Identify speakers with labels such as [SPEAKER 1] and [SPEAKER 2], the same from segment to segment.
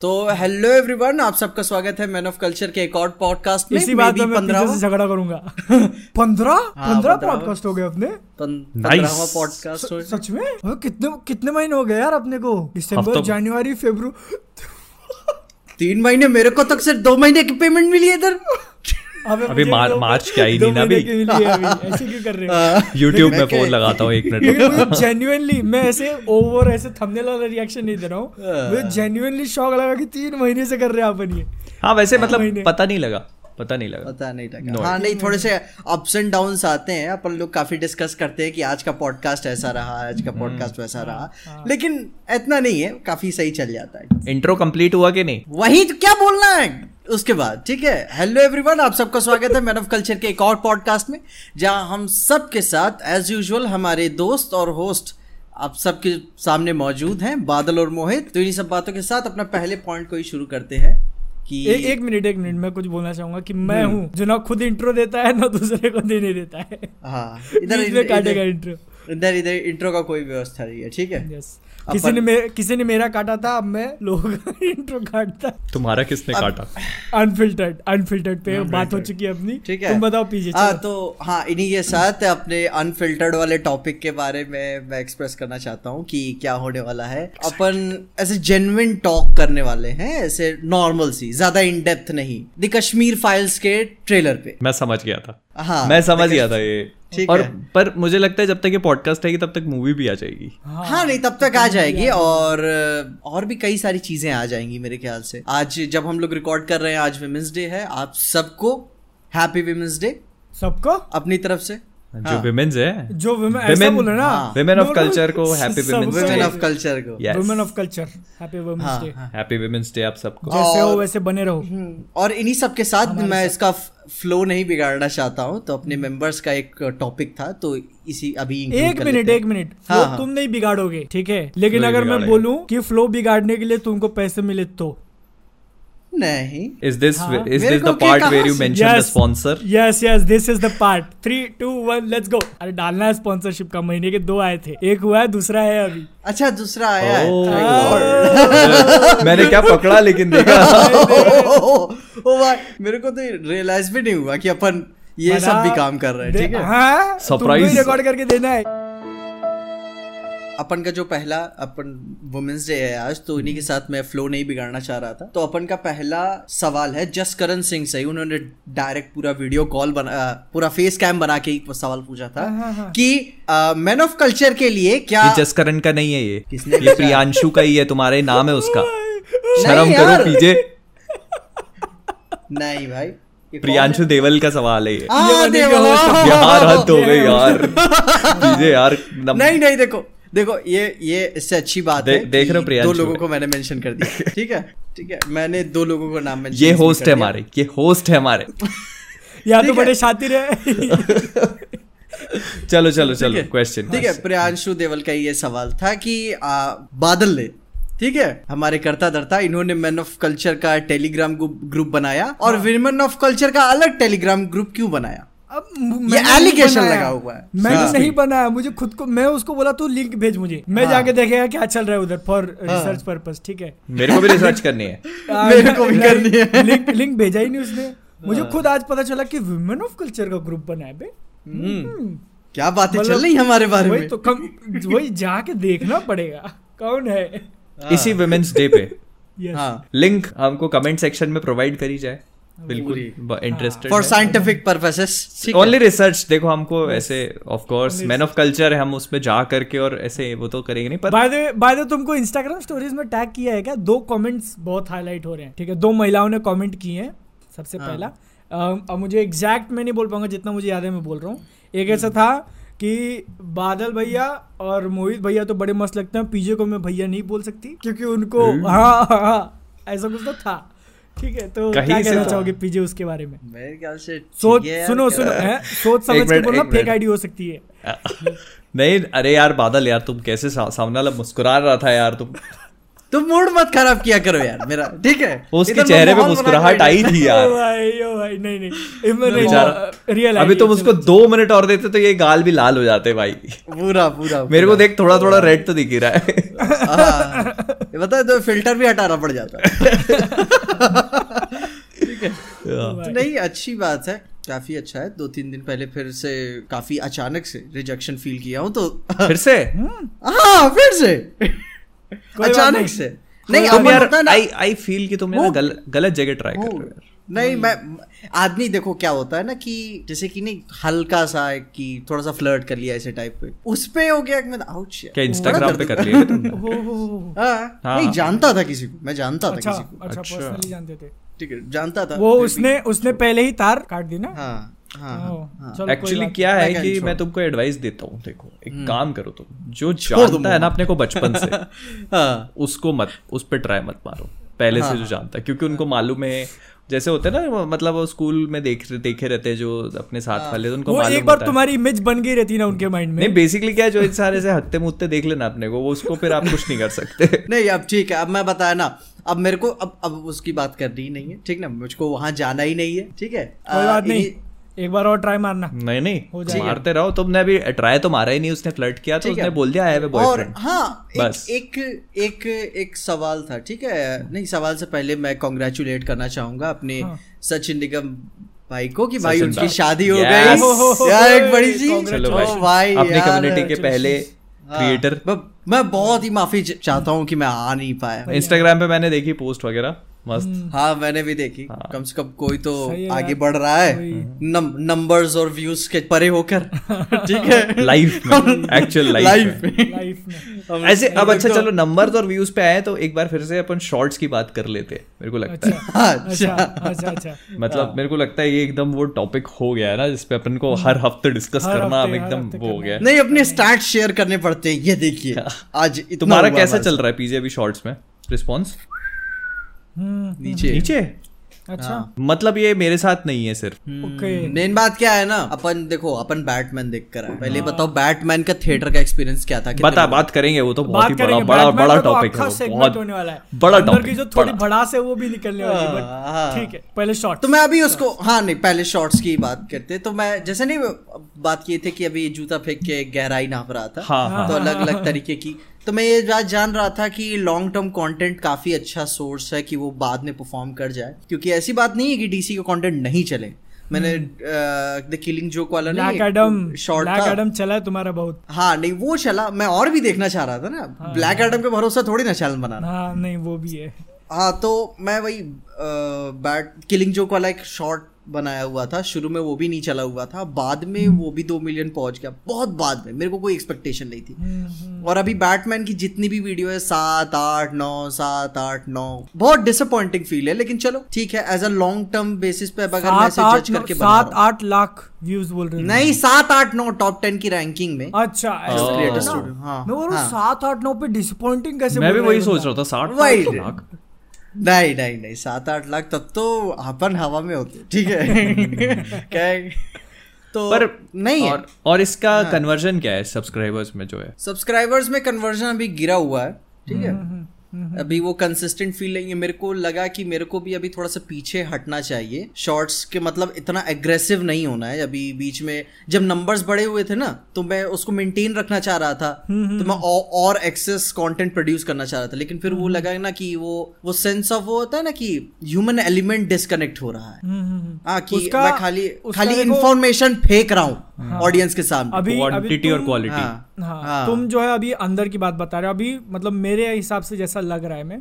[SPEAKER 1] तो hello everyone आप सबका स्वागत है मैन ऑफ़ कल्चर के एक और पॉडकास्ट में।
[SPEAKER 2] इसी बात में मैं से झगड़ा करूँगा। पंद्रह?
[SPEAKER 1] हाँ,
[SPEAKER 2] पंद्रह पॉडकास्ट हो गए अपने.
[SPEAKER 1] पॉडकास्ट
[SPEAKER 2] सच में? अबे कितने कितने महीने हो गए यार अपने को? दिसंबर जनवरी फेबर
[SPEAKER 1] तीन महीने मेरे को तक सिर्फ़ दो महीने की पेमेंट मिली है इधर।
[SPEAKER 3] अभी मार- मार्च क्या ही नहीं ना अभी।
[SPEAKER 2] है ऐसे क्यों कर रहे हो?
[SPEAKER 3] यूट्यूब में फ़ोन लगाता हूँ एक मिनट।
[SPEAKER 2] जेन्युनली जेन्युइनली मैं ऐसे ओवर ऐसे थंबनेल वाला रिएक्शन नहीं दे रहा हूँ। मुझे जेन्युइनली शौक लगा कि तीन महीने से कर रहे हैं अपन ये।
[SPEAKER 3] हाँ वैसे मतलब पता नहीं लगा। पता नहीं लगा।
[SPEAKER 1] पता नहीं लगा।
[SPEAKER 3] No
[SPEAKER 1] हाँ नहीं थोड़े से अप्स एंड डाउन्स आते हैं अपन लोग काफ़ी डिस्कस करते हैं कि आज का पॉडकास्ट ऐसा रहा आज का पॉडकास्ट वैसा रहा। लेकिन इतना नहीं है काफ़ी सही चल जाता है।
[SPEAKER 3] इंट्रो कंप्लीट हुआ कि नहीं?
[SPEAKER 1] वही तो क्या बोलना है? उसके बाद ठीक है? हेलो एवरीवन आप सबका स्वागत है मैन ऑफ़ कल्चर के एक और पॉडकास्ट में जहाँ हम सब के साथ एज यूजुअल हमारे दोस्त और होस्ट आप सबके सामने मौजूद हैं बादल और मोहित। तो इन्हीं सब बातों के साथ अपना पहले पॉइंट को ही शुरू करते हैं। कि
[SPEAKER 2] ए, एक मिनट एक मिनट मैं कुछ बोलना चाहूँगा कि मैं हूँ जो ना खुद इंट्रो देता है ना दूसरे को देने देता है।
[SPEAKER 1] हाँ
[SPEAKER 2] इधर काटेगा इंट्रो
[SPEAKER 1] इधर इधर इंट्रो का कोई व्यवस्था नहीं है ठीक है?
[SPEAKER 2] यस किसी ने मेरे किसी ने मेरा काटा था अब मैं लोगों का इंट्रो काटता।
[SPEAKER 3] तुम्हारा किसने काटा?
[SPEAKER 2] अनफिल्टर्ड अनफिल्टर्ड पे बात हो चुकी है अपनी।
[SPEAKER 1] ठीक है।
[SPEAKER 2] तुम बताओ पीछे
[SPEAKER 1] हाँ तो हाँ इन्हीं के साथ अपने अनफिल्टर्ड वाले टॉपिक के बारे में मैं एक्सप्रेस करना चाहता हूँ कि क्या होने वाला है। अपन ऐसे जेन्युइन टॉक करने वाले हैं ऐसे नॉर्मल सी ज़्यादा इन डेप्थ नहीं। द कश्मीर फाइल्स के ट्रेलर पे।
[SPEAKER 3] मैं समझ गया था।
[SPEAKER 1] हाँ
[SPEAKER 3] मैं समझ गया था ये। और
[SPEAKER 1] है।
[SPEAKER 3] पर मुझे लगता है जब तक ये पॉडकास्ट आएगी तब तक मूवी भी आ जाएगी।
[SPEAKER 1] हाँ नहीं तब तक आ जाएगी और और भी कई सारी चीज़ें आ जाएँगी मेरे ख्याल से। आज जब हम लोग रिकॉर्ड कर रहे हैं आज वेमेंस डे है आप सबको हैप्पी वेमेंस डे
[SPEAKER 2] सबको?
[SPEAKER 1] अपनी तरफ़ से।
[SPEAKER 3] जो विमेन्स है।
[SPEAKER 2] जो women- ऐसा
[SPEAKER 3] Women-
[SPEAKER 2] ना
[SPEAKER 1] हाँ।
[SPEAKER 3] Women of
[SPEAKER 2] No, no,
[SPEAKER 3] culture को happy
[SPEAKER 2] सबको-
[SPEAKER 3] Women's
[SPEAKER 1] वुमेन ऑफ़ कल्चर को।
[SPEAKER 3] Yes
[SPEAKER 2] women of culture happy women's day
[SPEAKER 3] happy women's day आप सबको।
[SPEAKER 2] जैसे हो
[SPEAKER 1] और-
[SPEAKER 2] वैसे बने रहो।
[SPEAKER 1] हम्म, और इन्हीं सब के साथ मैं इसका फ्लो नहीं बिगाड़ना चाहता हूँ तो अपने मेंबर्स का एक टॉपिक था तो इसी अभी
[SPEAKER 2] एक मिनट एक मिनट
[SPEAKER 1] हाँ, हाँ।
[SPEAKER 2] तुम नहीं बिगाड़ोगे ठीक है? लेकिन अगर मैं। बोलूँ कि फ्लो बिगाड़ने के लिए तुमको पैसे मिले तो।
[SPEAKER 1] नहीं।
[SPEAKER 3] इज़ दिस
[SPEAKER 2] हाँ।
[SPEAKER 3] Is this the part where you mention the sponsor
[SPEAKER 2] yes yes this is the part three two one let's go अरे डालना है स्पॉन्सरशिप का महीने के दो आए थे। एक हुआ है दूसरा है अभी।
[SPEAKER 1] अच्छा दूसरा आया है।
[SPEAKER 3] Oh.
[SPEAKER 1] Thank God.
[SPEAKER 3] मैंने क्या पकड़ा लेकिन देखा?
[SPEAKER 1] ओ भाई मेरे को तो रियलाइज़ भी नहीं हुआ कि अपन ये सब भी काम कर रहे हैं ठीक है?
[SPEAKER 2] हाँ
[SPEAKER 3] Surprise.
[SPEAKER 2] रिकॉर्ड करके देना है।
[SPEAKER 1] अपन का जो पहला अपन वुमेन्स डे है आज तो इन्हीं के साथ मैं फ्लो नहीं बिगाड़ना चाह रहा था। तो अपन का पहला सवाल है जसकरण सिंह से उन्होंने डायरेक्ट पूरा वीडियो कॉल बना पूरा फेस कैम बना के सवाल पूछा था कि मैन ऑफ़ कल्चर के लिए क्या
[SPEAKER 3] ये जसकरण का नहीं है ये।
[SPEAKER 1] किसने
[SPEAKER 3] ये प्रियांशु का ही है तुम्हारे नाम है उसका। शर्म। करो पीजे।
[SPEAKER 1] नहीं भाई
[SPEAKER 3] प्रियांशु देवल का सवाल है ये।
[SPEAKER 1] है? हाँ,
[SPEAKER 2] host।
[SPEAKER 3] यार हद हो गई यार। यार
[SPEAKER 1] नहीं नहीं देखो देखो ये ये इससे अच्छी बात
[SPEAKER 3] दे-
[SPEAKER 1] है
[SPEAKER 3] देख रहे हो प्रियांशु।
[SPEAKER 1] दो लोगों को मैंने मेंशन कर दिया। ठीक है? ठीक है मैंने दो लोगों का नाम मेंशन
[SPEAKER 3] ये होस्ट है हमारे ये होस्ट है हमारे।
[SPEAKER 2] या तो बड़े शातिर है।
[SPEAKER 3] चलो चलो चलो क्वेश्चन
[SPEAKER 1] ठीक है प्रियांशु देवल का ये सवाल था कि आ, बादल ने ठीक है हमारे करता धरता इन्होंने मैन ऑफ़ कल्चर का टेलीग्राम ग्रुप बनाया और। विमेन ऑफ़ कल्चर का अलग टेलीग्राम ग्रुप क्यों बनाया?
[SPEAKER 2] अब
[SPEAKER 1] ये
[SPEAKER 2] बनाया।
[SPEAKER 1] लगा हुआ है।
[SPEAKER 2] मैंने
[SPEAKER 1] हाँ।
[SPEAKER 2] नहीं बनाया मुझे खुद को मैं उसको बोला तू लिंक भेज मुझे। मैं
[SPEAKER 1] हाँ।
[SPEAKER 2] जाके देखेगा क्या चल रहा है उधर फॉर रिसर्च पर्पस ठीक है।
[SPEAKER 3] मेरे को भी रिसर्च करनी है।
[SPEAKER 1] मेरे को भी करनी है।
[SPEAKER 2] लिंक लिंक भेजा ही नहीं उसने। मुझे खुद आज पता चला कि वुमेन ऑफ़ कल्चर का ग्रुप बना है बे।
[SPEAKER 1] हम्म, क्या बातें चल
[SPEAKER 2] मतलब
[SPEAKER 1] रही हमारे बारे में?
[SPEAKER 2] तो कम वही जाके देखना पड़ेगा। कौन है?
[SPEAKER 3] इसी वुमेन्स डे पे।
[SPEAKER 1] हाँ।
[SPEAKER 3] लिंक हमको कमेंट सेक्शन में प्रोवाइड करी जाए। बिल्कुल interested
[SPEAKER 1] for scientific purposes
[SPEAKER 3] only research देखो हमको ऐसे of course man of culture है हम उसमें जा करके और ऐसे वो तो करेंगे नहीं पर
[SPEAKER 2] बाय द बाय द तुमको इंस्टाग्राम स्टोरीज में टैग किया है क्या? दो कमेंट्स बहुत हाईलाइट हो रहे हैं ठीक है? दो महिलाओं ने कमेंट किए हैं सबसे
[SPEAKER 1] हाँ।
[SPEAKER 2] पहला। अब मुझे एग्जैक्ट मैं नहीं बोल पाऊँगा जितना मुझे याद है मैं बोल रहा हूँ। एक ऐसा था कि बादल भैया और मोहित भैया तो बड़े मस्त लगते हैं पीजे को मैं भैया नहीं बोल सकती क्योंकि उनको हाँ हाँ हाँ ऐसा कुछ तो था। ठीक है तो
[SPEAKER 3] कहीं
[SPEAKER 2] क्या कहना
[SPEAKER 3] तो-
[SPEAKER 2] चाहोगे पीजे उसके बारे में?
[SPEAKER 1] मेरे ख्याल से
[SPEAKER 2] सोच सुनो सुनो है? सोच समझ के बोलना
[SPEAKER 3] एक
[SPEAKER 2] फेक आईडी हो सकती है।
[SPEAKER 3] नहीं अरे यार बादल यार तुम कैसे सामने वाला मुस्कुरा रहा था यार तुम।
[SPEAKER 1] तुम मूड मत खराब किया करो यार मेरा ठीक है?
[SPEAKER 3] उसके चेहरे पे मुस्कुराहट आई थी
[SPEAKER 2] ओ
[SPEAKER 3] यार
[SPEAKER 2] भाई ओ भाई नहीं नहीं इमरान नहीं। रियल
[SPEAKER 3] अभी तुम उसको दो मिनट और देते तो ये गाल भी लाल हो जाते भाई।
[SPEAKER 1] पूरा पूरा
[SPEAKER 3] मेरे को देख थोड़ा थोड़ा रेड तो दिख ही रहा है।
[SPEAKER 1] हाँ, बता तो फ़िल्टर भी हटाना पड़ जाता है। तो नहीं अच्छी बात है। काफ़ी अच्छा है। दो तीन दिन पहले फिर से काफ़ी अचानक से रिजेक्शन फील किया हूँ तो
[SPEAKER 3] फिर से?
[SPEAKER 1] हाँ फिर से। अचानक
[SPEAKER 2] नहीं।
[SPEAKER 1] से। नहीं
[SPEAKER 3] तुम यार आई आई फील कि तुम
[SPEAKER 1] वो-
[SPEAKER 3] गल, गलत जगह ट्राई कर रहे हो यार।
[SPEAKER 1] नहीं मैं आदमी देखो क्या होता है ना कि जैसे कि नहीं हल्का सा है कि थोड़ा सा फ्लर्ट कर लिया ऐसे टाइप पे। उस पे हो गया कि मैं आउच
[SPEAKER 3] क्या इंस्टाग्राम पे कर लिया तुमने?
[SPEAKER 2] हो हो।
[SPEAKER 1] नहीं जानता था किसी को। मैं जानता था
[SPEAKER 2] अच्छा
[SPEAKER 1] किसी को।
[SPEAKER 2] अच्छा
[SPEAKER 3] अच्छा।
[SPEAKER 2] पर्सनली जानते थे।
[SPEAKER 1] ठीक है जानता था।
[SPEAKER 2] वो उसने उसने पहले ही तार काट दी ना?
[SPEAKER 1] हाँ।
[SPEAKER 3] एक्चुअली
[SPEAKER 2] बात
[SPEAKER 3] क्या है
[SPEAKER 1] क्या
[SPEAKER 3] कि मैं तुमको एडवाइस देता हूँ देखो एक
[SPEAKER 2] हम्म।
[SPEAKER 3] काम करो तुम जो जानता है ना अपने को बचपन से
[SPEAKER 1] हाँ।
[SPEAKER 3] उसको मत उस पर ट्राई मत मारो पहले
[SPEAKER 2] हाँ।
[SPEAKER 3] से जो जानता है क्योंकि उनको मालूम है जैसे होते हैं ना मतलब वो स्कूल में देख देखे रहते हैं जो अपने साथ वाले तो उनको
[SPEAKER 2] हाँ। वो एक बार तुम्हारी इमेज बन गई रहती है ना उनके माइंड में।
[SPEAKER 3] नहीं बेसिकली क्या है जो इंसान ऐसे हत्ते मुत्ते देख लेना अपने को वो उसको फिर आप कुछ नहीं कर सकते।
[SPEAKER 1] नहीं अब ठीक है अब मैं बताया ना अब मेरे को अब अब उसकी बात करनी ही नहीं है ठीक ना मुझको वहाँ जाना ही नहीं है ठीक है?
[SPEAKER 2] कोई बात नहीं। एक बार और ट्राई मारना।
[SPEAKER 3] नहीं नहीं
[SPEAKER 2] हो जाएगा।
[SPEAKER 3] मारते रहो। तुमने अभी ट्राई तो मारा ही नहीं उसने फ्लर्ट किया तो उसने बोल दिया आई हैव
[SPEAKER 1] और
[SPEAKER 3] बॉयफ्रेंड
[SPEAKER 1] हाँ
[SPEAKER 3] बस।
[SPEAKER 1] एक एक एक सवाल था ठीक है? नहीं सवाल से पहले मैं कॉन्ग्रेचुलेट करना चाहूँगा अपने
[SPEAKER 2] हाँ।
[SPEAKER 1] सचिन निगम भाई को कि भाई उनकी शादी हो गई। यार एक बड़ी सी
[SPEAKER 3] चलो भाई अपनी कम्युनिटी के पहले
[SPEAKER 1] हाँ,
[SPEAKER 3] क्रिएटर
[SPEAKER 1] मैं- मैं बहुत ही माफ़ी चाहता हूँ कि मैं आ नहीं पाया।
[SPEAKER 3] इंस्टाग्राम पे मैंने देखी पोस्ट वगैरह। मस्त।
[SPEAKER 1] हाँ मैंने भी देखी। हाँ। कम से कम कोई तो आगे बढ़ रहा है। नम, नंबर्स और व्यूज़ के परे होकर। ठीक है।
[SPEAKER 3] लाइफ में। एक्चुअल लाइफ में। ऐसे अब अच्छा चलो नंबर्स और व्यूज़ पे आए तो एक बार फिर से अपन शॉर्ट्स की बात कर लेते हैं। मेरे को लगता है।
[SPEAKER 2] अच्छा।
[SPEAKER 1] अच्छा
[SPEAKER 2] अच्छा। अच्छा
[SPEAKER 3] मतलब मेरे को लगता है ये एकदम वो टॉपिक हो गया है ना जिसपे अपन को हर हफ़्ते डिस्कस करना अब एकदम वो हो गया।
[SPEAKER 1] नहीं अपने स्टार्ट शेयर करने पड़ते हैं। ये देखिए आज
[SPEAKER 3] तुम्हारा कैसा चल रहा है पीजे अभी शॉर्ट्स में? रिस्पॉन्स
[SPEAKER 2] हम्म।
[SPEAKER 1] नीचे।
[SPEAKER 3] नीचे?
[SPEAKER 2] अच्छा।
[SPEAKER 3] मतलब ये मेरे साथ नहीं है सिर्फ़।
[SPEAKER 2] ओके।
[SPEAKER 1] मेन बात क्या है ना अपन देखो अपन बैटमैन देख कर आए। पहले बताओ बैटमैन का थिएटर का एक्सपीरियंस क्या था?
[SPEAKER 3] बता बात करेंगे वो तो बहुत ही बड़ा बड़ा बड़ा
[SPEAKER 2] तो
[SPEAKER 3] टॉपिक
[SPEAKER 2] अच्छा
[SPEAKER 3] है बहुत
[SPEAKER 2] होने वाला है।
[SPEAKER 3] बड़ा टॉपिक
[SPEAKER 2] की जो थोड़ी
[SPEAKER 3] बड़ा।
[SPEAKER 2] भड़ास है वो भी निकलने वाली है
[SPEAKER 1] हाँ, हाँ।
[SPEAKER 2] ठीक है पहले शॉर्ट
[SPEAKER 1] तो मैं अभी उसको हाँ नहीं पहले शॉर्ट्स की बात करते तो मैं जैसे नहीं बात किए थे कि अभी जूता फेंक के गहराई नाप रहा था।
[SPEAKER 3] हाँ हाँ।
[SPEAKER 1] तो अलग अलग तरीके की तो मैं ये बात जान रहा था कि लॉन्ग टर्म कंटेंट काफ़ी अच्छा सोर्स है कि वो बाद में परफॉर्म कर जाए। क्योंकि ऐसी बात नहीं है कि डीसी का कंटेंट नहीं चले। मैंने द किलिंग जोक वाला
[SPEAKER 2] Black Adam
[SPEAKER 1] short
[SPEAKER 2] Black Adam चला है तुम्हारा बहुत।
[SPEAKER 1] हाँ नहीं वो चला। मैं और भी देखना चाह रहा था ना। ब्लैक एडम पे भरोसा थोड़ी ना चैनल बनाना।
[SPEAKER 2] हाँ नहीं वो भी है।
[SPEAKER 1] हाँ तो मैं वही बैट किलिंग जोक वाला एक शॉर्ट बनाया हुआ था शुरू में वो भी नहीं चला हुआ था बाद में वो भी दो मिलियन पहुँच गया बहुत बाद में मेरे को कोई एक्सपेक्टेशन नहीं थी।
[SPEAKER 2] हम्म, हम्म।
[SPEAKER 1] और अभी बैटमैन की जितनी भी वीडियो है सात आठ नौ सात आठ नौ बहुत डिसअपॉइंटिंग फील है लेकिन चलो ठीक है as a long term basis पे अगर मैं
[SPEAKER 2] सात आठ
[SPEAKER 1] जज करके
[SPEAKER 2] सात आठ लाख व्यूज़ बोल रहे
[SPEAKER 1] नहीं सात आठ नौ टॉप टेन की रैंकिंग में।
[SPEAKER 2] अच्छा रहा हूँ
[SPEAKER 1] हाँ।
[SPEAKER 2] सात आठ नौ पे डिसअपॉइंटिंग कैसे
[SPEAKER 3] मैं भी वही सोच रहा था साठ लाख।
[SPEAKER 1] नहीं नहीं नहीं सात आठ लाख तब तो अपन हवा में होते ठीक है? क्या तो
[SPEAKER 3] पर
[SPEAKER 1] नहीं है।
[SPEAKER 3] और, और इसका कन्वर्जन क्या है सब्सक्राइबर्स में जो है?
[SPEAKER 1] सब्सक्राइबर्स में कन्वर्जन अभी गिरा हुआ है ठीक है?
[SPEAKER 2] हम्म,
[SPEAKER 1] अभी वो कंसिस्टेंट फील नहीं है मेरे को लगा कि मेरे को भी अभी थोड़ा सा पीछे हटना चाहिए। शॉर्ट्स के मतलब इतना एग्रेसिव नहीं होना है अभी बीच में। जब नंबर्स बड़े हुए थे ना तो मैं उसको मेंटेन रखना चाह रहा था। तो मैं औ- और एक्सेस कंटेंट प्रोड्यूस करना चाह रहा था। लेकिन फिर वो लगा ना कि वो वो सेंस ऑफ़ वो होता है ना कि ह्यूमन एलिमेंट डिस्कनेक्ट हो रहा है। हाँ कि मैं खाली खाली इंफॉर्मेशन फेंक रहा हूँ। ऑडियंस के सामने
[SPEAKER 2] अभी अभी
[SPEAKER 3] क्वांटिटी और क्वालिटी
[SPEAKER 1] हाँ
[SPEAKER 2] हाँ,
[SPEAKER 1] हाँ।
[SPEAKER 2] तुम जो है अभी अंदर की बात बता रहे हो। अभी मतलब मेरे हिसाब से जैसा लग रहा है मैं।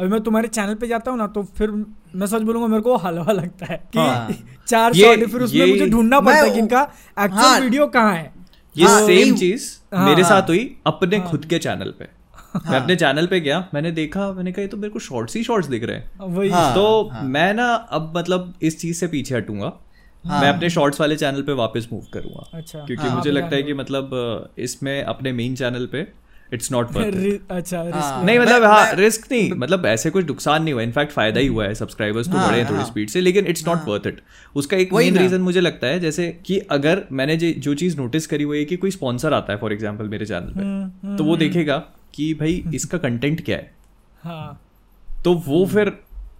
[SPEAKER 2] अभी मैं तुम्हारे चैनल पे जाता हूँ ना तो फिर मैं सच बोलूँगा मेरे को हलवा लगता है कि
[SPEAKER 1] हाँ।
[SPEAKER 2] चार शॉट फिर उसमें मुझे ढूंढना पड़ता है कि इनका एक्चुअल
[SPEAKER 1] हाँ।
[SPEAKER 2] वीडियो कहाँ है।
[SPEAKER 3] ये
[SPEAKER 1] हाँ,
[SPEAKER 3] सेम चीज़
[SPEAKER 2] हाँ,
[SPEAKER 3] मेरे
[SPEAKER 2] हाँ।
[SPEAKER 3] साथ हुई अपने खुद के चैनल पे। हाँ, मैं अपने चैनल पे गया मैंने देखा मैंने कहा ये तो मेरे को शॉर्ट्स ही शॉर्ट्स दिख रहे हैं।
[SPEAKER 1] हाँ।
[SPEAKER 3] तो मैं ना अब मतलब इस चीज़ से पीछे हटूँगा। मैं अपने शॉर्ट्स वाले चैनल पे वापस मूव करूँगा।
[SPEAKER 2] अच्छा।
[SPEAKER 3] क्योंकि
[SPEAKER 2] हाँ,
[SPEAKER 3] मुझे लगता है कि मतलब इसमें अपने मेन चैनल पे इट्स नॉट वर्थ
[SPEAKER 2] अच्छा risk
[SPEAKER 1] हाँ।
[SPEAKER 3] नहीं। मतलब हाँ रिस्क नहीं। मतलब ऐसे कुछ नुकसान नहीं हुआ। इनफैक्ट फ़ायदा ही हुआ है सब्सक्राइबर्स तो
[SPEAKER 1] हाँ,
[SPEAKER 3] बढ़े हैं थोड़ी
[SPEAKER 1] हाँ।
[SPEAKER 3] स्पीड से लेकिन इट्स नॉट वर्थ इट उसका एक मेन रीजन मुझे लगता है जैसे कि अगर मैंने जो चीज़ नोटिस करी हुई है कि कोई स्पॉन्सर आता है फॉर एग्ज़ाम्पल मेरे चैनल
[SPEAKER 2] हम्म,
[SPEAKER 3] पे तो वो देखेगा कि भाई इसका कंटेंट क्या है?
[SPEAKER 2] हाँ।
[SPEAKER 3] तो वो फिर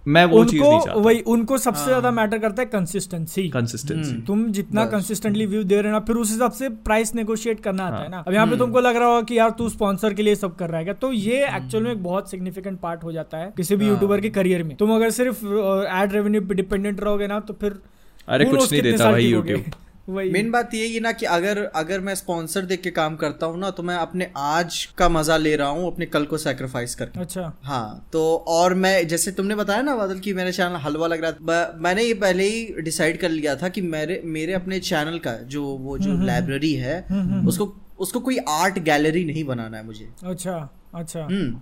[SPEAKER 3] मैं वो चीज़ नहीं
[SPEAKER 2] उनको
[SPEAKER 3] चाहता।
[SPEAKER 2] वही उनको सबसे
[SPEAKER 1] हाँ।
[SPEAKER 2] ज़्यादा मैटर करता है कंसिस्टेंसी
[SPEAKER 3] कंसिस्टेंसी
[SPEAKER 2] तुम जितना कंसिस्टेंटली व्यू दे रहे हो ना फिर उस हिसाब से प्राइस नेगोशिएट करना आता
[SPEAKER 3] हाँ।
[SPEAKER 2] है। ना अब यहाँ पे तुमको लग रहा होगा कि यार तू स्पॉन्सर के लिए सब कर रहा है क्या? तो ये एक्चुअल में एक बहुत सिग्निफिकेंट पार्ट हो जाता है किसी भी
[SPEAKER 1] हाँ।
[SPEAKER 2] यूट्यूबर के करियर में। तुम अगर सिर्फ़ एड रेवेन्यू पे डिपेंडेंट रहोगे ना तो फिर
[SPEAKER 3] अरे कुछ नहीं देता भाई। यूट्यूब
[SPEAKER 1] मेन बात ये है ना कि अगर अगर मैं स्पॉन्सर देख के काम करता हूँ ना तो मैं अपने आज का मज़ा ले रहा हूँ अपने कल को सेक्रीफाइस करके।
[SPEAKER 2] अच्छा।
[SPEAKER 1] हाँ तो और मैं जैसे तुमने बताया ना बादल की मेरा चैनल हलवा लग रहा था मैंने ये पहले ही डिसाइड कर लिया था कि मेरे मेरे अपने चैनल का जो वो जो लाइब्रेरी है उसको उसको कोई आर्ट गैलरी नहीं बनाना है मुझे।
[SPEAKER 2] अच्छा अच्छा।
[SPEAKER 1] हम्म।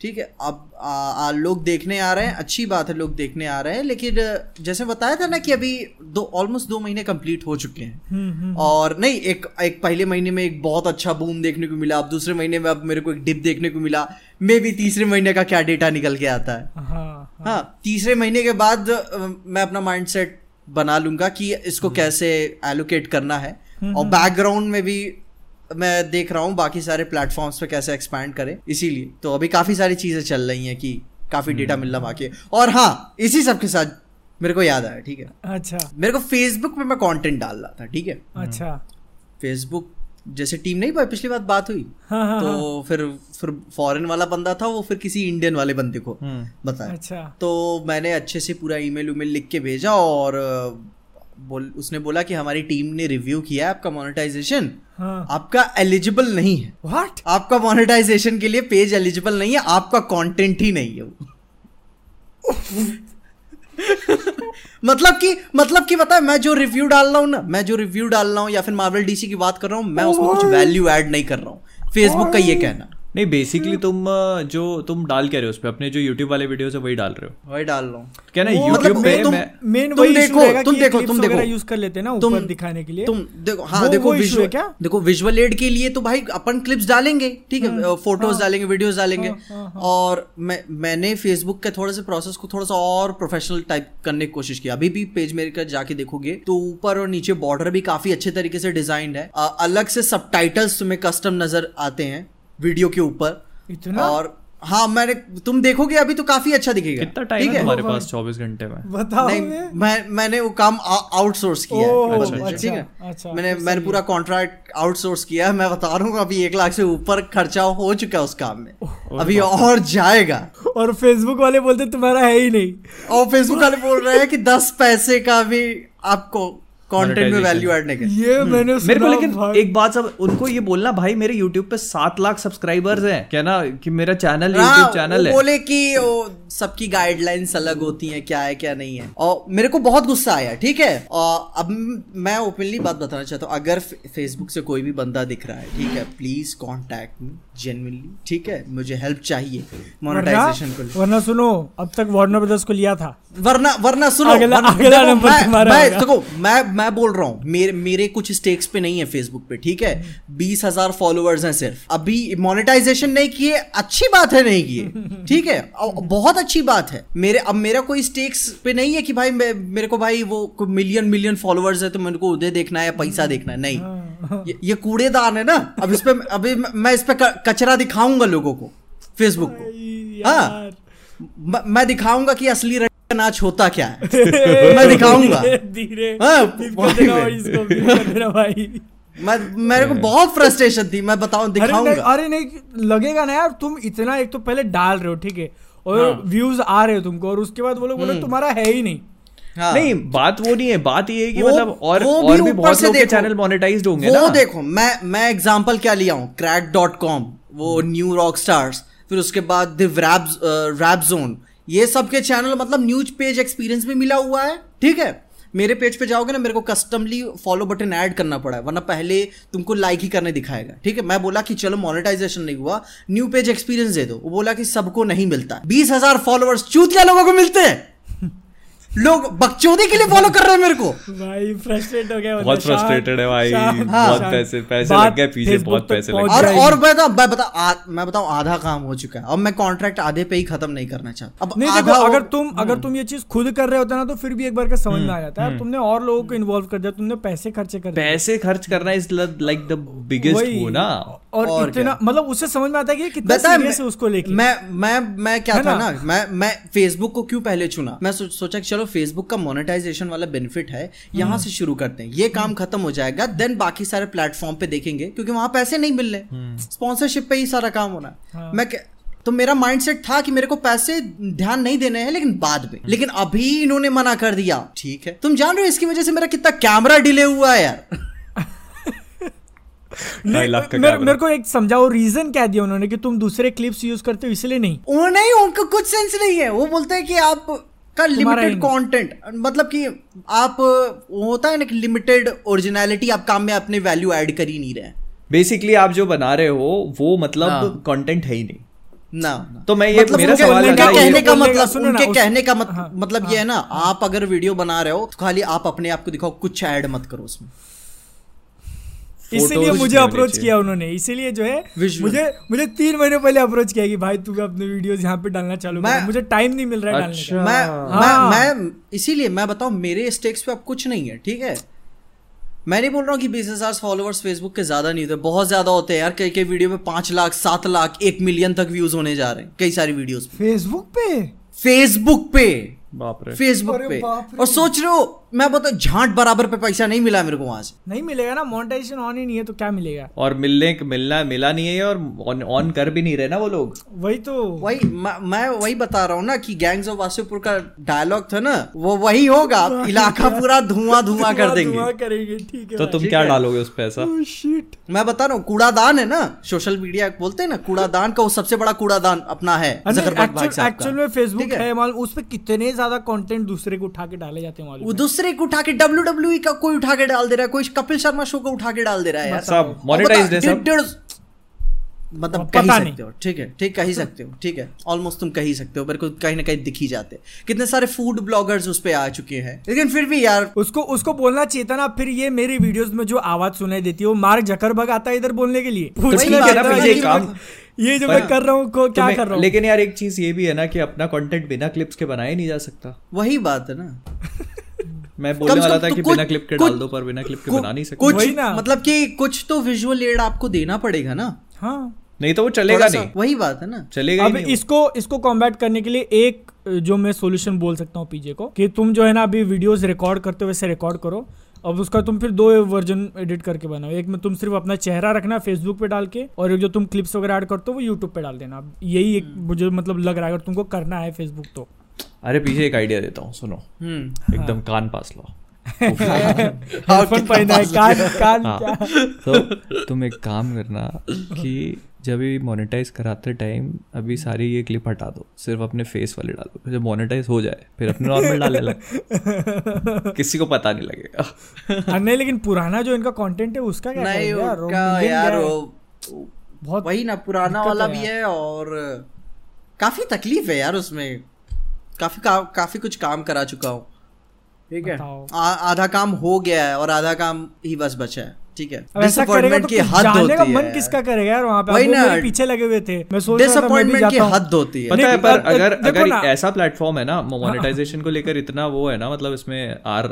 [SPEAKER 1] ठीक है अब आ, आ, लोग देखने आ रहे हैं अच्छी बात है लोग देखने आ रहे हैं लेकिन जैसे बताया था ना कि अभी दो ऑलमोस्ट दो महीने कंप्लीट हो चुके हैं।
[SPEAKER 2] हम्म हम्म
[SPEAKER 1] और नहीं एक एक पहले महीने में एक बहुत अच्छा बूम देखने को मिला अब दूसरे महीने में अब मेरे को एक डिप देखने को मिला मे भी तीसरे महीने का क्या डेटा निकल के आता है।
[SPEAKER 2] हाँ हाँ।
[SPEAKER 1] हाँ तीसरे महीने के बाद मैं अपना माइंडसेट बना लूँगा कि इसको कैसे एलोकेट करना है। और बैकग्राउंड में भी मैं देख रहा हूँ बाकी सारे प्लेटफॉर्म्स पे कैसे एक्सपैंड करें इसीलिए। तो अभी काफ़ी सारी चीज़ें चल रही हैं कि काफ़ी डेटा मिल रहा बाकी है। और हाँ इसी सब के साथ मेरे को याद आया ठीक है?
[SPEAKER 2] अच्छा।
[SPEAKER 1] मेरे को फेसबुक पे मैं कंटेंट डाल रहा था ठीक है?
[SPEAKER 2] अच्छा।
[SPEAKER 1] फेसबुक जैसे टीम नहीं भाई पिछली बार बात हुई?
[SPEAKER 2] हाँ हाँ हाँ,
[SPEAKER 1] तो फिर फिर फॉरेन वाला बंदा था वो फिर किसी इंडियन वाले बंदे को
[SPEAKER 3] हम्म।
[SPEAKER 1] बताया।
[SPEAKER 2] अच्छा।
[SPEAKER 1] तो मैंने अच्छे से पूरा ईमेल उमेल लिख के भेजा और बोल उसने बोला कि हमारी टीम ने रिव्यू किया है आपका मोनेटाइजेशन
[SPEAKER 2] हाँ।
[SPEAKER 1] आपका एलिजिबल नहीं है।
[SPEAKER 2] व्हाट
[SPEAKER 1] आपका मोनेटाइजेशन के लिए पेज एलिजिबल नहीं है आपका कंटेंट ही नहीं है वो। मतलब कि मतलब कि पता है मैं जो रिव्यू डाल रहा हूँ ना मैं जो रिव्यू डाल रहा हूँ या फिर मार्वल डीसी की बात कर रहा हूँ मैं उसमें कुछ वैल्यू ऐड नहीं कर रहा हूँ। फेसबुक का ये कहना।
[SPEAKER 3] नहीं बेसिकली तुम जो तुम डाल क्या रहे हो उस पे अपने जो यूट्यूब वाले वीडियोस है वही डाल रहे हो।
[SPEAKER 1] वही डाल रहा हूँ।
[SPEAKER 3] क्या ना यूट्यूब
[SPEAKER 1] मतलब
[SPEAKER 3] पे
[SPEAKER 1] तुम-
[SPEAKER 3] मैं
[SPEAKER 2] मेन
[SPEAKER 1] तुम
[SPEAKER 2] वही
[SPEAKER 1] देखो, तुम देखो, तुम देखो।
[SPEAKER 2] यूज़ कर लेते ना
[SPEAKER 1] तुम
[SPEAKER 2] ऊपर दिखाने के लिए।
[SPEAKER 1] तुम देखो हाँ देखो विजुअल
[SPEAKER 2] क्या?
[SPEAKER 1] देखो विजुअल एड के लिए तो भाई अपन क्लिप्स डालेंगे ठीक है? फ़ोटोज़ डालेंगे वीडियोस डालेंगे।
[SPEAKER 2] हाँ, हाँ,
[SPEAKER 1] और मैं मैंने फेसबुक के थोड़े से प्रोसेस को थोड़ा सा और प्रोफेशनल टाइप करने की कोशिश की। अभी भी पेज मेरे का जाके देखोगे तो ऊपर और नीचे बॉर्डर भी काफ़ी अच्छे तरीके से डिजाइंड है। अलग से सब तुम्हें कस्टम नज़र आते हैं। वीडियो के ऊपर।
[SPEAKER 2] इतना?
[SPEAKER 1] और हाँ मैंने तुम देखोगे अभी तो काफ़ी अच्छा दिखेगा।
[SPEAKER 3] कितना टाइम
[SPEAKER 1] ठीक
[SPEAKER 3] है तुम्हारे पास चौबीस घंटे में?
[SPEAKER 2] बताओ
[SPEAKER 1] नहीं मैं मैंने वो काम आउटसोर्स किया है।
[SPEAKER 2] ओह,
[SPEAKER 1] अच्छा,
[SPEAKER 2] अच्छा,
[SPEAKER 1] ठीक है?
[SPEAKER 2] अच्छा,
[SPEAKER 1] मैंने
[SPEAKER 2] फिर
[SPEAKER 1] मैंने पूरा कॉन्ट्रैक्ट आउटसोर्स किया है। मैं बता रहा हूँ अभी एक लाख से ऊपर खर्चा हो चुका है उस काम में। अभी और जाएगा।
[SPEAKER 2] और फेसबुक वाले बोलते तुम्हारा है ही नहीं।
[SPEAKER 1] और फेसबुक वाले बोल रहे हैं कि दस पैसे का भी आपको कंटेंट में वैल्यू ऐड नहीं
[SPEAKER 2] ये मैंने
[SPEAKER 3] मेरे को लेकिन एक बात सब उनको ये बोलना भाई मेरे यूट्यूब पे सात लाख सब्सक्राइबर्स हैं। क्या ना कि मेरा चैनल यूट्यूब चैनल है।
[SPEAKER 1] बोले कि सबकी गाइडलाइंस अलग होती हैं क्या है क्या नहीं है। और मेरे को बहुत गुस्सा आया ठीक है? और अब मैं ओपनली बात बताना चाहता हूँ अगर फेसबुक से कोई भी बंदा दिख रहा है ठीक है प्लीज़ कॉन्टेक्ट मी जेनविनली ठीक है? मुझे हेल्प चाहिए मोनेटाइजेशन को
[SPEAKER 2] वरना सुनो अब तक वार्नर ब्रदर्स को लिया था।
[SPEAKER 1] वरना वरना सुनो
[SPEAKER 2] अगला- नंबर
[SPEAKER 1] मैं-
[SPEAKER 2] तुम्हारा
[SPEAKER 1] मैं देखो मैं मैं बोल रहा हूँ मेरे मेरे कुछ स्टेक्स पे नहीं है फेसबुक पे ठीक है? बीस हज़ार फॉलोअर्स हैं सिर्फ़। अभी मोनेटाइजेशन नहीं किए अच्छी बात है नहीं किए ठीक है? बहुत अच्छी बात है। मेरे अब मेरा कोई स्टेक्स पे नहीं है कि भाई मेरे को भाई वो मिलियन मिलियन फॉलोअर्स है तो मेरे को उदय देखना है पैसा देखना है। नहीं।
[SPEAKER 2] हाँ।
[SPEAKER 1] ये, ये कूड़ेदान है ना? अब इस पे अभी मैं- इस पे क- कचरा दिखाऊँगा लोगों को फेसबुक को।
[SPEAKER 2] यार।
[SPEAKER 1] म- दिखाऊँगा कि असली नाच होता क्या है? मैं दिखाऊँगा।
[SPEAKER 2] धीरे धीरे
[SPEAKER 1] हाँ, भाई। मैं- मेरे को बहुत फ्रस्ट्रेशन थी मैं बताऊँ
[SPEAKER 2] अरे नहीं
[SPEAKER 1] दिखाऊँगा।
[SPEAKER 2] अरे नहीं लगेगा ना यार तुम इतना एक तो पहले डाल रहे हो ठीक है? और व्यूज़ आ रहे हो तुमको और उसके बाद वो लोग बोले तुम्हारा है ही नहीं।
[SPEAKER 1] हाँ।
[SPEAKER 3] नहीं बात वो नहीं है बात ये है कि
[SPEAKER 1] वो-
[SPEAKER 3] मतलब और
[SPEAKER 1] वो भी
[SPEAKER 3] और भी बहुत
[SPEAKER 1] से
[SPEAKER 3] लोग
[SPEAKER 1] देखो।
[SPEAKER 3] चैनल मोनेटाइज्ड होंगे
[SPEAKER 1] वो
[SPEAKER 3] ना।
[SPEAKER 1] देखो मैं मैं एग्जांपल क्या लिया हूँ? क्रैक डॉट कॉम वो न्यू रॉक स्टार्स फिर उसके बाद द रैप रैप जोन ये सब के चैनल मतलब न्यूज़ पेज एक्सपीरियंस भी मिला हुआ है, ठीक है? मेरे पेज पे जाओगे ना, मेरे को कस्टमली फॉलो बटन ऐड करना पड़ा है, वरना पहले तुमको लाइक ही करने दिखाएगा, ठीक है? मैं बोला कि चलो मोनेटाइजेशन नहीं हुआ न्यू पेज एक्सपीरियंस दे दो। वो बोला कि सबको नहीं मिलता। बीस हज़ार फॉलोअर्स चूतिया लोगों को मिलते हैं। लोग बकचोदी के लिए फॉलो कर रहे हैं मेरे को।
[SPEAKER 2] भाई फ्रस्ट्रेट हो गया
[SPEAKER 3] बहुत frustrated है भाई, बहुत पैसे- पैसे लग गए पीछे, बहुत पैसे लग। गए।
[SPEAKER 1] और और मैं बता मैं बता आ, मैं बताऊँ आधा काम हो चुका है। अब मैं कॉन्ट्रैक्ट आधे पे ही खत्म नहीं करना चाहता। अब
[SPEAKER 2] नहीं देखो अगर तुम अगर तुम ये चीज़ खुद कर रहे होते ना तो फिर भी एक बार का समझ में आ जाता है। तुमने और लोगों को इन्वॉल्व कर दिया तुमने पैसे खर्चे कर दिए।
[SPEAKER 3] पैसे खर्च करना इज़ लाइक द बिगेस्ट वो ना।
[SPEAKER 2] और,
[SPEAKER 1] और
[SPEAKER 2] इतना मतलब उससे समझ में आता है कि कितना सीरियस है उसको लेके।
[SPEAKER 1] मैं मैं मैं क्या था
[SPEAKER 2] ना?
[SPEAKER 1] ना? मैं मैं फेसबुक को क्यों पहले चुना? मैं सो, सोचा कि चलो फेसबुक का मोनेटाइजेशन वाला बेनिफिट है यहाँ
[SPEAKER 2] हम्म।
[SPEAKER 1] से शुरू करते हैं। ये काम खत्म हो जाएगा देन बाकी सारे प्लेटफॉर्म पे देखेंगे क्योंकि वहाँ पैसे नहीं मिल रहे स्पॉन्सरशिप पे ही सारा काम होना। हाँ। मैं तो मेरा माइंडसेट था कि मेरे को पैसे ध्यान नहीं देने हैं लेकिन बाद में। लेकिन अभी इन्होंने मना कर दिया। ठीक है। तुम जान रहे हो इसकी वजह से मेरा कितना कैमरा डिले हुआ है यार।
[SPEAKER 2] मेरे। मेरे को एक समझाओ रीजन क्या दिया उन्होंने कि तुम दूसरे क्लिप्स यूज़ करते हो इसलिए नहीं?
[SPEAKER 1] वो नहीं उनको कुछ सेंस नहीं है। वो बोलते हैं कि आप का लिमिटेड
[SPEAKER 2] ही
[SPEAKER 1] कंटेंट मतलब कि आप वो होता है ना कि लिमिटेड ओरिजिनलिटी आप काम में अपने वैल्यू ऐड कर ही नहीं रहे
[SPEAKER 3] बेसिकली आप जो बना रहे हो वो मतलब
[SPEAKER 1] हाँ।
[SPEAKER 3] कंटेंट है ही नहीं।
[SPEAKER 1] ना।
[SPEAKER 3] तो मैं ये
[SPEAKER 1] मतलब
[SPEAKER 3] मेरा सवाल
[SPEAKER 1] उनके कहने का मतलब
[SPEAKER 2] सुनो
[SPEAKER 1] उनके कहने का मत,
[SPEAKER 2] हाँ,
[SPEAKER 1] मतलब ये है ना आप अगर वीडियो बना रहे हो तो खाली आप अपने आप को दिखाओ कुछ ऐड मत करो उसमें।
[SPEAKER 2] इसीलिए मुझे अप्रोच किया उन्होंने इसीलिए जो है मुझे मुझे तीन महीने पहले अप्रोच किया कि भाई तू अपने वीडियोस यहाँ पे डालना चालू कर।
[SPEAKER 1] मैं-
[SPEAKER 2] मुझे टाइम नहीं मिल रहा है
[SPEAKER 3] अच्छा।
[SPEAKER 2] का।
[SPEAKER 1] मैं
[SPEAKER 2] हाँ।
[SPEAKER 1] मैं मैं इसीलिए मैं बताऊँ मेरे स्टेक्स पे अब कुछ नहीं है ठीक है? मैं नहीं बोल रहा हूँ कि बीस हज़ार फॉलोअर्स फेसबुक के ज़्यादा नहीं होते बहुत ज़्यादा होते हैं यार। कई कई वीडियो में पाँच लाख सात लाख एक मिलियन तक व्यूज़ होने जा रहे हैं कई सारी वीडियोस
[SPEAKER 2] फेसबुक पे?
[SPEAKER 1] फेसबुक पे।
[SPEAKER 3] बाप रे।
[SPEAKER 1] फेसबुक पे। और सोच रहे हो मैं बताऊँ झांट बराबर पे पैसा नहीं मिला मेरे को वहाँ से।
[SPEAKER 2] नहीं मिलेगा ना मोनेटाइजेशन ऑन ही नहीं है तो क्या मिलेगा?
[SPEAKER 3] और मिलने मिलना मिला नहीं है और ऑन ऑन कर भी नहीं रहे ना वो लोग।
[SPEAKER 2] वही तो।
[SPEAKER 1] वही मैं मैं वही बता रहा हूँ ना कि गैंग्स ऑफ़ वासेपुर का डायलॉग था ना वो वही होगा इलाका पूरा धुआँ धुआँ कर देंगे।
[SPEAKER 2] करेंगे ठीक है
[SPEAKER 3] तो तुम क्या डालोगे उस पे ऐसा?
[SPEAKER 2] Oh,
[SPEAKER 1] मैं बता रहा हूँ कूड़ादान है ना सोशल मीडिया बोलते हैं ना कूड़ादान का वो सबसे बड़ा कूड़ादान अपना है
[SPEAKER 2] एक्चुअल में फेसबुक
[SPEAKER 1] है।
[SPEAKER 2] उस पे कितने ज़्यादा कंटेंट दूसरे को उठा के डाले जाते हैं
[SPEAKER 1] वो दूसरे को उठा के डब्ल्यू डब्ल्यू का कोई उठा के डाल दे रहा है कोई कपिल शर्मा शो को उठा के डाल दे रहा है
[SPEAKER 3] सब मोनेटाइज्ड है सब।
[SPEAKER 1] मतलब कह ही सकते हो ठीक है ठीक कह ही सकते हो ठीक है ऑलमोस्ट तुम कह ही सकते हो मेरे को कहीं ना कहीं दिख ही जाते कितने सारे फ़ूड ब्लॉगर्स उस पे आ चुके हैं। लेकिन फिर भी यार
[SPEAKER 2] उसको उसको बोलना चाहिए था ना फिर ये मेरी वीडियोस में जो आवाज़ सुनाई देती है वो मार्क जकरबर्ग आता है इधर बोलने के लिए। पूछना
[SPEAKER 1] है ये
[SPEAKER 2] कि
[SPEAKER 3] काम-
[SPEAKER 2] ये जो मैं कर रहा हूँ को- क्या कर रहा हूँ?
[SPEAKER 3] लेकिन यार एक चीज़ ये भी है ना कि अपना कंटेंट बिना क्लिप्स के बनाया नहीं जा सकता।
[SPEAKER 1] वही बात है ना।
[SPEAKER 3] मैं बोलने वाला था
[SPEAKER 1] तो
[SPEAKER 3] कि बिना क्लिप के डाल दो पर बिना क्लिप के बना नहीं सकते।
[SPEAKER 1] कुछ
[SPEAKER 2] ना।
[SPEAKER 1] मतलब कि कुछ तो विजुअल एड आपको देना पड़ेगा ना।
[SPEAKER 2] हाँ।
[SPEAKER 3] नहीं तो वो चलेगा नहीं।
[SPEAKER 1] वही बात है ना।
[SPEAKER 3] चलेगा
[SPEAKER 2] अब इसको इसको कॉम्बैट करने के लिए एक जो मैं सॉल्यूशन बोल सकता हूँ पीजे को कि तुम जो है ना अभी वीडियोस रिकॉर्ड करते हो वैसे रिकॉर्ड करो। अब उसका तुम फिर दो वर्जन एडिट करके बनाओ। एक में तुम सिर्फ़ अपना चेहरा रखना फेसबुक पे डाल के और एक जो तुम क्लिप्स वगैरह ऐड करते हो वो यूट्यूब पे डाल देना। यही एक मुझे मतलब लग रहा है अगर तुमको करना है फेसबुक तो।
[SPEAKER 3] अरे पीछे एक आइडिया देता हूँ सुनो।
[SPEAKER 1] हम्म।
[SPEAKER 3] एकदम कान पास लो।
[SPEAKER 2] हेडफोन पहना है कान कान
[SPEAKER 3] हाँ।
[SPEAKER 2] क्या?
[SPEAKER 3] तो तुम एक काम करना कि जब भी मोनेटाइज कराते टाइम अभी सारी ये क्लिप हटा दो। सिर्फ़ अपने फेस वाले डालो जब मोनेटाइज हो जाए फिर अपने नॉर्मल डालने लग किसी को पता नहीं लगेगा।
[SPEAKER 2] हाँ, नहीं लेकिन पुराना जो इनका कंटेंट है उसका क्या
[SPEAKER 1] नहीं
[SPEAKER 2] यार?
[SPEAKER 1] यार वो
[SPEAKER 2] बहुत
[SPEAKER 1] वही ना पुराना वाला भी है और काफ़ी तकलीफ़ है यार उसमें। काफ़ी का, काफ़ी कुछ काम करा चुका हूँ। ठीक है? आ- आधा काम हो गया है और आधा काम ही बस बचा है ठीक है? डिसअपॉइंटमेंट
[SPEAKER 2] तो
[SPEAKER 1] की हद होती है।
[SPEAKER 2] मन किसका करेगा यार वहाँ पे?
[SPEAKER 1] वही ना।
[SPEAKER 2] पीछे लगे हुए थे। मैं सोच रहा था मैं भी
[SPEAKER 1] डिसअपॉइंटमेंट की हद होती है।
[SPEAKER 3] पता है पर
[SPEAKER 2] अब- अब
[SPEAKER 3] अगर अगर ऐसा प्लेटफॉर्म है ना मोनेटाइजेशन को लेकर इतना वो है ना मतलब इसमें आर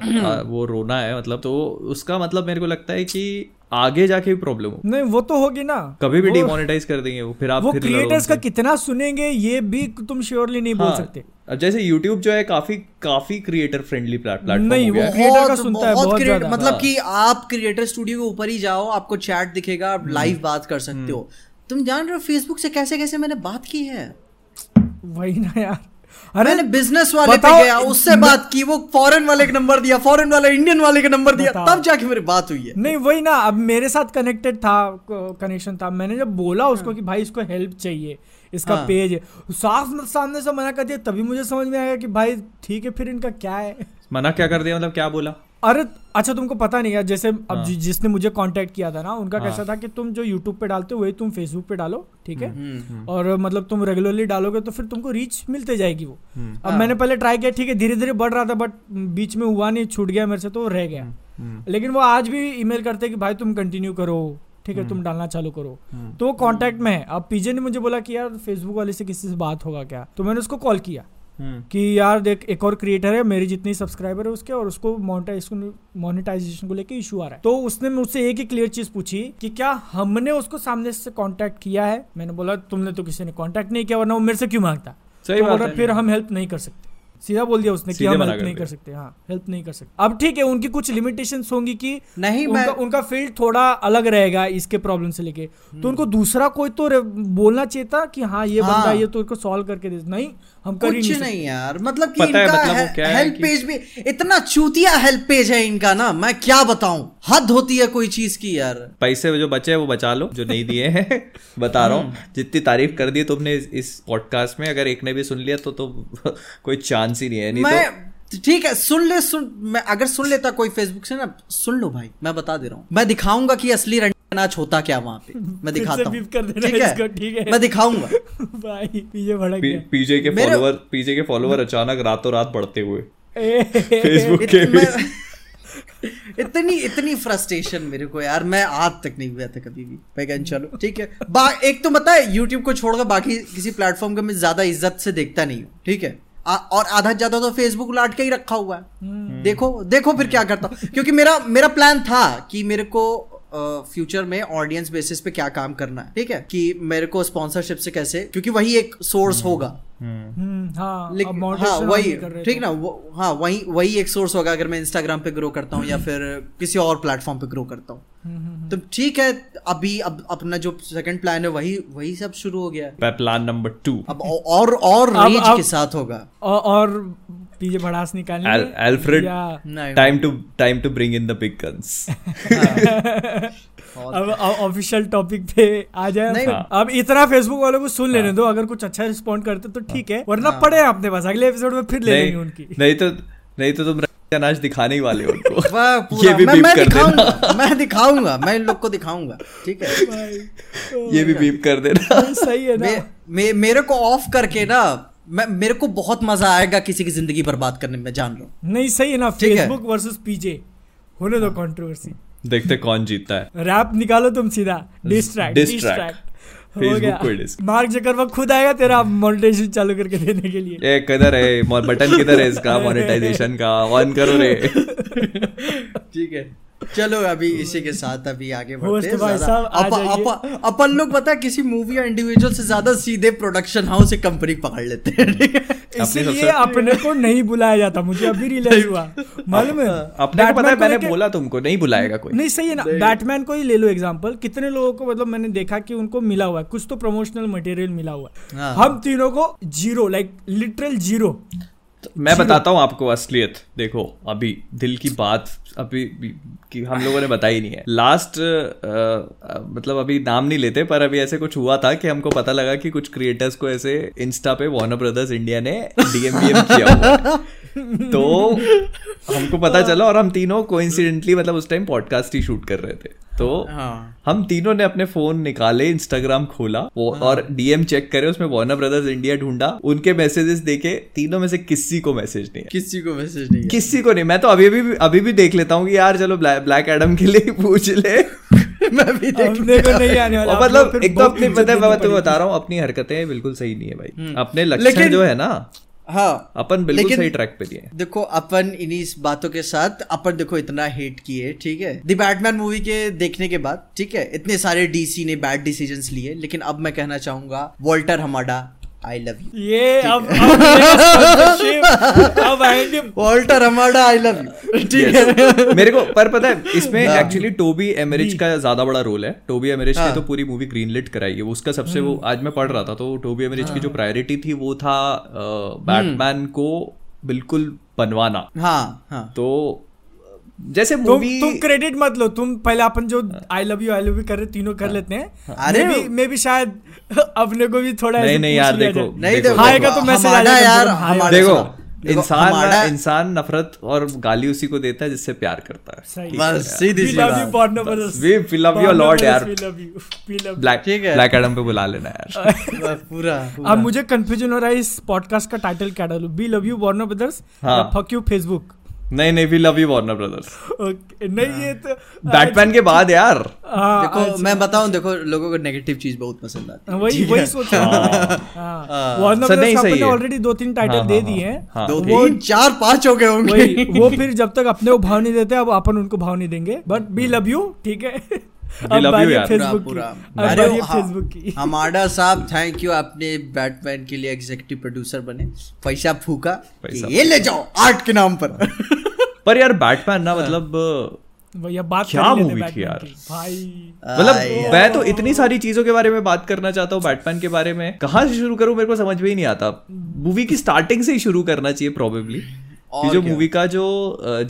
[SPEAKER 3] वो रोना है मतलब तो उसका मतलब मेरे को लगता है कि आगे जाके भी प्रॉब्लम हो।
[SPEAKER 2] नहीं वो तो होगी ना।
[SPEAKER 3] कभी भी डिमोनेटाइज कर देंगे वो फिर आप
[SPEAKER 2] वो
[SPEAKER 3] फिर
[SPEAKER 2] क्रिएटर्स का कितना सुनेंगे ये भी तुम श्योरली नहीं
[SPEAKER 3] हाँ, बोल
[SPEAKER 2] सकते।
[SPEAKER 3] अब जैसे YouTube जो है काफ़ी काफ़ी क्रिएटर फ्रेंडली प्लेटफॉर्म
[SPEAKER 2] नहीं, वो-
[SPEAKER 3] है।
[SPEAKER 2] creator का सुनता है बहुत ज़्यादा।
[SPEAKER 1] मतलब
[SPEAKER 3] हाँ।
[SPEAKER 1] कि आप क्रिएटर स्टूडियो के ऊपर ही जाओ आपको चैट दिखेगा आप लाइव बात कर सकते हो। तुम जान रहे हो फेसबुक से कैसे कैसे मैंने बात की है?
[SPEAKER 2] वही ना यार। अरे
[SPEAKER 1] मैंने बिज़नेस वाले पे गया उससे बात की वो फॉरेन वाले का नंबर दिया फॉरेन वाले इंडियन वाले का नंबर दिया तब जाके मेरी बात हुई है।
[SPEAKER 2] नहीं वही ना अब मेरे साथ कनेक्टेड था कनेक्शन था। मैंने जब बोला उसको कि भाई इसको हेल्प चाहिए इसका
[SPEAKER 1] हाँ।
[SPEAKER 2] पेज साफ़ सामने से मना कर दिया तभी मुझे समझ में आया कि भाई ठीक है फिर इनका क्या है?
[SPEAKER 3] मना क्या कर दिया मतलब क्या बोला?
[SPEAKER 2] अरे अच्छा तुमको पता नहीं है जैसे अब
[SPEAKER 3] हाँ।
[SPEAKER 2] जि- जिसने मुझे कांटेक्ट किया था ना उनका
[SPEAKER 3] हाँ।
[SPEAKER 2] कैसा था कि तुम जो यूट्यूब पे डालते हो वही तुम फेसबुक पे डालो ठीक है
[SPEAKER 1] हम्म,
[SPEAKER 2] और मतलब तुम रेगुलरली डालोगे तो फिर तुमको रीच मिलते जाएगी वो
[SPEAKER 3] हम्म।
[SPEAKER 2] अब
[SPEAKER 1] हाँ।
[SPEAKER 2] मैंने पहले ट्राई किया ठीक है धीरे धीरे बढ़ रहा था बट बीच में हुआ नहीं छूट गया मेरे से तो रह गया
[SPEAKER 3] हम्म।
[SPEAKER 2] लेकिन वो आज भी ईमेल करते कि भाई तुम कंटिन्यू करो ठीक है तुम डालना चालू करो
[SPEAKER 3] हम्म।
[SPEAKER 2] तो वो कांटेक्ट में है अब पीजे ने मुझे बोला कि यार फेसबुक वाले से किसी से बात होगा क्या तो मैंने उसको कॉल किया
[SPEAKER 3] हम्म।
[SPEAKER 2] कि यार देख एक और क्रिएटर है मेरी जितनी सब्सक्राइबर है उसके और उसको मोनेटाइजेशन को लेके इशू आ रहा है। तो उसने मुझसे एक ही क्लियर चीज़ पूछी कि क्या हमने उसको सामने से कांटेक्ट किया है? मैंने बोला तुमने तो किसी ने कांटेक्ट नहीं किया वरना वो मेरे से क्यों माँगता?
[SPEAKER 3] सही
[SPEAKER 2] तो
[SPEAKER 3] बात है।
[SPEAKER 2] फिर हम हेल्प नहीं कर सकते। सीधा बोल दिया उसने कि हम हेल्प नहीं कर सकते हाँ हेल्प नहीं कर सकते। अब ठीक है उनकी कुछ लिमिटेशन होंगी कि
[SPEAKER 1] नहीं
[SPEAKER 2] उनका
[SPEAKER 1] मैं
[SPEAKER 2] उनका फ़ील्ड थोड़ा अलग रहेगा इसके प्रॉब्लम से लेके। तो उनको दूसरा कोई तो बोलना चाहिए था कि हाँ ये
[SPEAKER 1] हाँ।
[SPEAKER 2] बंदा ये तो इसको सॉल्व करके दे। नहीं हम कर
[SPEAKER 1] कुछ
[SPEAKER 2] नहीं
[SPEAKER 1] नहीं यार मतलब कि
[SPEAKER 3] है,
[SPEAKER 1] इनका
[SPEAKER 3] मतलब क्या है
[SPEAKER 1] हेल्प
[SPEAKER 3] कि-
[SPEAKER 1] पेज भी इतना चूतिया हेल्प पेज है इनका ना मैं क्या बताऊँ? हद होती है कोई चीज़ की यार।
[SPEAKER 3] पैसे जो बचे हैं वो बचा लो जो नहीं दिए हैं बता रहा हूँ। जितनी तारीफ़ कर दी तुमने इस, पॉडकास्ट में अगर एक ने भी सुन लिया तो तो कोई चांस ही नहीं है नहीं तो
[SPEAKER 1] मैं ठीक है सुन ले सुन मैं अगर सुन लेता कोई फेसबुक से ना सुन लो भाई मैं बता दे रहा हूँ। मैं दिखाऊँगा कि असली नाच होता क्या वहाँ पे? मैं दिखाता हूँ। ठीक है?
[SPEAKER 2] ठीक है।
[SPEAKER 1] मैं दिखाऊँगा।
[SPEAKER 2] भाई पीछे भड़क गया।
[SPEAKER 3] पीजे के फॉलोवर पीजे के फॉलोवर अचानक रातों रात बढ़ते हुए। फेसबुक के
[SPEAKER 1] इतनी इतनी फ्रस्ट्रेशन मेरे को यार मैं आज तक नहीं हुआ था कभी भी। मैं पैगन चलो ठीक है। बा एक तो पता है यूट्यूब को छोड़कर बाकी किसी प्लेटफॉर्म का मैं ज़्यादा इज़्ज़त से देखता नहीं हूँ ठीक है? आ, और आधा ज़्यादा तो फेसबुक लाट के ही रखा हुआ है।
[SPEAKER 2] हम्म।
[SPEAKER 1] देखो देखो फिर क्या करता हूँ। क्योंकि मेरा मेरा प्लान था कि मेरे को फ्यूचर में ऑडियंस बेसिस पे क्या काम करना है? ठीक है? कि मेरे को स्पॉन्सरशिप से कैसे? क्योंकि वही एक सोर्स होगा।
[SPEAKER 2] हम्म, हाँ
[SPEAKER 1] लेकिन हाँ वही ठीक। ना हाँ वही वही एक सोर्स होगा अगर मैं इंस्टाग्राम पे ग्रो करता हूँ या फिर किसी और प्लेटफॉर्म पे ग्रो करता हूँ।
[SPEAKER 2] हम्म, हम्म,
[SPEAKER 1] तो ठीक है अभी अब अपना जो सेकंड प्लान है वही वही सब शुरू हो गया है।
[SPEAKER 3] प्लान नंबर टू
[SPEAKER 1] अब और और रेंज के साथ होगा।
[SPEAKER 2] और, और भड़ास निकालनी है,
[SPEAKER 1] नहीं
[SPEAKER 3] time to time to bring in the big guns
[SPEAKER 2] अब ऑफिशियल टॉपिक पे आ जाए
[SPEAKER 1] नहीं,
[SPEAKER 2] अब- अब इतना फेसबुक वालों को सुन लेने दो अगर कुछ अच्छा रिस्पॉन्ड करते तो ठीक है वरना
[SPEAKER 1] हाँ।
[SPEAKER 2] पड़े हैं अपने पास अगले एपिसोड में फिर ले लेंगे उनकी।
[SPEAKER 3] नहीं तो नहीं तो तुम रंगा नाच दिखाने ही वाले हो उनको। ये भी
[SPEAKER 1] मैं,
[SPEAKER 3] बीप
[SPEAKER 1] मैं
[SPEAKER 3] कर देना।
[SPEAKER 1] दिखाऊँगा मैं दिखाऊँगा मैं इन लोग को दिखाऊँगा ठीक है?
[SPEAKER 3] ये भी बीप कर देना।
[SPEAKER 2] सही है ना।
[SPEAKER 1] मे, मे, मेरे को ऑफ़ करके ना मैं मेरे को बहुत मज़ा आएगा किसी की ज़िंदगी बर्बाद करने में जान हूँ
[SPEAKER 2] नहीं सही है ना फेसबुक वर्सेस पीजे होने दो कंट्रोवर्सी
[SPEAKER 3] देखते कौन जीतता है।
[SPEAKER 2] रैप निकालो तुम सीधा। डिस्ट्रैक्ट. डिस्ट्रैक्ट हो. मार्क जकरबर्ग खुद आएगा तेरा मोनेटाइजेशन चालू करके देने के लिए।
[SPEAKER 3] ए किधर है? बटन किधर है इसका? मोनेटाइजेशन का। ऑन करो रे।
[SPEAKER 1] ठीक है। चलो अभी इसी के साथ अभी आगे बढ़ते हैं
[SPEAKER 2] भाई साहब, आ
[SPEAKER 1] अप- अपन लोग पता है किसी मूवी या इंडिविजुअल से ज़्यादा सीधे प्रोडक्शन हाउस से कंपनी पकड़ लेते हैं?
[SPEAKER 2] इसलिए अपने को नहीं बुलाया जाता मुझे अभी रियलाइज़ हुआ। मालूम है?
[SPEAKER 3] अपने को पता है मैंने बोला तुमको नहीं बुलाएगा कोई।
[SPEAKER 2] नहीं सही है ना। बैटमैन को ही ले लो एग्जांपल कितने लोगों को मतलब मैंने देखा कि उनको मिला हुआ है। कुछ तो प्रमोशनल मटेरियल मिला हुआ है।
[SPEAKER 1] हाँ।
[SPEAKER 2] हम तीनों को ज़ीरो लाइक लिटरल ज़ीरो
[SPEAKER 3] मैं बताता हूँ आपको असलियत देखो अभी दिल की बात अभी कि हम लोगों ने बताई नहीं है लास्ट मतलब अभी नाम नहीं लेते पर अभी ऐसे कुछ हुआ था कि हमको पता लगा कि कुछ क्रिएटर्स को ऐसे इंस्टा पे वार्नर ब्रदर्स इंडिया ने डीएमबीएम किया हुआ। तो हमको पता चला और हम तीनों कोइंसिडेंटली मतलब उस टाइम पॉडकास्ट ही शूट कर रहे थे तो
[SPEAKER 1] हाँ।
[SPEAKER 3] हम तीनों ने अपने फ़ोन निकाले इंस्टाग्राम खोला वो हाँ. और डीएम चेक करे उसमें वार्नर ब्रदर्स इंडिया ढूंढा उनके मैसेजेस देखे तीनों में से किसी को मैसेज नहीं
[SPEAKER 1] किसी को मैसेज नहीं
[SPEAKER 3] किसी को नहीं मैं तो अभी भी अभी भी देख लेता हूँ कि यार चलो ब्लैक, ब्लैक एडम के लिए पूछ ले।
[SPEAKER 1] मैं भी देख
[SPEAKER 2] अपने को नहीं आने वाला
[SPEAKER 3] मतलब एक तो अपनी पता मैं तुम्हें बता रहा हूँ अपनी हरकतें बिल्कुल सही नहीं है भाई। अपने लक्षण जो है ना
[SPEAKER 1] हाँ
[SPEAKER 3] अपन बिल्कुल
[SPEAKER 1] लेकिन-
[SPEAKER 3] सही ट्रैक पे दिए
[SPEAKER 1] देखो अपन इन्हीं बातों के साथ अपन देखो इतना हेट किए ठीक है? द बैटमैन मूवी के देखने के बाद ठीक है? इतने सारे डीसी ने बैड डिसीजंस लिए लेकिन अब मैं कहना चाहूँगा Walter Hamada I love you
[SPEAKER 2] ये अब अब आएँगे
[SPEAKER 1] Walter Hamada I love you ठीक है।
[SPEAKER 3] मेरे को पर पता है इसमें
[SPEAKER 1] हाँ।
[SPEAKER 3] एक्चुअली टोबी एमरिच का ज़्यादा बड़ा रोल है। टोबी एमरिच ने
[SPEAKER 1] हाँ।
[SPEAKER 3] तो पूरी मूवी ग्रीनलिट कराई है। उसका सबसे वो आज मैं पढ़ रहा था तो टोबी एमरिच की जो प्रायोरिटी थी वो था बैटमैन को बिल्कुल बनवाना।
[SPEAKER 1] हाँ हाँ।
[SPEAKER 3] तो जैसे मूवी
[SPEAKER 2] तुम क्रेडिट मत लो तुम पहले अपन जो I love you I love you कर रहे तीनों कर लेते हैं।
[SPEAKER 1] हाँ। अरे
[SPEAKER 2] मैं भी मैं भी शायद अपने को भी थोड़ा
[SPEAKER 3] नहीं, नहीं यार, देखो,
[SPEAKER 1] नहीं
[SPEAKER 3] देखो,
[SPEAKER 2] का तो मैसेज आ
[SPEAKER 1] हमारा
[SPEAKER 2] जाएगा
[SPEAKER 1] यार
[SPEAKER 3] देखो इंसान इंसान नफरत और गाली उसी को देता है जिससे प्यार करता है।
[SPEAKER 2] सही।
[SPEAKER 1] बस सीधी सी बात।
[SPEAKER 3] you a
[SPEAKER 2] Warner
[SPEAKER 3] lot,
[SPEAKER 2] Brothers,
[SPEAKER 3] यार। ब्लैक ब्लैक एडम पे बुला लेना यार।
[SPEAKER 1] पूरा
[SPEAKER 2] अब मुझे कंफ्यूजन हो रहा है इस पॉडकास्ट का टाइटल क्या डालूं? We love you Warner Brothers
[SPEAKER 3] हाँ।
[SPEAKER 2] फक यू फेसबुक
[SPEAKER 3] नहीं नहीं we love you Warner Brothers
[SPEAKER 2] okay नहीं ये तो
[SPEAKER 3] बैटमैन के बाद यार।
[SPEAKER 2] हाँ
[SPEAKER 1] देखो मैं बताऊँ देखो लोगों को नेगेटिव चीज़ बहुत पसंद आती है।
[SPEAKER 2] वही वही सोच रहा हूँ हाँ। वार्नर
[SPEAKER 3] नहीं,
[SPEAKER 2] ब्रदर्स
[SPEAKER 3] सही
[SPEAKER 2] ने ऑलरेडी दो तीन टाइटल
[SPEAKER 3] हाँ,
[SPEAKER 2] दे
[SPEAKER 3] हाँ,
[SPEAKER 2] दिए हैं।
[SPEAKER 3] हाँ।
[SPEAKER 1] दो
[SPEAKER 2] वो-
[SPEAKER 1] तीन चार पाँच हो गए होंगे।
[SPEAKER 2] वो फिर जब तक अपने को भाव नहीं देते अब अपन उनको भाव नहीं देंगे। बट वी लव यू ठीक है। अब
[SPEAKER 3] love you यार।
[SPEAKER 1] पूरा पूरा. अरे
[SPEAKER 2] बारी है
[SPEAKER 1] हाँ,
[SPEAKER 2] फेसबुक की
[SPEAKER 1] हमारा साहब थैंक यू आपने बैटमैन के लिए एग्जीक्यूटिव प्रोड्यूसर बने. पैसा फूका ये ले जाओ आर्ट के नाम पर.
[SPEAKER 3] पर यार बैटमैन ना मतलब
[SPEAKER 2] भैया बात
[SPEAKER 3] क्या
[SPEAKER 2] ही
[SPEAKER 3] movie थी यार?
[SPEAKER 2] भाई.
[SPEAKER 3] मतलब मैं तो इतनी सारी चीज़ों के बारे में बात करना चाहता हूँ बैटमैन के बारे में. कहाँ से शुरू करूँ? मेरे को समझ में ही नहीं आता. मूवी की स्टार्टिंग से ही शुरू करना चाहिए प्रोबेबली
[SPEAKER 1] और
[SPEAKER 3] जो मूवी का जो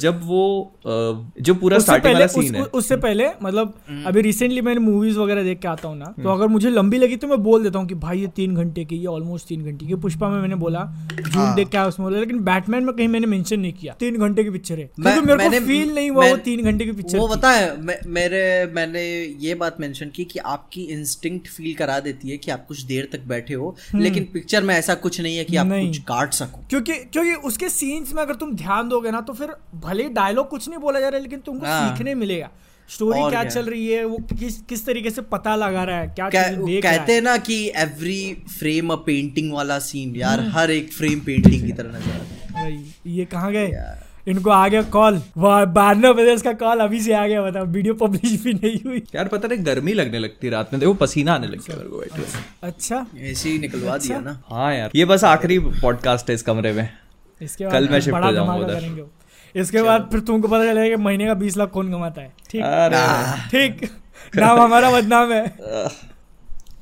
[SPEAKER 3] जब वो जो पूरा
[SPEAKER 2] उससे
[SPEAKER 3] स्टार्टिंग
[SPEAKER 2] पहले
[SPEAKER 3] वाला
[SPEAKER 2] उस,
[SPEAKER 3] है
[SPEAKER 2] उससे पहले मतलब
[SPEAKER 1] हम्म।
[SPEAKER 2] अभी रिसेंटली मैंने मूवीज़ वगैरह देख के आता हूँ ना तो अगर मुझे लंबी लगी तो मैं बोल देता हूँ कि भाई ये तीन घंटे की ये ऑलमोस्ट तीन घंटे की पुष्पा में मैंने बोला जून
[SPEAKER 1] हाँ।
[SPEAKER 2] देख के आया उसमें बोला लेकिन बैटमैन में कहीं मैंने मेंशन नहीं किया तीन घंटे की पिक्चर है क्योंकि मेरे को फील नहीं हुआ वो तीन घंटे की पिक्चर
[SPEAKER 1] वो। बता है मेरे मैंने ये बात मेंशन की कि आपकी इंस्टिंक्ट फील करा देती है कि आप कुछ देर तक बैठे हो लेकिन पिक्चर में ऐसा कुछ नहीं है कि आप
[SPEAKER 2] हम्म।
[SPEAKER 1] कुछ काट सको
[SPEAKER 2] क्योंकि क्योंकि उसके सीन्स में अगर तुम ध्यान दोगे ना तो फिर भले ही डायलॉग कुछ नहीं बोला जा रहा है लेकिन तुमको
[SPEAKER 1] हाँ।
[SPEAKER 2] सीखने मिलेगा। स्टोरी क्या
[SPEAKER 1] क्या।
[SPEAKER 2] चल रही है वो किस किस तरीके से पता लगा रहा है क्या
[SPEAKER 1] कह,
[SPEAKER 2] देख रहा
[SPEAKER 1] कहते
[SPEAKER 2] है।
[SPEAKER 1] हैं ना कि एवरी फ्रेम अ पेंटिंग वाला सीन यार हर एक फ्रेम पेंटिंग की तरह नज़र। आता है
[SPEAKER 2] ये कहाँ गए? इनको आ गया कॉल बारह बजे का कॉल अभी से आ गया बताओ वीडियो पब्लिश भी नहीं हुई।
[SPEAKER 3] यार पता नहीं गर्मी लगने लगती रात में देखो पसीना आने लग गया मेरे को बैठे
[SPEAKER 2] अच्छा।
[SPEAKER 1] ऐसे ही निकलवा दिया ना।
[SPEAKER 3] हाँ यार ये बस आखिरी पॉडकास्ट है इस कमरे में।
[SPEAKER 2] इसके
[SPEAKER 3] कल मैं
[SPEAKER 2] बड़ा
[SPEAKER 3] हो जाऊँगा उधर।
[SPEAKER 2] इसके बाद फिर तुमको पता चलेगा कि महीने का बीस लाख कौन कमाता है। ठीक? ठीक। नाम हमारा बदनाम है।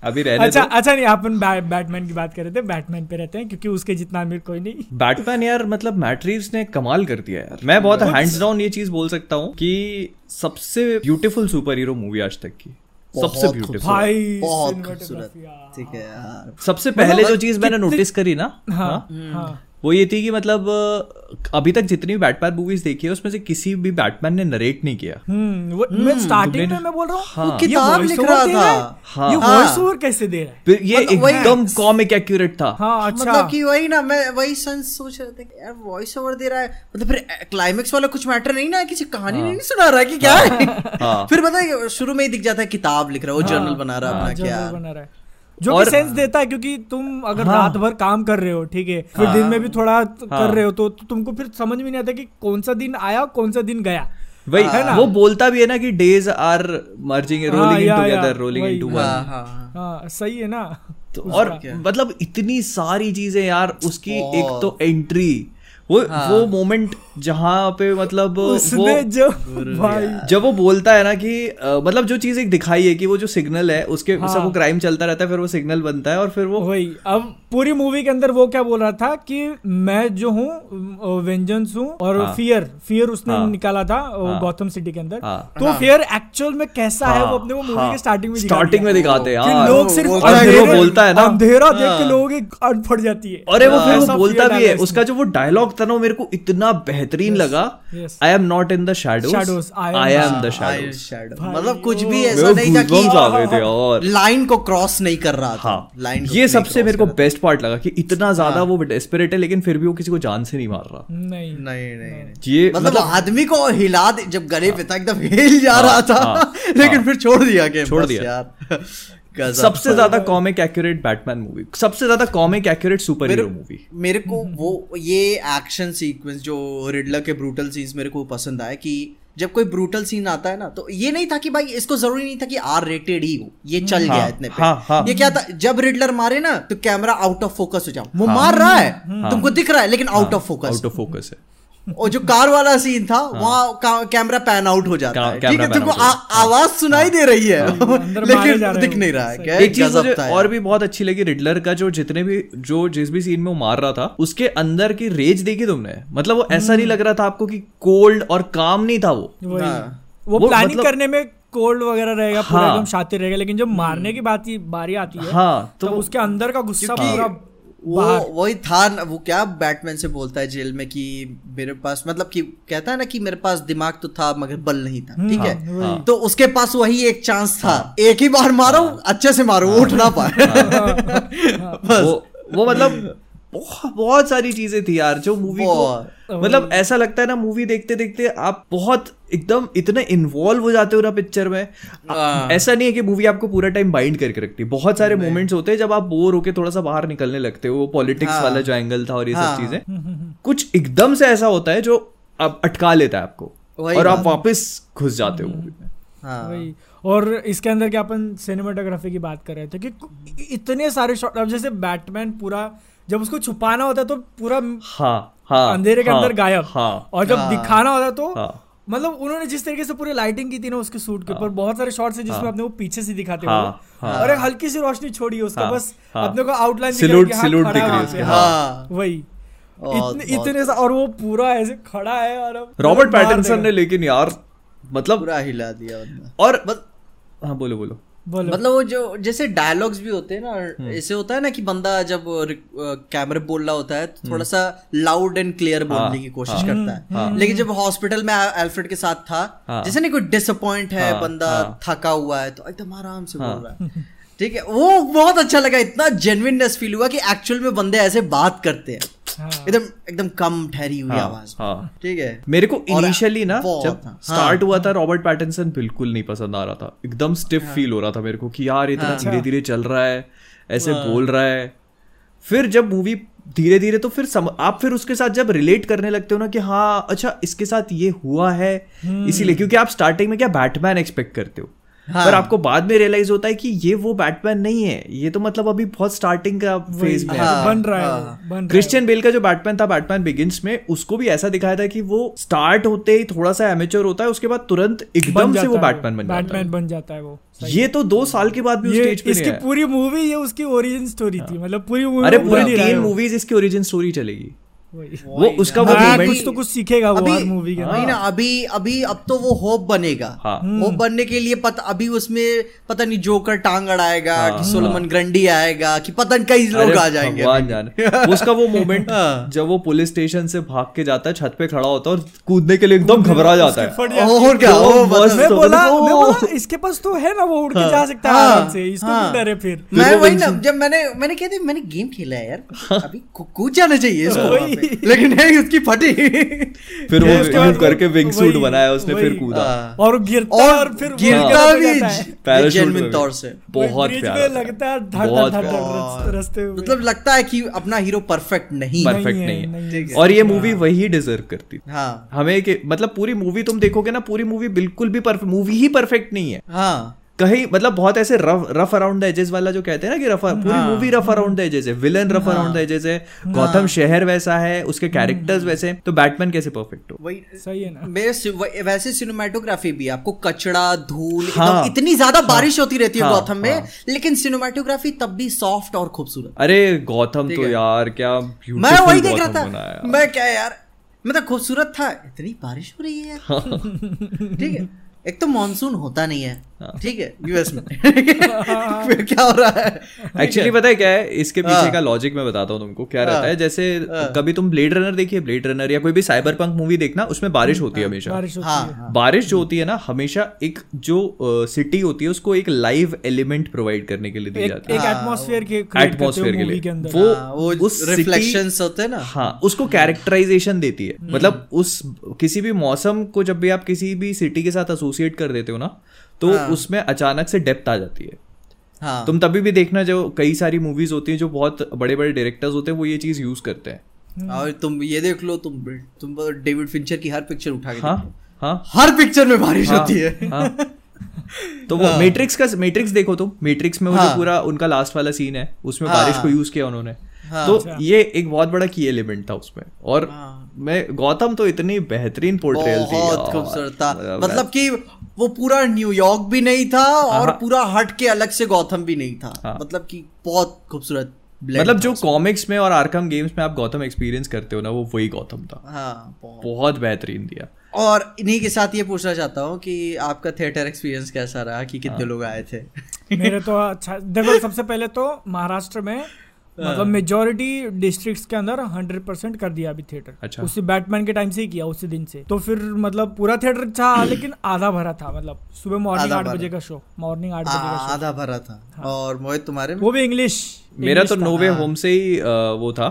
[SPEAKER 3] अभी रहने
[SPEAKER 2] अच्छा
[SPEAKER 3] दो।
[SPEAKER 2] अच्छा नहीं अपन बै, बैटमैन की बात कर रहे थे। बैटमैन पे रहते हैं क्योंकि उसके जितना अमीर कोई नहीं।
[SPEAKER 3] बैटमैन यार मतलब मैट रीव्स ने कमाल कर दिया यार। मैं बहुत हैंड्स डाउन ये चीज़ बोल सकता हूँ कि सबसे ब्यूटीफुल सुपर हीरो मूवी आज तक की। सबसे ब्यूटीफुल
[SPEAKER 2] भाई
[SPEAKER 1] बहुत खूबसूरत। ठीक है यार।
[SPEAKER 3] सबसे पहले जो चीज़ मैंने नोटिस करी ना
[SPEAKER 2] हाँ
[SPEAKER 3] हाँ,
[SPEAKER 2] हाँ।
[SPEAKER 3] वो ये थी कि मतलब अभी तक जितनी बैटमैन मूवीज़ देखी है उसमें से किसी भी बैटमैन ने नरेट नहीं किया
[SPEAKER 2] हम्म वो- मैं स्टार्टिंग में मैं बोल रहा हूँ
[SPEAKER 3] हाँ।
[SPEAKER 1] किताब लिख रहा? था।
[SPEAKER 3] हाँ।
[SPEAKER 2] ये
[SPEAKER 1] हाँ।
[SPEAKER 2] वॉइस ओवर कैसे दे रहा है
[SPEAKER 3] फिर ये
[SPEAKER 1] मतलब
[SPEAKER 3] एकदम कॉमिक एक्यूरेट था
[SPEAKER 2] हाँ अच्छा
[SPEAKER 1] मतलब कि वही ना मैं वही सेंस सोच रहा था कि यार वॉइस ओवर दे रहा है मतलब फिर क्लाइमेक्स वाला कुछ मैटर नहीं ना किसी कहानी नहीं सुना रहा कि क्या है
[SPEAKER 3] हाँ।
[SPEAKER 1] फिर पता है शुरू में ही दिख जाता है किताब लिख रहा है वो जर्नल बना रहा है अपना क्या
[SPEAKER 2] बना रहा है जो
[SPEAKER 3] और-
[SPEAKER 2] सेंस देता है क्योंकि तुम अगर
[SPEAKER 3] हाँ।
[SPEAKER 2] रात भर काम कर रहे हो ठीक है फिर दिन में भी थोड़ा
[SPEAKER 3] हाँ।
[SPEAKER 2] कर रहे हो तो, तो तुमको फिर समझ में नहीं आता कि कौन सा दिन आया कौन सा दिन गया
[SPEAKER 3] वही
[SPEAKER 2] है ना?
[SPEAKER 3] वो बोलता भी है ना कि डेज़ आर मर्जिंग
[SPEAKER 2] हाँ,
[SPEAKER 3] रोलिंग इन टुगेदर रोलिंग
[SPEAKER 2] वही।
[SPEAKER 3] इनटू
[SPEAKER 1] हाँ
[SPEAKER 3] वन
[SPEAKER 1] हाँ हाँ।
[SPEAKER 2] हाँ सही है ना
[SPEAKER 3] तो और मतलब इतनी सारी चीज़ें यार उसकी एक तो एंट्री वो हाँ। वो मोमेंट जहाँ पे मतलब वो
[SPEAKER 2] उसने जो भाई
[SPEAKER 3] जब वो बोलता है ना कि अ, मतलब जो चीज़ एक दिखाई है कि वो जो सिग्नल है उसके
[SPEAKER 2] हाँ।
[SPEAKER 3] सब वो क्राइम चलता रहता है फिर वो सिग्नल बनता है और फिर वो
[SPEAKER 2] वही अब पूरी मूवी के अंदर वो क्या बोल रहा था कि मैं जो हूँ वेंजेंस हूँ और
[SPEAKER 3] हाँ।
[SPEAKER 2] फियर फियर उसने
[SPEAKER 3] हाँ।
[SPEAKER 2] निकाला था
[SPEAKER 3] हाँ।
[SPEAKER 2] गौतम सिटी के अंदर
[SPEAKER 3] हाँ।
[SPEAKER 2] तो फियर एक्चुअल में कैसा है वो अपने वो मूवी
[SPEAKER 3] हाँ,
[SPEAKER 2] के स्टार्टिंग में
[SPEAKER 3] स्टार्टिंग में दिखाते हैं हाँ।
[SPEAKER 2] लोग सिर्फ़
[SPEAKER 3] अंधेरे बोलता है ना।
[SPEAKER 2] अंधेरा देख के
[SPEAKER 1] हाँ।
[SPEAKER 2] लोगों की अड़ फट जाती है
[SPEAKER 3] अरे वो फिर वो बोलता भी है उसका जो वो डायलॉग था ना मेरे को इतना बेहतरीन
[SPEAKER 2] yes, लगा।
[SPEAKER 3] I am not in the
[SPEAKER 2] Shadows,
[SPEAKER 3] shadows I am the shadows
[SPEAKER 1] मतलब कुछ भी ऐसा नहीं था
[SPEAKER 3] थे
[SPEAKER 1] कि
[SPEAKER 3] और
[SPEAKER 1] लाइन को क्रॉस नहीं कर रहा था।
[SPEAKER 3] हाँ।
[SPEAKER 1] लाइन
[SPEAKER 3] ये सबसे मेरे को बेस्ट पार्ट लगा कि इतना ज़्यादा वो डेस्परेट है लेकिन फिर भी वो किसी को जान से नहीं मार रहा।
[SPEAKER 2] नहीं
[SPEAKER 1] नहीं नहीं
[SPEAKER 3] ये
[SPEAKER 1] मतलब,
[SPEAKER 3] मतलब
[SPEAKER 1] आदमी को हिला दे जब गले पे था एकदम हिल जा रहा था
[SPEAKER 3] हाँ,
[SPEAKER 1] लेकिन फिर छोड़ दिया गेम
[SPEAKER 3] छोड़ दिया। सबसे ज़्यादा कॉमिक एक्यूरेट बैटमैन मूवी सबसे ज़्यादा comic accurate super hero movie
[SPEAKER 1] मेरे को वो ये एक्शन सीक्वेंस जो रिडलर के ब्रूटल सीन्स मेरे को पसंद आया कि जब कोई ब्रूटल सीन आता है ना तो ये नहीं था कि भाई इसको ज़रूरी नहीं था कि आर रेटेड ही हो। ये चल हाँ, गया
[SPEAKER 3] हाँ,
[SPEAKER 1] इतने पे।
[SPEAKER 3] हाँ, हाँ।
[SPEAKER 1] ये क्या था? जब रिडलर मारे ना तो कैमरा आउट ऑफ़ फोकस हो जाओ। वो मार रहा है। तुमको दिख रहा है लेकिन out of focus
[SPEAKER 3] out of focus है।
[SPEAKER 1] और जो कार वाला सीन था वहाँ कैमरा पैन आउट हो जाता है। ठीक है तुमको
[SPEAKER 3] हो
[SPEAKER 1] आवाज़ सुनाई दे रही है।
[SPEAKER 2] अंदर
[SPEAKER 1] लेकिन
[SPEAKER 2] रहे
[SPEAKER 1] दिख नहीं रहा है।
[SPEAKER 3] एक चीज़ मुझे और भी बहुत अच्छी लगी रिडलर का जो जितने भी जो जिस भी सीन में वो मार रहा था उसके अंदर की रेज देखी तुमने? मतलब वो ऐसा नहीं लग रहा था आपको कि कोल्ड और काम नहीं था वो?
[SPEAKER 1] हाँ।
[SPEAKER 2] वो प्लानिंग
[SPEAKER 3] मतलब-
[SPEAKER 2] करने में कोल्ड वगैरह रहेगा पूरा
[SPEAKER 3] हाँ।
[SPEAKER 2] एकदम शातिर रहेगा लेकिन जब मारने की बात बारी आती है
[SPEAKER 3] हाँ
[SPEAKER 2] तो
[SPEAKER 3] तो
[SPEAKER 2] उसके अंदर का गुस्सा पूरा
[SPEAKER 1] वो वही था ना वो क्या बैटमैन से बोलता है जेल में कि मेरे पास मतलब कि कहता है ना कि मेरे पास दिमाग तो था मगर बल नहीं था ठीक
[SPEAKER 2] हाँ,
[SPEAKER 1] है
[SPEAKER 2] हाँ,
[SPEAKER 1] तो उसके पास वही एक चांस था एक ही बार मारो अच्छे से मारो उठ ना पाए। बस।
[SPEAKER 3] वो वो मतलब बहुत बहुत सारी चीज़ें थी यार जो मूवी को मतलब ऐसा लगता है ना मूवी देखते देखते आप बहुत एकदम इतने इन्वॉल्व हो जाते हो ना पिक्चर में।
[SPEAKER 1] हाँ।
[SPEAKER 3] ऐसा नहीं है कि मूवी आपको पूरा टाइम बाइंड करके रखती है। बहुत सारे मोमेंट्स होते हैं जब आप बोर होके थोड़ा सा बाहर निकलने लगते हो वो पॉलिटिक्स
[SPEAKER 1] हाँ।
[SPEAKER 3] वाला जो एंगल था और ये सब
[SPEAKER 1] हाँ।
[SPEAKER 3] चीज़ें। कुछ एकदम से ऐसा होता है जो आप अटका लेता है आपको। और आप। वापस घुस जाते हो मूवी में।
[SPEAKER 1] हाँ।
[SPEAKER 2] वही। और इसके अंदर क्या अपन सिनेमाटोग्राफी की बात कर रहे थे कि इतने सारे शॉट अब जैसे बैटमैन पूरा जब उसको छुपाना होता है तो पूरा
[SPEAKER 3] हाँ हाँ
[SPEAKER 2] अंधेरे के
[SPEAKER 3] हाँ,
[SPEAKER 2] अंदर गायब
[SPEAKER 3] हाँ
[SPEAKER 2] और जब
[SPEAKER 1] हाँ।
[SPEAKER 2] दिखाना होता है तो
[SPEAKER 3] हाँ
[SPEAKER 2] मतलब उन्होंने जिस तरीके से पूरी लाइटिंग की थी ना उसके सूट के ऊपर बहुत सारे शॉट्स है जिसमें अपने वो पीछे से दिखाते
[SPEAKER 3] हाँ,
[SPEAKER 2] हुए
[SPEAKER 3] हाँ।
[SPEAKER 2] और एक हल्की सी रोशनी छोड़ी है उसका
[SPEAKER 3] हाँ,
[SPEAKER 2] बस
[SPEAKER 3] हाँ।
[SPEAKER 2] अपने को आउटलाइन
[SPEAKER 3] Silhouette- silhouette दिख रही है उसकी,
[SPEAKER 1] हाँ।
[SPEAKER 2] वही इतने। इतने सा- और वो पूरा ऐसे खड़ा है और
[SPEAKER 3] रॉबर्ट पैटिंसन ने लेकिन यार मतलब
[SPEAKER 1] पूरा हिला दिया बंदा
[SPEAKER 3] और हाँ बोलो बोलो
[SPEAKER 1] मतलब वो जो जैसे डायलॉग्स भी होते हैं
[SPEAKER 3] हम्म।
[SPEAKER 1] ना ऐसे होता है ना कि बंदा जब कैमरे बोल रहा होता है
[SPEAKER 3] हम्म।
[SPEAKER 1] तो थोड़ा सा लाउड एंड क्लियर
[SPEAKER 3] हाँ,
[SPEAKER 1] बोलने की कोशिश करता है लेकिन जब हॉस्पिटल में एल्फ्रेड के साथ था
[SPEAKER 3] हाँ।
[SPEAKER 1] जैसे ना कोई डिसअपॉइंट है
[SPEAKER 3] हाँ,
[SPEAKER 1] बंदा
[SPEAKER 3] हाँ।
[SPEAKER 1] थका हुआ है तो एकदम आराम से बोल रहा है ठीक है? वो बहुत अच्छा लगा इतना जेन्युइननेस फील हुआ कि एक्चुअल में बंदे ऐसे बात करते हैं।
[SPEAKER 2] हाँ।
[SPEAKER 1] एकदम एकदम कम ठहरी हुई
[SPEAKER 3] हाँ,
[SPEAKER 1] आवाज़।
[SPEAKER 3] हाँ।
[SPEAKER 1] ठीक है?
[SPEAKER 3] मेरे को इनिशियली ना जब
[SPEAKER 1] हाँ।
[SPEAKER 3] स्टार्ट हुआ था रॉबर्ट पैटिंसन बिल्कुल नहीं पसंद आ रहा था। एकदम स्टिफ फील हो रहा था मेरे को कि यार इतना धीरे धीरे चल रहा है ऐसे बोल रहा है। फिर जब मूवी धीरे धीरे तो फिर सम, आप फिर उसके साथ जब रिलेट करने लगते हो ना कि हाँ अच्छा इसके साथ ये हुआ है इसीलिए क्योंकि आप स्टार्टिंग में क्या बैटमैन एक्सपेक्ट करते हो?
[SPEAKER 1] हाँ।
[SPEAKER 3] पर आपको बाद में रियलाइज़ होता है कि ये वो बैटमैन नहीं है। ये तो मतलब अभी बहुत स्टार्टिंग का फ़ेज़ में हाँ,
[SPEAKER 2] बन रहा है
[SPEAKER 1] हाँ।
[SPEAKER 2] है
[SPEAKER 3] क्रिश्चियन बेल का जो बैटमैन था बैटमैन बिगिंस में उसको भी ऐसा दिखाया था कि वो स्टार्ट होते ही थोड़ा सा एमेच्योर होता है उसके बाद तुरंत एकदम से वो बैटमैन बन जाता
[SPEAKER 2] बैटमैन बन जाता है वो।
[SPEAKER 3] ये तो दो साल के बाद भी स्टेज पे
[SPEAKER 2] इसकी पूरी मूवी ये उसकी ओरिजिन स्टोरी थी। मतलब पूरी मूवी
[SPEAKER 3] अरे पूरी
[SPEAKER 2] ही है
[SPEAKER 3] तीन मूवीज़ इसकी ओरिजिन स्टोरी चलेगी। वो उसका वो
[SPEAKER 2] हाँ, कुछ तो कुछ सीखेगा वो हर मूवी के अंदर
[SPEAKER 1] ना अभी अभी अब तो वो होप बनेगा।
[SPEAKER 3] हाँ।
[SPEAKER 1] होप बनने के लिए पता अभी उसमें पता नहीं जोकर टांग अड़ाएगा
[SPEAKER 3] हाँ,
[SPEAKER 1] कि सोलमन ग्रंडी आएगा कि पता नहीं कई लोग आ जाएँगे
[SPEAKER 3] भगवान जाने। उसका वो मोमेंट
[SPEAKER 1] हाँ।
[SPEAKER 3] जब वो पुलिस स्टेशन से भाग के जाता है छत पे खड़ा होता है और कूदने के लिए एकदम घबरा जाता है।
[SPEAKER 2] है।
[SPEAKER 1] और क्या
[SPEAKER 3] तो
[SPEAKER 1] वो
[SPEAKER 2] मैं
[SPEAKER 3] तो
[SPEAKER 2] बोला मैं
[SPEAKER 3] वो-
[SPEAKER 2] बोला इसके पास तो है ना वो उड़ के जा सकता है
[SPEAKER 1] हाँ,
[SPEAKER 2] आराम से इसको
[SPEAKER 1] हाँ।
[SPEAKER 2] डरे फिर।
[SPEAKER 1] मैं वही ना जब मैंने मैंने कहते मैंने गेम खेला है यार अभी कूद जाना चाहिए इसको। लेकिन नहीं उसकी फटी।
[SPEAKER 3] फिर वो move करके विंग सूट बनाया उसने फिर कूदा।
[SPEAKER 1] हाँ।
[SPEAKER 2] और गिरता
[SPEAKER 1] और
[SPEAKER 2] फिर
[SPEAKER 1] गिरता भी
[SPEAKER 3] पैराशूट
[SPEAKER 1] तौर से।
[SPEAKER 3] बहुत प्यारा
[SPEAKER 2] लगता है धड़ धड़ धड़
[SPEAKER 1] प्यारा।
[SPEAKER 2] में
[SPEAKER 1] मतलब लगता है कि अपना हीरो परफेक्ट नहीं
[SPEAKER 3] परफेक्ट नहीं है और ये मूवी वही डिजर्व करती
[SPEAKER 1] हाँ।
[SPEAKER 3] हमें मतलब पूरी मूवी तुम देखोगे ना पूरी मूवी बिल्कुल भी परफेक्ट मूवी ही परफेक्ट नहीं है।
[SPEAKER 1] हाँ।
[SPEAKER 3] कहीं मतलब बहुत ऐसे rough rough around the edges वाला जो कहते हैं ना कि रफ पूरी movie rough around the edges है villain rough around the edges है गौतम शहर वैसा है उसके कैरेक्टर्स वैसे हैं, तो बैटमैन कैसे परफेक्ट हो?
[SPEAKER 1] वही
[SPEAKER 2] सही है ना।
[SPEAKER 1] मेरे वैसे सिनेमाटोग्राफी भी आपको कचड़ा धूल
[SPEAKER 3] हाँ।
[SPEAKER 1] इतनी ज़्यादा हाँ, बारिश होती रहती है
[SPEAKER 3] हाँ,
[SPEAKER 1] गौतम में
[SPEAKER 3] हाँ।
[SPEAKER 1] लेकिन सिनेमाटोग्राफी तब भी सॉफ्ट और खूबसूरत।
[SPEAKER 3] अरे गौतम तो यार क्या
[SPEAKER 1] मैं वही देख रहा था। मैं क्या यार मैं तो खूबसूरत था इतनी बारिश हो रही है ठीक है एक तो मानसून होता नहीं है
[SPEAKER 3] हाँ।
[SPEAKER 1] ठीक है यूएस में। फिर क्या हो रहा है?
[SPEAKER 3] एक्चुअली पता है क्या है? इसके पीछे
[SPEAKER 1] हाँ।
[SPEAKER 3] का लॉजिक मैं बताता हूँ तुमको। क्या रहता
[SPEAKER 1] हाँ।
[SPEAKER 3] है। जैसे कभी तुम ब्लेड रनर देखिए ब्लेड रनर या कोई भी साइबर पंक मूवी देखना उसमें बारिश होती है हमेशा।
[SPEAKER 2] बारिश होती
[SPEAKER 1] हाँ।
[SPEAKER 2] है
[SPEAKER 1] हाँ।
[SPEAKER 3] बारिश जो होती है ना हमेशा एक जो सिटी होती है उसको एक लाइव एलिमेंट प्रोवाइड करने के लिए दी जाती है।
[SPEAKER 2] एक
[SPEAKER 1] हाँ,
[SPEAKER 2] के हो
[SPEAKER 3] एटमॉस्फेयर के लिए। वो
[SPEAKER 1] हाँ,
[SPEAKER 3] उस city-
[SPEAKER 1] रिफ्लेक्शंस होते हैं ना।
[SPEAKER 3] हाँ उसको कैरेक्टराइजेशन देती है। मतलब उस किसी भी मौसम को जब भी आप किसी भी सिटी के साथ एसोसिएट कर देते हो ना तो हाँ. उसमें अचानक से डेप्थ आ जाती है
[SPEAKER 1] हाँ
[SPEAKER 3] तुम तभी भी देखना जो कई सारी मूवीज़ होती हैं जो बहुत बड़े बड़े डायरेक्टर्स होते हैं वो ये चीज़ यूज़ करते हैं
[SPEAKER 1] और तुम ये देख लो तुम तुम डेविड फिंचर की हर पिक्चर उठा के
[SPEAKER 3] हाँ हाँ
[SPEAKER 1] हर पिक्चर में बारिश
[SPEAKER 3] हाँ,
[SPEAKER 1] होती है
[SPEAKER 3] हाँ। तो वो मैट्रिक्स का मैट्रिक्स देखो तुम मैट्रिक्स में वो हाँ, जो
[SPEAKER 1] हाँ।
[SPEAKER 3] पूरा उनका लास्ट वाला सीन है उसमें
[SPEAKER 1] हाँ।
[SPEAKER 3] बारिश को यूज़ किया उन्होंने
[SPEAKER 1] हाँ।
[SPEAKER 3] तो
[SPEAKER 2] अच्छा।
[SPEAKER 3] ये एक बहुत बड़ा की एलिमेंट था उसमें और
[SPEAKER 1] हाँ।
[SPEAKER 3] मैं गौतम तो इतनी बेहतरीन पोर्ट्रेयल थी
[SPEAKER 1] बहुत खूबसूरत था
[SPEAKER 3] मतलब
[SPEAKER 1] मतलब कि वो पूरा न्यूयॉर्क भी नहीं था और
[SPEAKER 3] हाँ।
[SPEAKER 1] पूरा हट के अलग से गौतम भी नहीं था
[SPEAKER 3] हाँ।
[SPEAKER 1] मतलब कि बहुत खूबसूरत
[SPEAKER 3] मतलब जो कॉमिक्स में और आर्कम गेम्स में आप गौतम एक्सपीरियंस करते हो ना वो वही गौतम था
[SPEAKER 1] हाँ बहुत।
[SPEAKER 3] बहुत बेहतरीन दिया
[SPEAKER 1] और इन्हीं के साथ ये पूछना चाहता हूँ कि आपका थिएटर एक्सपीरियंस कैसा रहा कि कितने
[SPEAKER 3] हाँ।
[SPEAKER 1] कितने लोग आए थे
[SPEAKER 2] मेरे तो अच्छा देखो सबसे पहले तो महाराष्ट्र में मतलब मेजोरिटी डिस्ट्रिक्ट्स के अंदर हंड्रेड परसेंट कर दिया अभी थिएटर
[SPEAKER 3] अच्छा।
[SPEAKER 2] उसी बैटमैन के टाइम से ही किया उसी दिन से। तो फिर मतलब पूरा थिएटर था लेकिन आधा भरा था मतलब सुबह मॉर्निंग आठ बजे का शो मॉर्निंग आठ बजे का शो
[SPEAKER 1] आधा भरा था। हाँ। और मोहित तुम्हारे में?
[SPEAKER 2] वो भी इंग्लिश
[SPEAKER 3] मेरा तो नोवे
[SPEAKER 1] हाँ।
[SPEAKER 3] होम से ही वो था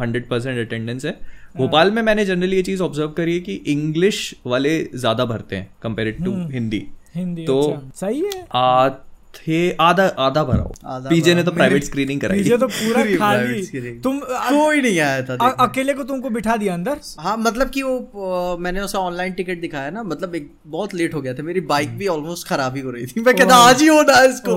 [SPEAKER 3] हंड्रेड परसेंट अटेंडेंस है। भोपाल में मैंने जनरली ये चीज़ ऑब्ज़र्व करी है कि इंग्लिश वाले ज़्यादा भरते हैं टू
[SPEAKER 2] हम्म।
[SPEAKER 3] हिंदी।
[SPEAKER 2] हिंदी
[SPEAKER 3] तो-
[SPEAKER 2] अच्छा। सही है।
[SPEAKER 3] आधे आधा आधा भरा। पीजे ने तो प्राइवेट स्क्रीनिंग कराई।
[SPEAKER 2] पीछे तो पूरा खाली। तुम
[SPEAKER 1] कोई नहीं आया था
[SPEAKER 2] अ- अकेले को तुमको बिठा दिया अंदर?
[SPEAKER 1] हाँ मतलब कि वो अ, मैंने उसे ऑनलाइन टिकट दिखाया ना मतलब एक बहुत लेट हो गया था। मेरी बाइक भी ऑलमोस्ट खराब ही हो रही थी। मैं कहता आज ही होना है इसको।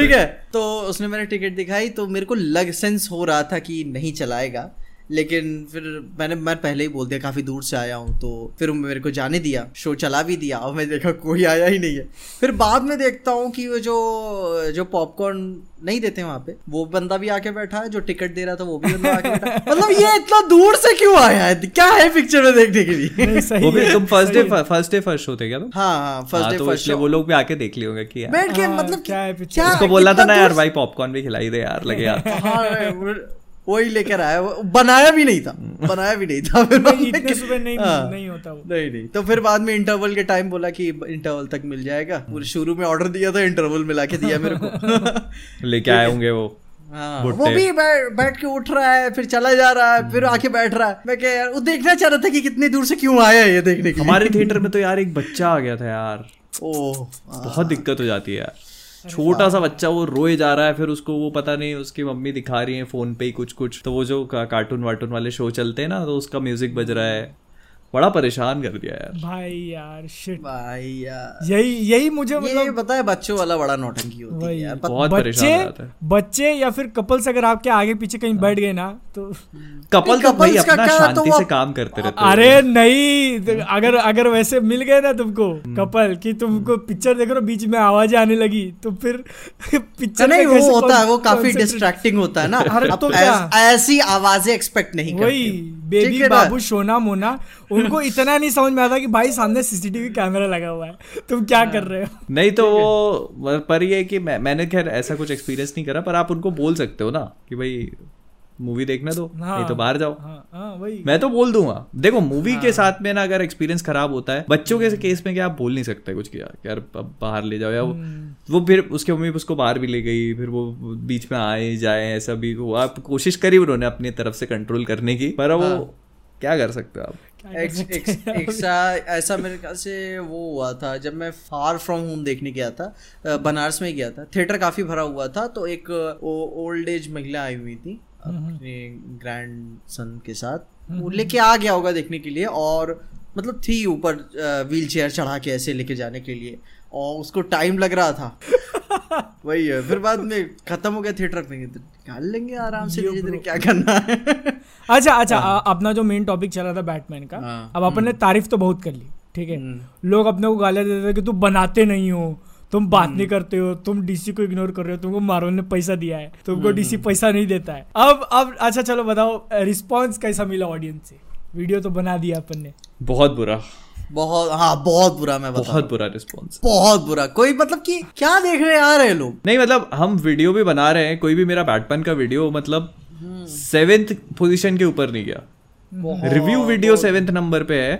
[SPEAKER 1] ठीक है तो उसने मैंने टिकट दिखाई तो मेरे को लग सेंस हो रहा था कि नहीं चलाएगा। लेकिन फिर मैंने मैं पहले ही बोल दिया काफ़ी दूर से आया हूँ तो फिर मेरे को जाने दिया शो चला भी दिया और मैं देखा कोई आया ही नहीं है। फिर बाद में देखता हूँ कि वो जो जो पॉपकॉर्न नहीं देते वहाँ पे वो बंदा भी आके बैठा है जो टिकट दे रहा था वो भी बंदा आके बैठा मतलब ये इतना दूर से क्यों आया है? क्या है पिक्चर में देखने के लिए?
[SPEAKER 2] सही
[SPEAKER 3] वो भी तुम first day first day first show थे क्या तुम?
[SPEAKER 1] हाँ हाँ फ़र्स्ट
[SPEAKER 3] हाँ
[SPEAKER 1] डे
[SPEAKER 3] तो
[SPEAKER 1] फ़र्स्ट
[SPEAKER 3] वो लोग भी आके देख लिए होंगे कि
[SPEAKER 1] बैठ के
[SPEAKER 2] हाँ,
[SPEAKER 1] मतलब
[SPEAKER 2] क्या है?
[SPEAKER 1] क्या
[SPEAKER 3] उसको बोलना था ना यार भाई पॉपकॉर्न भी खिलाई दे यार लगे यार।
[SPEAKER 1] हाँ, वो- वही लेकर आया। बनाया भी नहीं था। बनाया भी नहीं था। फिर में
[SPEAKER 2] इतने सुबह नहीं
[SPEAKER 1] हाँ,
[SPEAKER 2] नहीं होता वो।
[SPEAKER 1] नहीं नहीं। तो फिर बाद में इंटरवल के टाइम बोला कि इंटरवल तक मिल जाएगा। पूरे शुरू में ऑर्डर दिया था इंटरवल मिला के दिया मेरे को।
[SPEAKER 3] लेके आए होंगे वो
[SPEAKER 1] हाँ, वो भी बैठ बैठ के उठ रहा है फिर चला जा रहा है फिर आके बैठ रहा है। मैं क्या यार वो देखना चाह रहा था कि कितनी दूर से क्यों आया है ये देखने के
[SPEAKER 3] हमारे थिएटर में तो यार एक बच्चा आ गया था यार।
[SPEAKER 1] ओह
[SPEAKER 3] बहुत दिक्कत हो जाती है यार। छोटा सा बच्चा वो रोए जा रहा है फिर उसको वो पता नहीं उसकी मम्मी दिखा रही है फ़ोन पे ही कुछ कुछ तो वो जो कार्टून वार्टून वाले शो चलते हैं ना तो उसका म्यूज़िक बज रहा है। बड़ा परेशान कर दिया यार।
[SPEAKER 2] भाई यार शिट
[SPEAKER 1] भाई यार।
[SPEAKER 2] यही यही मुझे
[SPEAKER 1] ये
[SPEAKER 2] मतलब
[SPEAKER 1] पता है बच्चों वाला बड़ा नौटंकी होती है यार
[SPEAKER 3] बहुत
[SPEAKER 2] बच्चे
[SPEAKER 3] हो जाता है।
[SPEAKER 2] बच्चे या फिर कपल्स अगर आपके आगे पीछे कहीं बैठ गए ना तो
[SPEAKER 3] कपल तो भाई अपना शांति
[SPEAKER 1] तो
[SPEAKER 3] से काम करते रहते हैं।
[SPEAKER 2] अरे नहीं तो अगर अगर वैसे मिल गए ना तुमको
[SPEAKER 1] हम्म।
[SPEAKER 2] कपल कि तुमको पिक्चर देख रहे हो बीच में आवाज़ आने लगी तो फिर पिक्चर
[SPEAKER 1] नहीं वो होता है वो काफ़ी डिस्ट्रैक्टिंग होता है ना।
[SPEAKER 2] अरे
[SPEAKER 1] अब
[SPEAKER 2] तो क्या?
[SPEAKER 1] ऐसी आवाज़ें एक्सपेक्ट नहीं करते
[SPEAKER 2] वही बेबी बाबू सोना मोना उनको इतना नहीं समझ में आता कि भाई सामने सीसीटीवी कैमरा लगा हुआ है। तुम क्या
[SPEAKER 1] हाँ।
[SPEAKER 2] कर रहे हो?
[SPEAKER 3] नहीं तो वो पर ये कि मैं मैंने खैर ऐसा कुछ एक्सपीरियंस नहीं करा पर आप उनको बोल सकते हो ना कि भाई मूवी देखने दो नहीं तो बाहर जाओ।
[SPEAKER 2] हाँ हाँ वही।
[SPEAKER 3] मैं तो बोल दूँगा। देखो मूवी
[SPEAKER 1] हाँ।
[SPEAKER 3] के साथ में ना अगर एक्सपीरियंस खराब होता है बच्चों के केस में क्या आप बोल नहीं सकते कुछ किया यार अब बाहर ले जाओ या वो
[SPEAKER 2] हम्म।
[SPEAKER 3] वो फिर उसके मम्मी उसको बाहर भी ले गई फिर वो बीच में आए जाए ऐसा भी हुआ आप कोशिश करी उन्होंने अपनी तरफ़ से कंट्रोल करने की पर वो
[SPEAKER 1] हाँ।
[SPEAKER 3] क्या कर सकते हो आप?
[SPEAKER 2] क्या कर
[SPEAKER 1] एक,
[SPEAKER 2] सकते
[SPEAKER 1] एक,
[SPEAKER 2] हैं
[SPEAKER 1] एक सा, ऐसा मेरे ख्याल से वो हुआ था जब मैं फार फ्रॉम होम देखने गया था बनारस में गया था। थिएटर काफ़ी भरा हुआ था तो एक ओल्ड एज महिला आई हुई थी अपने ग्रैंड सन के साथ। वो लेके आ गया होगा देखने के लिए और मतलब थी ऊपर व्हील चेयर चढ़ा के ऐसे लेके जाने के लिए। और उसको टाइम लग रहा था। वही है फिर बाद में खत्म हो गया थिएटर में तो निकाल लेंगे आराम से धीरे धीरे क्या करना है।
[SPEAKER 2] अच्छा अच्छा अपना जो मेन टॉपिक चला था बैटमैन का
[SPEAKER 1] हाँ।
[SPEAKER 2] अब अपन ने तारीफ़ तो बहुत कर ली ठीक है? लोग अपने को गालियाँ देते थे कि तुम बनाते नहीं हो तुम बात नहीं करते हो तुम डीसी को इग्नोर कर रहे हो तुमको मार्वल ने पैसा दिया है तुमको डीसी पैसा नहीं देता है। अब अब अच्छा चलो बताओ रिस्पॉन्स कैसा मिला ऑडियंस से? वीडियो तो बना दिया अपन ने।
[SPEAKER 3] बहुत बुरा।
[SPEAKER 1] बहुत हाँ बहुत बुरा मैं बता
[SPEAKER 3] बहुत बुरा रिस्पॉन्स
[SPEAKER 1] बहुत बुरा। कोई मतलब कि क्या देख रहे आ रहे लोग?
[SPEAKER 3] नहीं मतलब हम वीडियो भी बना रहे हैं कोई भी मेरा बैटमैन का वीडियो मतलब
[SPEAKER 1] हम्म।
[SPEAKER 3] सेवेंथ पोजीशन के ऊपर नहीं गया। रिव्यू वीडियो सेवेंथ नंबर पे है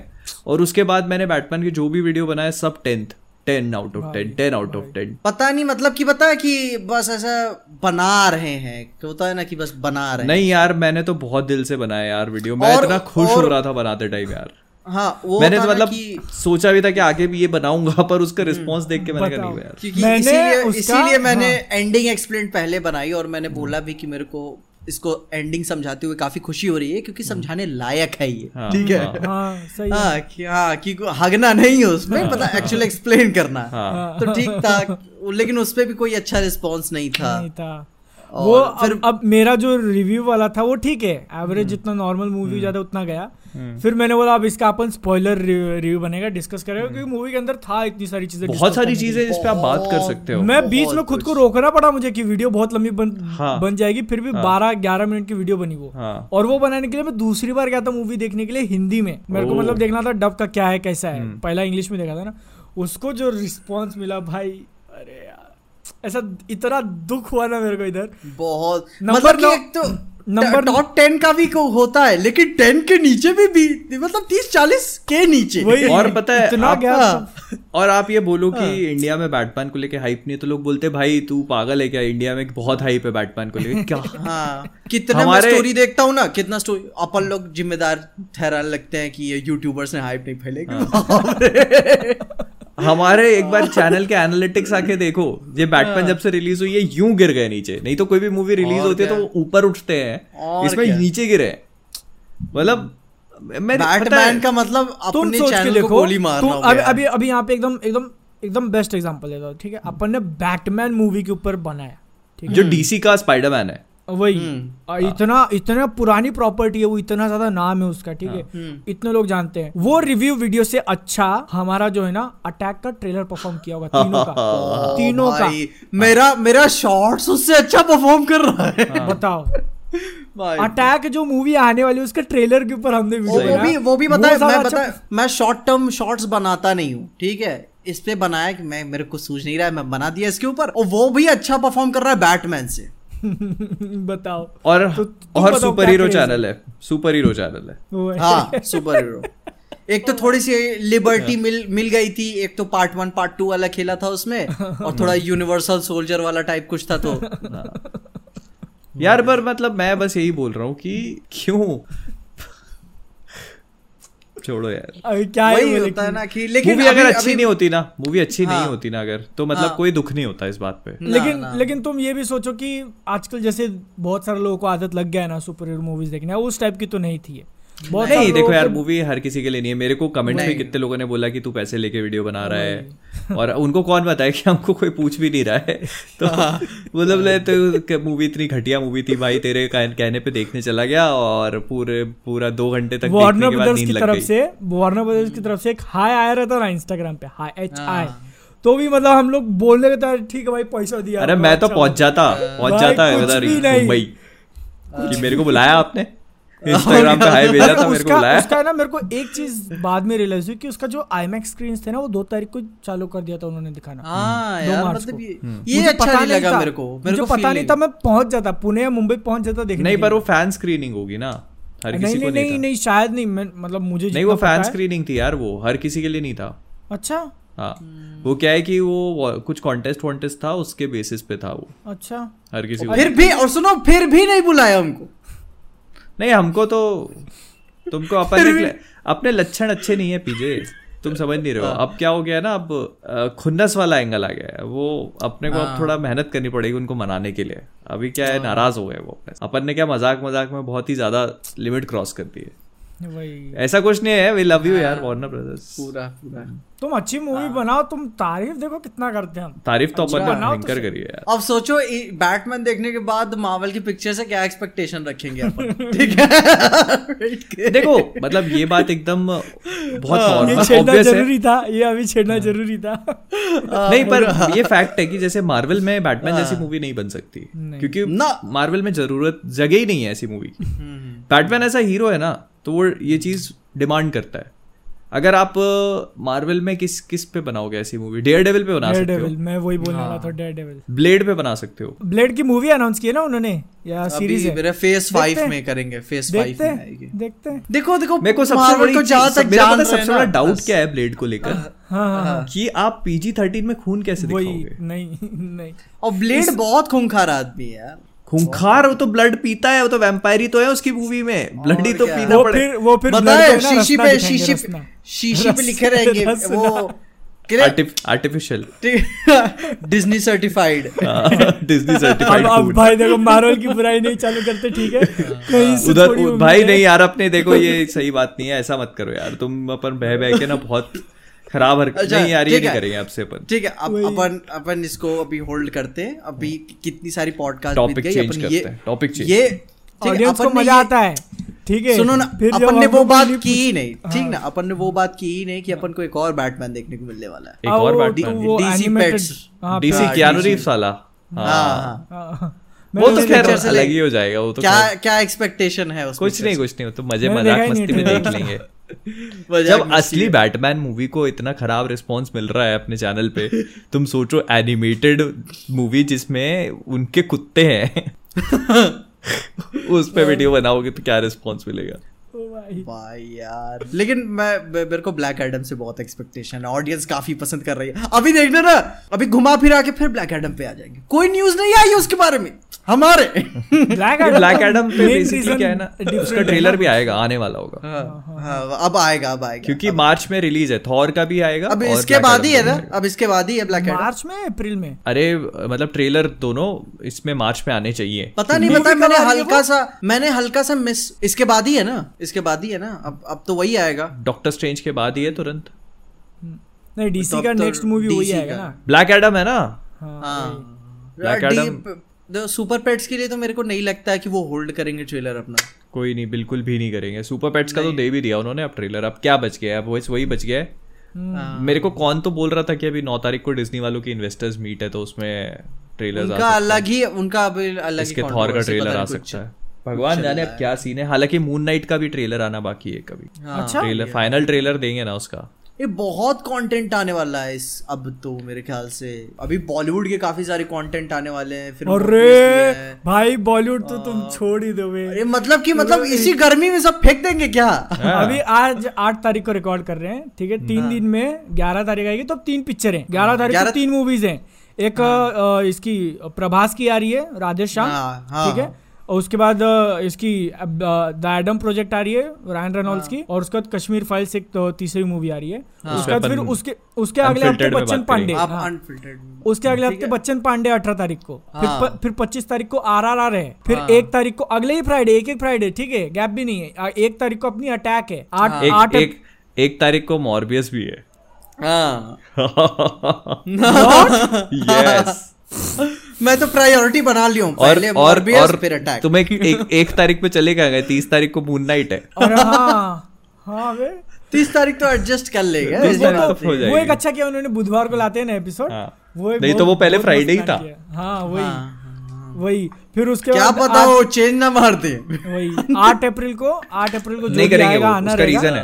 [SPEAKER 3] और उसके बाद मैंने बैटमैन की जो भी वीडियो बनाया सब tenth ten out of ten ten out of ten
[SPEAKER 1] पता नहीं मतलब कि पता है कि बस ऐसा बना रहे हैं कि होता है ना कि बस बना रहे
[SPEAKER 3] नहीं यार मैंने तो बहुत दिल से बनाया यार वीडियो मैं इतना खुश हो रहा था बनाते टाइम यार।
[SPEAKER 1] हाँ वो
[SPEAKER 3] मैंने तो मतलब सोचा भी था कि आगे भी ये बनाऊँगा पर उसका रिस्पॉन्स देख के मैंने कहा
[SPEAKER 2] बताओ।
[SPEAKER 3] नहीं यार।
[SPEAKER 1] क्योंकि
[SPEAKER 2] मैंने
[SPEAKER 1] इसीलिए इसीलिए मैंने
[SPEAKER 2] हाँ।
[SPEAKER 1] एंडिंग एक्सप्लेन पहले बनाई और मैंने बोला भी कि मेरे को इसको एंडिंग समझाते हुए काफ़ी खुशी हो रही है क्योंकि समझाने लायक है ये।
[SPEAKER 3] हाँ,
[SPEAKER 1] ठीक है?
[SPEAKER 3] हाँ।
[SPEAKER 2] हाँ सही हाँ।
[SPEAKER 1] कि हाँ कि हगना नहीं है उसमें पता एक्चुअली एक्सप्लेन करना। हाँ। तो ठीक था लेकिन उस पे भी कोई अच्छा रिस्पॉन्स नहीं था।
[SPEAKER 2] नहीं था।
[SPEAKER 1] और
[SPEAKER 2] वो
[SPEAKER 1] फिर-
[SPEAKER 2] अब, अब मेरा जो रिव्यू वाला था वो ठीक है। एवरेज जितना नॉर्मल मूवी ज़्यादा उतना गया। फिर मैंने बोला अब इसका अपन स्पॉइलर रिव्यू बनेगा डिस्कस करेगा क्योंकि मूवी के अंदर था इतनी सारी चीज़ें
[SPEAKER 3] बहुत सारी। चीज़ें जिस पे आप बात कर सकते हो।
[SPEAKER 2] मैं बीच में खुद को रोकना पड़ा मुझे कि वीडियो बहुत लंबी बन
[SPEAKER 3] हाँ।
[SPEAKER 2] बन जाएगी फिर भी बारह ग्यारह मिनट की वीडियो बनी वो।
[SPEAKER 3] हाँ।
[SPEAKER 2] और वो बनाने के लिए मैं दूसरी बार गया था मूवी देखने के लिए हिंदी में। मेरे को मतलब देखना था डब का क्या है कैसा है।
[SPEAKER 3] हम्म।
[SPEAKER 2] पहला इंग्लिश में देखा था ना। उसको जो रिस्पॉन्स मिला भाई अरे यार। ऐसा इतना दुख हुआ ना मेरे को इधर।
[SPEAKER 1] बहुत।
[SPEAKER 2] नंबर
[SPEAKER 1] मतलब तो
[SPEAKER 2] नंबर
[SPEAKER 1] टॉप टेन का भी को होता है लेकिन टेन के नीचे भी, भी मतलब तीस चालीस के नीचे।
[SPEAKER 2] वही।
[SPEAKER 3] और पता है
[SPEAKER 2] इतना
[SPEAKER 3] आप-
[SPEAKER 2] गया
[SPEAKER 1] हाँ।
[SPEAKER 3] और आप ये बोलो कि इंडिया में बैटमैन को लेके हाइप नहीं है तो लोग बोलते भाई तू पागल है क्या? इंडिया में बहुत हाइप है बैटमैन को लेके। क्या?
[SPEAKER 1] हाँ। कितना मैं
[SPEAKER 3] हमारे-
[SPEAKER 1] स्टोरी देखता हूँ ना कितना स्टोरी अपन लोग जिम्मेदार ठहराने लगते हैं कि ये यूट्यूबर्स ने हाइप नहीं फैलेगी।
[SPEAKER 3] हमारे एक बार चैनल के एनालिटिक्स आके देखो ये बैटमैन जब से रिलीज़ हुई है यूँ गिर गए नीचे। नहीं तो कोई भी मूवी रिलीज़ होती है तो वो ऊपर उठते हैं इसमें नीचे गिरे। मतलब मैं
[SPEAKER 1] बैटमैन का मतलब अपने चैनल को गोली मार
[SPEAKER 2] तुम
[SPEAKER 1] रहा हूँ
[SPEAKER 2] अभी अभी अभी यहाँ पे एकदम एकदम एकदम बेस्ट एग्जांपल देता हूँ ठीक है? अपन ने बैटमैन मूवी के ऊपर बनाया ठीक है?
[SPEAKER 3] जो डीसी का स्पाइडरमैन है।
[SPEAKER 2] वही।
[SPEAKER 1] हम्म।
[SPEAKER 2] इतना इतना पुरानी प्रॉपर्टी है वो इतना ज़्यादा नाम है उसका ठीक है?
[SPEAKER 1] हम्म।
[SPEAKER 2] इतने लोग जानते हैं। वो रिव्यू वीडियो से अच्छा हमारा जो है ना अटैक का ट्रेलर परफॉर्म किया होगा तीनों का। तीनों का।
[SPEAKER 1] मेरा मेरा शॉर्ट्स उससे अच्छा परफॉर्म कर रहा है।
[SPEAKER 2] बताओ। अटैक जो मूवी आने वाली है उसके ट्रेलर के ऊपर हमने
[SPEAKER 1] वो वो भी वो भी है
[SPEAKER 2] ज़्यादा
[SPEAKER 1] मैं
[SPEAKER 2] अच्छा-
[SPEAKER 1] पता मैं शॉर्ट टर्म शॉर्ट्स बनाता नहीं हूँ ठीक है? इस पे बनाया कि मैं मेरे को सूझ नहीं रहा है मैं बना दिया इसके ऊपर। और वो भी अच्छा परफॉर्म कर रहा है बैटमैन से।
[SPEAKER 2] बताओ।
[SPEAKER 3] और
[SPEAKER 2] तो
[SPEAKER 3] और सुपर हीरो चैनल है? सुपर हीरो चैनल है।
[SPEAKER 2] हाँ।
[SPEAKER 1] सुपर हीरो एक तो थोड़ी सी लिबर्टी मिल मिल गई थी। एक तो पार्ट वन पार्ट टू वाला खेला था उसमें और थोड़ा यूनिवर्सल सोल्जर वाला टाइप कुछ था तो।
[SPEAKER 3] यार पर मतलब मैं बस यही बोल रहा हूँ कि क्यों? छोड़ो यार
[SPEAKER 2] अभी क्या है
[SPEAKER 1] वही
[SPEAKER 2] है
[SPEAKER 1] होता
[SPEAKER 2] लेकिन-
[SPEAKER 1] है ना कि लेकिन
[SPEAKER 3] मूवी अगर अच्छी नहीं होती ना मूवी अच्छी
[SPEAKER 1] हाँ, नहीं।
[SPEAKER 3] होती ना अगर तो मतलब
[SPEAKER 1] हाँ।
[SPEAKER 3] कोई दुख नहीं होता इस बात पे
[SPEAKER 1] ना,
[SPEAKER 2] लेकिन
[SPEAKER 1] ना।
[SPEAKER 2] लेकिन तुम ये भी सोचो कि आजकल जैसे बहुत सारे लोगों को आदत लग गया है ना सुपर हीरो मूवीज़ देखने उस टाइप की तो नहीं थी ये बहुत
[SPEAKER 3] नहीं देखो यार मूवी हर किसी के लिए नहीं है। मेरे को कमेंट में कितने लोगों ने बोला कि तू पैसे लेके वीडियो बना रहा है। और उनको कौन बताए कि हमको कोई पूछ भी नहीं रहा है? तो मतलब तो मूवी इतनी घटिया मूवी थी भाई तेरे कहने पे देखने चला गया और पूरे पूरा दो घंटे तक
[SPEAKER 2] वार्नर ब्रदर्स की तरफ़ से वार्नर ब्रदर्स की तरफ़ से एक हाई आया रहता ना इंस्टाग्राम पे हाई एच आई
[SPEAKER 1] हाँ।
[SPEAKER 2] तो भी मतलब हम लोग बोलने के था ठीक है भाई पैसा दिया
[SPEAKER 3] अरे
[SPEAKER 2] तो
[SPEAKER 3] मैं तो
[SPEAKER 2] अच्छा
[SPEAKER 3] पहुँच जाता पहुँच जाता
[SPEAKER 2] नहीं।
[SPEAKER 3] मुंबई। कि मेरे को बुलाया आपने? इंस्टाग्राम पे हाई भेजा था मेरे को बुलाया।
[SPEAKER 2] उसका है ना मेरे को एक चीज़ बाद में रियलाइज़ हुई कि उसका जो आईमैक्स स्क्रीन थे ना वो दो तारीख को चालू कर दिया था उन्होंने दिखाना।
[SPEAKER 1] हाँ यार मतलब ये
[SPEAKER 3] हम्म।
[SPEAKER 1] ये अच्छा नहीं लगा मेरे को। मेरे को
[SPEAKER 2] पता नहीं था मैं पहुँच जाता पुणे या मुंबई पहुँच जाता देखने
[SPEAKER 3] नहीं पर वो फ़ैन स्क्रीनिंग होगी ना हर
[SPEAKER 2] नहीं
[SPEAKER 3] किसी को
[SPEAKER 2] नहीं
[SPEAKER 3] नहीं
[SPEAKER 2] नहीं शायद नहीं मैं मतलब मुझे
[SPEAKER 3] नहीं वो फ़ैन स्क्रीनिंग थी यार वो हर किसी के लिए नहीं था।
[SPEAKER 2] अच्छा।
[SPEAKER 3] हाँ। वो क्या है कि वो कुछ कॉन्टेस्ट वॉन्टेस्ट था उसके बेसिस पे था वो।
[SPEAKER 2] अच्छा।
[SPEAKER 3] हर किसी को
[SPEAKER 1] फिर भी और सुनो फिर भी नहीं बुलाया हमको
[SPEAKER 3] नहीं हमको तो तुमको अपन अपने लक्षण अच्छे नहीं है पीजे। तुम समझ नहीं रहे हो। अब क्या हो गया है ना अब खुन्नस वाला एंगल आ गया है। वो अपने को अब थोड़ा मेहनत करनी पड़ेगी उनको मनाने के लिए। अभी क्या है नाराज़ हो गए वो अपने अपन ने क्या मज़ाक मज़ाक में बहुत ही ज़्यादा लिमिट क्रॉस कर दी है। ऐसा कुछ नहीं है वी लव यू यार वार्नर ब्रदर्स
[SPEAKER 1] पूरा पूरा।
[SPEAKER 2] तुम अच्छी मूवी बनाओ तुम तारीफ़ देखो कितना करते हैं
[SPEAKER 3] तारीफ़ तो अपन ने
[SPEAKER 2] बनाओ तो
[SPEAKER 3] भयंकर करी है यार।
[SPEAKER 1] अब सोचो बैटमैन देखने के बाद मार्वल की पिक्चर से क्या एक्सपेक्टेशन रखेंगे अपन? ठीक है?
[SPEAKER 3] देखो मतलब ये बात एकदम बहुत ऑब्वियस है।
[SPEAKER 2] ज़रूरी था ये अभी छेड़ना ज़रूरी था।
[SPEAKER 3] नहीं पर ये फैक्ट है कि जैसे मार्वल में बैटमैन जैसी मूवी नहीं बन सकती। क्योंकि
[SPEAKER 1] ना।
[SPEAKER 3] मार्वल में ज़रूरत जगह ही नहीं है ऐसी मूवी की। बैटमैन ऐसा हीरो है ना तो वो ये चीज़ डिमांड करता है। अगर आप मार्वल में किस किस पे बनाओगे ऐसी मूवी डेयर डेविल पे बना
[SPEAKER 2] डेयर
[SPEAKER 3] सकते
[SPEAKER 2] डेविल
[SPEAKER 3] हो
[SPEAKER 2] मैं वही बोलने वाला था डेयर डेविल
[SPEAKER 3] ब्लेड पे बना सकते हो।
[SPEAKER 2] ब्लेड की मूवी अनाउंस की है ना उन्होंने या सीरीज़ है?
[SPEAKER 1] मेरे फेस
[SPEAKER 2] देखते
[SPEAKER 1] फाइव
[SPEAKER 2] हैं।
[SPEAKER 1] में करेंगे फेस फाइव
[SPEAKER 2] देखते
[SPEAKER 1] में आएगी।
[SPEAKER 2] देखते हैं।
[SPEAKER 1] देखो देखो
[SPEAKER 3] मेरे को सबसे बड़ी
[SPEAKER 1] को जहाँ तक
[SPEAKER 3] मेरा
[SPEAKER 1] जान रहे
[SPEAKER 3] सबसे बड़ा डाउट क्या है ब्लेड को लेकर?
[SPEAKER 2] हाँ हाँ हाँ।
[SPEAKER 3] कि आप पीजी थर्टीन में खून कैसे दिखाओगे?
[SPEAKER 2] नहीं नहीं।
[SPEAKER 1] और ब्लेड बहुत खूंखार आदमी है यार।
[SPEAKER 3] खूंखार वो तो ब्लड पीता है वो तो वैम्पायर ही तो है उसकी मूवी में। ब्लड ही तो पीना
[SPEAKER 2] वो फिर वो फिर
[SPEAKER 1] पता है शीशी पे शीशी शीशी पे लिखे रहेंगे। वो
[SPEAKER 3] artificial
[SPEAKER 1] Disney certified
[SPEAKER 3] Disney certified
[SPEAKER 2] अब भाई देखो मार्वल की बुराई नहीं चालू करते ठीक है? कहीं से
[SPEAKER 3] उधर भाई नहीं यार अपने देखो ये सही बात नहीं है ऐसा मत करो यार। तुम अपन बह बह के ना बहुत खराब हरकत
[SPEAKER 1] अच्छा,
[SPEAKER 3] नहीं यार ये नहीं
[SPEAKER 1] है।
[SPEAKER 3] करेंगे आपसे अपन।
[SPEAKER 1] ठीक है अब अपन अपन इसको अभी होल्ड करते हैं। अभी कितनी सारी पॉडकास्ट
[SPEAKER 3] Topic change करते हैं, topic change।
[SPEAKER 1] ये ठीक है,
[SPEAKER 2] ऑडियंस को
[SPEAKER 1] अपन
[SPEAKER 2] मज़ा आता है। ठीक है
[SPEAKER 1] सुनो ना
[SPEAKER 2] फिर
[SPEAKER 1] अपन ने वो बात की ही नहीं। ठीक ना अपन ने वो बात की ही नहीं कि अपन को एक और बैटमैन देखने को मिलने वाला है।
[SPEAKER 3] एक
[SPEAKER 2] हाँ,
[SPEAKER 3] और
[SPEAKER 2] animated-
[SPEAKER 1] Pets।
[SPEAKER 2] हाँ,
[SPEAKER 3] डीसी
[SPEAKER 1] हाँ,
[SPEAKER 3] कियानो रीव्स वाला।
[SPEAKER 1] हाँ
[SPEAKER 3] हाँ।
[SPEAKER 1] हाँ।
[SPEAKER 2] हाँ, हाँ।
[SPEAKER 3] वो तो खैर
[SPEAKER 1] से
[SPEAKER 3] अलग ही हो जाएगा वो तो
[SPEAKER 1] क्या क्या एक्सपेक्टेशन है उस
[SPEAKER 3] कुछ नहीं कुछ नहीं तो मज़े मज़ाक
[SPEAKER 2] ही
[SPEAKER 3] मस्ती में देख लेंगे। जब असली बैटमैन मूवी को इतना खराब रिस्पांस मिल रहा है अपने चैनल पे तुम सोचो एनिमेटेड मूवी जिसमें उनके कुत्ते हैं। उस पर वीडियो बनाओगे तो क्या रिस्पांस मिलेगा?
[SPEAKER 2] भाई।
[SPEAKER 1] भाई यार। लेकिन मैं मेरे को ब्लैक एडम से बहुत एक्सपेक्टेशन है। ऑडियंस काफ़ी पसंद कर रही है। अभी देखना ना अभी घुमा फिरा के फिर ब्लैक एडम पे आ जाएँगे। कोई न्यूज़ नहीं आई उसके बारे में। हमारे।
[SPEAKER 2] ब्लैक
[SPEAKER 3] ब्लैक एडम पे बेसिकली क्या है ना उसका ट्रेलर भी आएगा आने वाला होगा।
[SPEAKER 1] हाँ, हाँ, अब आएगा अब आएगा।
[SPEAKER 3] क्योंकि मार्च में रिलीज़ है थॉर का भी आएगा
[SPEAKER 1] अब इसके बाद ही है ना अब इसके बाद ही है ब्लैक एडम
[SPEAKER 2] मार्च में अप्रैल में?
[SPEAKER 3] अरे मतलब ट्रेलर दोनों इसमें मार्च में आने चाहिए।
[SPEAKER 1] पता नहीं पता मैंने हल्का सा मैंने हल्का सा मिस इसके बाद ही है ना। इसके बाद ही है ना? अब अब तो वही आएगा।
[SPEAKER 3] डॉक्टर स्ट्रेंज के बाद ही है तुरंत।
[SPEAKER 2] नहीं डीसी का
[SPEAKER 1] तो
[SPEAKER 2] नेक्स्ट मूवी वही आएगा ना?
[SPEAKER 3] ब्लैक एडम है ना?
[SPEAKER 2] हाँ
[SPEAKER 3] Black Adam-
[SPEAKER 1] सुपर पेट्स के लिए तो मेरे को नहीं लगता है कि वो होल्ड करेंगे ट्रेलर अपना।
[SPEAKER 3] कोई नहीं बिल्कुल भी नहीं करेंगे। सुपर पेट्स का तो दे भी दिया उन्होंने अब ट्रेलर अब क्या बच गया? है अब वही वही बच गया है।
[SPEAKER 1] हाँ।
[SPEAKER 3] मेरे को कौन तो बोल रहा था कि अभी नौ तारीख को डिज्नी वालों की इन्वेस्टर्स मीट है तो उसमें ट्रेलर
[SPEAKER 1] उनका अलग ही उनका अभी अलग ही
[SPEAKER 3] इसके थॉर का ट्रेलर आ सकता है। भगवान जाने अब क्या सीन है? हालाँकि मून नाइट का भी ट्रेलर आना बाकी है कभी।
[SPEAKER 1] हाँ।
[SPEAKER 2] अच्छा?
[SPEAKER 3] ट्रेलर फाइनल ट्रेलर देंगे ना उसका।
[SPEAKER 1] ये बहुत कंटेंट आने वाला है इस अब तो मेरे ख्याल से। अभी बॉलीवुड के काफ़ी सारे कंटेंट आने वाले हैं फिर
[SPEAKER 2] अरे भाई बॉलीवुड तो तुम छोड़ ही दो
[SPEAKER 1] अरे मतलब कि मतलब इसी गर्मी में सब फेंक देंगे क्या?
[SPEAKER 2] अभी आज आठ तारीख को रिकॉर्ड कर रहे हैं ठीक है? तीन दिन में ग्यारह तारीख आएगी तो अब तीन पिक्चर है। ग्यारह तारीख को तीन मूवीज़ है। एक इसकी प्रभास की आ रही है राधे श्याम
[SPEAKER 1] हाँ, हाँ,
[SPEAKER 2] ठीक है? और उसके बाद इसकी द एडम प्रोजेक्ट आ रही है रायन रेनॉल्ड्स की और उसके बाद कश्मीर फाइल्स एक तो तीसरी मूवी आ रही है। उसके बाद फिर उसके उसके अगले हफ़्ते बच्चन पांडे हाँ।
[SPEAKER 1] अनफिल्टर्ड
[SPEAKER 2] उसके अगले हफ़्ते बच्चन पांडे अठारह तारीख को। फिर
[SPEAKER 1] हाँ।
[SPEAKER 2] फिर पच्चीस तारीख को आर आर आर है। फिर एक तारीख को अगले ही फ्राइडे एक एक फ्राइडे ठीक है गैप भी नहीं है। एक तारीख को अपनी अटैक है। आठ
[SPEAKER 3] एक
[SPEAKER 2] आठ
[SPEAKER 3] एक एक तारीख को मॉर्बियस भी है।
[SPEAKER 1] हाँ।
[SPEAKER 3] यस
[SPEAKER 1] मैं तो प्रायोरिटी बना लिया
[SPEAKER 3] और और और
[SPEAKER 1] फिर अटैक
[SPEAKER 3] तुम एक एक, एक तारीख पे चले गए तीस तारीख को मून नाइट है।
[SPEAKER 2] और हाँ हाँ बे
[SPEAKER 1] तीस तारीख तो एडजस्ट कर लेगा।
[SPEAKER 3] तो। जाएगी।
[SPEAKER 2] वो एक अच्छा किया उन्होंने बुधवार को लाते हैं ना एपिसोड
[SPEAKER 3] हाँ।
[SPEAKER 2] वो एक
[SPEAKER 3] नहीं तो वो पहले फ्राइडे ही था।
[SPEAKER 2] हाँ वही।
[SPEAKER 1] हाँ,
[SPEAKER 2] वही। फिर उसके
[SPEAKER 1] क्या पता वो चेंज ना मार दे।
[SPEAKER 2] वही। आठ अप्रैल को आठ अप्रैल को जो
[SPEAKER 3] नहीं करेंगे
[SPEAKER 2] आएगा आना
[SPEAKER 3] उसका रीजन है।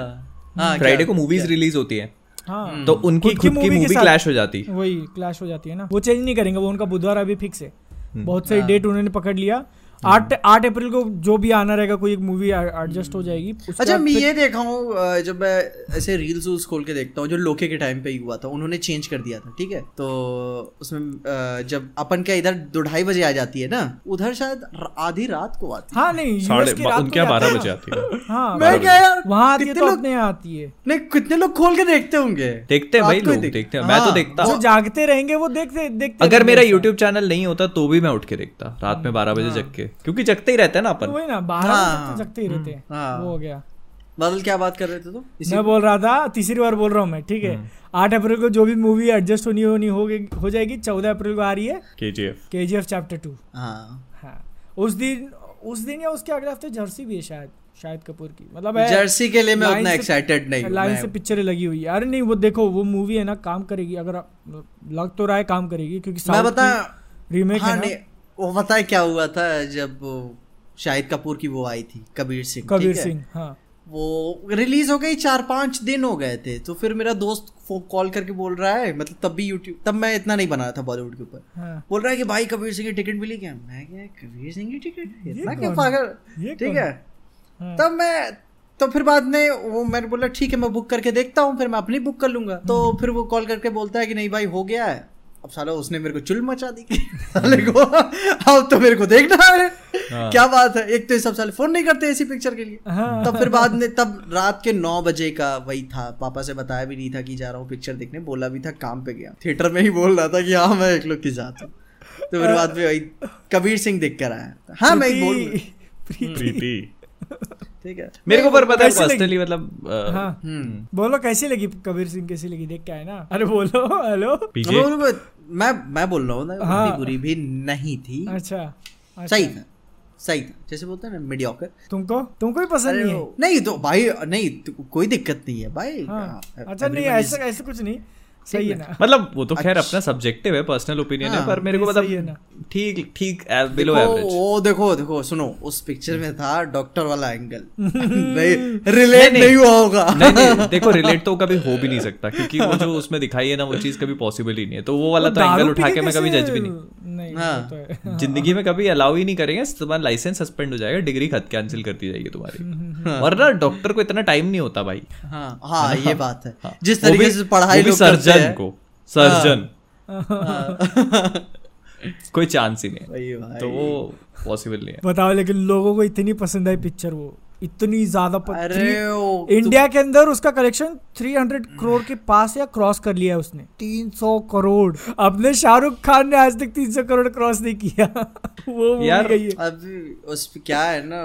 [SPEAKER 1] हाँ,
[SPEAKER 3] फ्राइडे को मूवीज़ रिलीज़ होती है।
[SPEAKER 2] हाँ।
[SPEAKER 3] तो उनकी
[SPEAKER 2] खुद की
[SPEAKER 3] मूवी क्लैश हो जाती।
[SPEAKER 2] वही क्लैश हो जाती है ना। वो चेंज नहीं करेंगे वो उनका बुधवार अभी फिक्स है।
[SPEAKER 3] हम्म।
[SPEAKER 2] बहुत सही डेट उन्होंने पकड़ लिया। आठ आठ अप्रैल को जो भी आना रहेगा कोई एक मूवी एडजस्ट हो जाएगी।
[SPEAKER 1] अच्छा मैं ये देखा हूँ जब मैं ऐसे रील्स वूल्स खोल के देखता हूँ जो लोके के टाइम पे ही हुआ था उन्होंने चेंज कर दिया था ठीक है? तो उसमें जब अपन क्या इधर दो ढाई बजे आ जाती है ना उधर शायद आधी रात को आती
[SPEAKER 2] हाँ। नहीं
[SPEAKER 3] उनके बारह बजे आती है।
[SPEAKER 2] हाँ
[SPEAKER 1] मैं क्या यार
[SPEAKER 2] वहाँ आती है
[SPEAKER 1] कितने
[SPEAKER 2] तो
[SPEAKER 1] लोग
[SPEAKER 2] अपने आती है।
[SPEAKER 1] नहीं कितने लोग खोल के देखते होंगे?
[SPEAKER 3] देखते हैं भाई
[SPEAKER 1] ही
[SPEAKER 3] लोग देखते हैं। मैं तो
[SPEAKER 1] हाँ,
[SPEAKER 3] देखता हूँ।
[SPEAKER 2] जागते रहेंगे वो देखते देखते
[SPEAKER 3] अगर मेरा यूट्यूब चैनल नहीं होता तो भी मैं उठ के देखता रात में बारह बजे जग के। क्योंकि जगते ही रहते हैं ना
[SPEAKER 2] तो
[SPEAKER 3] अपन।
[SPEAKER 2] वही ना बाहर
[SPEAKER 1] हाँ,
[SPEAKER 2] जगते ही रहते हैं।
[SPEAKER 1] हाँ।
[SPEAKER 2] वो हो गया।
[SPEAKER 1] बादल क्या बात कर रहे थे तो इसी
[SPEAKER 2] मैं बोल रहा था तीसरी बार बोल रहा हूँ मैं ठीक है?
[SPEAKER 3] हम्म।
[SPEAKER 2] आठ अप्रैल को जो भी मूवी एडजस्ट होनी होनी हो हो जाएगी चौदह अप्रैल को आ रही है
[SPEAKER 3] के जी एफ़
[SPEAKER 2] के जी एफ़ चैप्टर टू
[SPEAKER 1] हाँ।
[SPEAKER 2] हाँ। उस दिन उस दिन या उसके अगले हफ़्ते जर्सी भी है शायद शायद कपूर की। मतलब
[SPEAKER 1] जर्सी के लिए मैं उतना एक्साइटेड नहीं
[SPEAKER 2] लाइन से पिक्चरें लगी हुई है। अरे नहीं वो देखो वो मूवी है ना काम करेगी। अगर लग तो रहा है काम करेगी क्योंकि
[SPEAKER 1] मैं बता
[SPEAKER 2] रीमेक
[SPEAKER 1] हाँ
[SPEAKER 2] है ना।
[SPEAKER 1] वो पता है क्या हुआ था जब शाहिद कपूर की वो आई थी कबीर सिंह
[SPEAKER 2] कबीर सिंह हाँ।
[SPEAKER 1] वो रिलीज़ हो गई चार पाँच दिन हो गए थे। तो फिर मेरा दोस्त कॉल करके बोल रहा है मतलब तब भी यूट्यूब तब मैं इतना नहीं बना था बॉलीवुड के ऊपर।
[SPEAKER 2] हाँ।
[SPEAKER 1] बोल रहा है कि भाई कबीर सिंह की टिकट मिली क्या? मैं क्या कबीर सिंह की टिकट इतना क्या पागल? ठीक है?
[SPEAKER 2] हाँ।
[SPEAKER 1] तब मैं तो फिर बाद में वो मैंने बोला ठीक है मैं बुक करके देखता हूँ फिर मैं अपनी बुक कर लूँगा। तो
[SPEAKER 2] हम्म।
[SPEAKER 1] फिर वो कॉल करके बोलता है कि नहीं भाई हो गया है। अब साला उसने मेरे को चुल मचा दी। साले को। अब तो मेरे को देखना है।
[SPEAKER 3] हाँ।
[SPEAKER 1] क्या बात है? एक तो ये सब साले फ़ोन नहीं करते ऐसी पिक्चर के लिए।
[SPEAKER 2] हाँ।
[SPEAKER 1] तब फिर बाद में तब रात के नौ बजे का वही था। पापा से बताया भी नहीं था कि जा रहा हूँ पिक्चर देखने। बोला भी था काम पे गया। थिएटर में ही बोल रहा था कि हाँ मैं एक लोग की जाता हूँ। तो फिर बाद में वही कबीर सिंह देख कर आया। हाँ मैं बोल
[SPEAKER 2] प्रीति-
[SPEAKER 3] प्रीति।
[SPEAKER 1] ठीक है।
[SPEAKER 3] मेरे को पर पता है पर्सनली मतलब
[SPEAKER 2] हाँ।
[SPEAKER 1] हम्म।
[SPEAKER 2] बोलो कैसी लगी कबीर सिंह? कैसी लगी? देख के आए ना। अरे बोलो हेलो।
[SPEAKER 1] मैं मैं बोल रहा हूँ ना
[SPEAKER 2] हाँ।
[SPEAKER 1] बुरी भी नहीं थी।
[SPEAKER 2] अच्छा अच्छा।
[SPEAKER 1] सही था सही था। जैसे बोलते हैं ना मीडियोकर
[SPEAKER 2] तुमको? तुमको भी पसंद नहीं है?
[SPEAKER 1] नहीं तो भाई नहीं तो कोई दिक्कत नहीं है भाई।
[SPEAKER 2] हाँ।
[SPEAKER 1] हाँ,
[SPEAKER 2] अच्छा नहीं ऐसा ऐसा कुछ नहीं। सही है ना?
[SPEAKER 3] मतलब वो तो खैर अपना सब्जेक्टिव है पर्सनल ओपिनियन है
[SPEAKER 1] हाँ,
[SPEAKER 3] पर मेरे को
[SPEAKER 2] है
[SPEAKER 3] मतलब
[SPEAKER 2] ना।
[SPEAKER 3] ठीक ठीक बिलो एवरेज
[SPEAKER 1] वो देखो देखो सुनो उस पिक्चर में था डॉक्टर वाला एंगल नहीं रिलेट
[SPEAKER 3] नहीं,
[SPEAKER 1] हुआ होगा।
[SPEAKER 3] नहीं नहीं देखो रिलेट तो कभी हो भी नहीं सकता क्योंकि वो जो उसमें दिखाई है ना वो चीज़ कभी पॉसिबल ही नहीं है। तो वो वाला तो एंगल उठा के मैं कभी जज भी नहीं।
[SPEAKER 2] नहीं
[SPEAKER 1] हाँ।
[SPEAKER 2] तो है।
[SPEAKER 3] ज़िंदगी में कभी अलाउ ही नहीं करेंगे तुम्हारा लाइसेंस सस्पेंड हो जाएगा डिग्री खत कैंसिल कर दी जाएगी तुम्हारी। और ना डॉक्टर को इतना टाइम नहीं होता भाई।
[SPEAKER 1] हाँ हाँ ये बात है।
[SPEAKER 3] हाँ,
[SPEAKER 1] जिस तरीके से पढ़ाई करते
[SPEAKER 3] सर्जन
[SPEAKER 1] हैं
[SPEAKER 3] को। सर्जन
[SPEAKER 1] हाँ।
[SPEAKER 3] कोई चांस ही नहीं है। तो वो पॉसिबल नहीं है।
[SPEAKER 2] बताओ लेकिन लोगों को इतनी पसंद आई पिक्चर वो। इतनी ज़्यादा इंडिया के अंदर उसका कलेक्शन 300 करोड़ के पास या क्रॉस कर लिया है उसने। 300 करोड़। अपने शाहरुख खान ने आज तक 300 करोड़ क्रॉस नहीं किया। वो
[SPEAKER 3] यार,
[SPEAKER 2] गई है।
[SPEAKER 1] अभी उस क्या है ना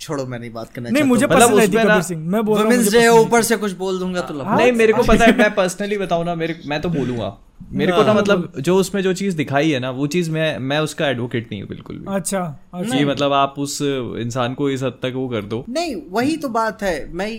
[SPEAKER 1] छोड़ो मैं नहीं बात करना
[SPEAKER 2] नहीं मुझे
[SPEAKER 3] मतलब
[SPEAKER 2] पसंद
[SPEAKER 3] ना-
[SPEAKER 2] कबीर सिंह मैं बोल रहा हूँ
[SPEAKER 1] वुमेन्स
[SPEAKER 2] मुझे
[SPEAKER 1] डे ऊपर से कुछ बोल दूँगा तो लफड़ा।
[SPEAKER 3] नहीं मेरे को पता है मैं पर्सनली बताऊँ ना मेरे मैं तो बोलूँगा। मेरे को ना
[SPEAKER 2] हाँ,
[SPEAKER 3] मतलब जो उसमें जो चीज़ दिखाई है ना वो चीज़ मैं मैं उसका एडवोकेट नहीं हूँ बिल्कुल भी।
[SPEAKER 2] अच्छा अच्छा।
[SPEAKER 3] मतलब आप उस इंसान को इस हद तक वो कर दो।
[SPEAKER 1] नहीं वही तो बात है। मैं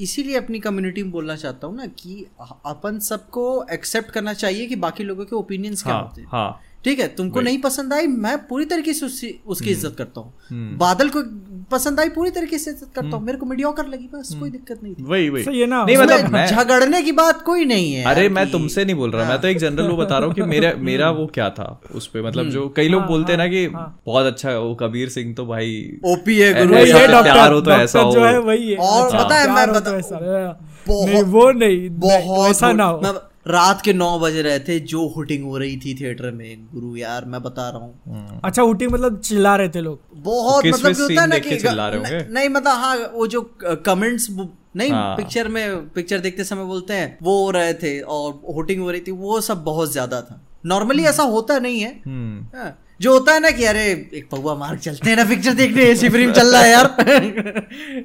[SPEAKER 1] इसीलिए अपनी कम्युनिटी में बोलना चाहता हूँ ना कि अपन सबको एक्सेप्ट करना चाहिए कि बाकी लोगों के ओपिनियंस क्या
[SPEAKER 3] हाँ
[SPEAKER 1] होते हैं।
[SPEAKER 3] हाँ।
[SPEAKER 1] ठीक है तुमको नहीं पसंद आई मैं पूरी तरीके से उसकी उसकी इज़्ज़त करता हूँ।
[SPEAKER 3] हम्म।
[SPEAKER 1] बादल को पसंद आई पूरी तरीके से इज़्ज़त करता हूँ। मेरे को मीडियोकर लगी बस कोई दिक्कत नहीं
[SPEAKER 3] वही वही।
[SPEAKER 2] सही है ना?
[SPEAKER 3] नहीं मतलब
[SPEAKER 1] झगड़ने की बात कोई नहीं है
[SPEAKER 3] अरे मैं तुमसे नहीं बोल रहा मैं तो एक जनरल वो बता रहा हूँ कि मेरा मेरा वो क्या था उस पर मतलब जो कई लोग
[SPEAKER 2] हाँ,
[SPEAKER 3] बोलते हैं ना
[SPEAKER 2] हाँ,
[SPEAKER 3] कि
[SPEAKER 2] हाँ।
[SPEAKER 3] बहुत अच्छा है वो कबीर सिंह तो भाई
[SPEAKER 1] ओपी है गुरु
[SPEAKER 2] है
[SPEAKER 3] प्यार हो तो ऐसा हो।
[SPEAKER 2] वही
[SPEAKER 1] और
[SPEAKER 2] अच्छा,
[SPEAKER 1] पता है, मैं
[SPEAKER 2] तो
[SPEAKER 1] बता-
[SPEAKER 2] वो नहीं
[SPEAKER 1] बहुत
[SPEAKER 2] ऐसा ना हो।
[SPEAKER 1] मैं रात के नौ बज रहे थे जो हुटिंग हो रही थी थिएटर में। गुरु यार मैं बता रहा हूँ।
[SPEAKER 2] अच्छा हुटिंग मतलब चिल्ला रहे थे लोग?
[SPEAKER 1] बहुत मतलब जो होता है ना
[SPEAKER 3] कि चिल्ला रहे होंगे?
[SPEAKER 1] न- नहीं मतलब हाँ वो जो कमेंट्स नहीं
[SPEAKER 3] हाँ।
[SPEAKER 1] पिक्चर में पिक्चर देखते समय बोलते हैं वो हो रहे थे और होटिंग हो रही थी वो सब बहुत ज़्यादा था। नॉर्मली ऐसा होता नहीं है।
[SPEAKER 3] हम्म।
[SPEAKER 1] हाँ, जो होता है ना कि अरे एक पौवा मार्ग चलते हैं ना पिक्चर देखने एसी फ़िल्म चल रहा है यार।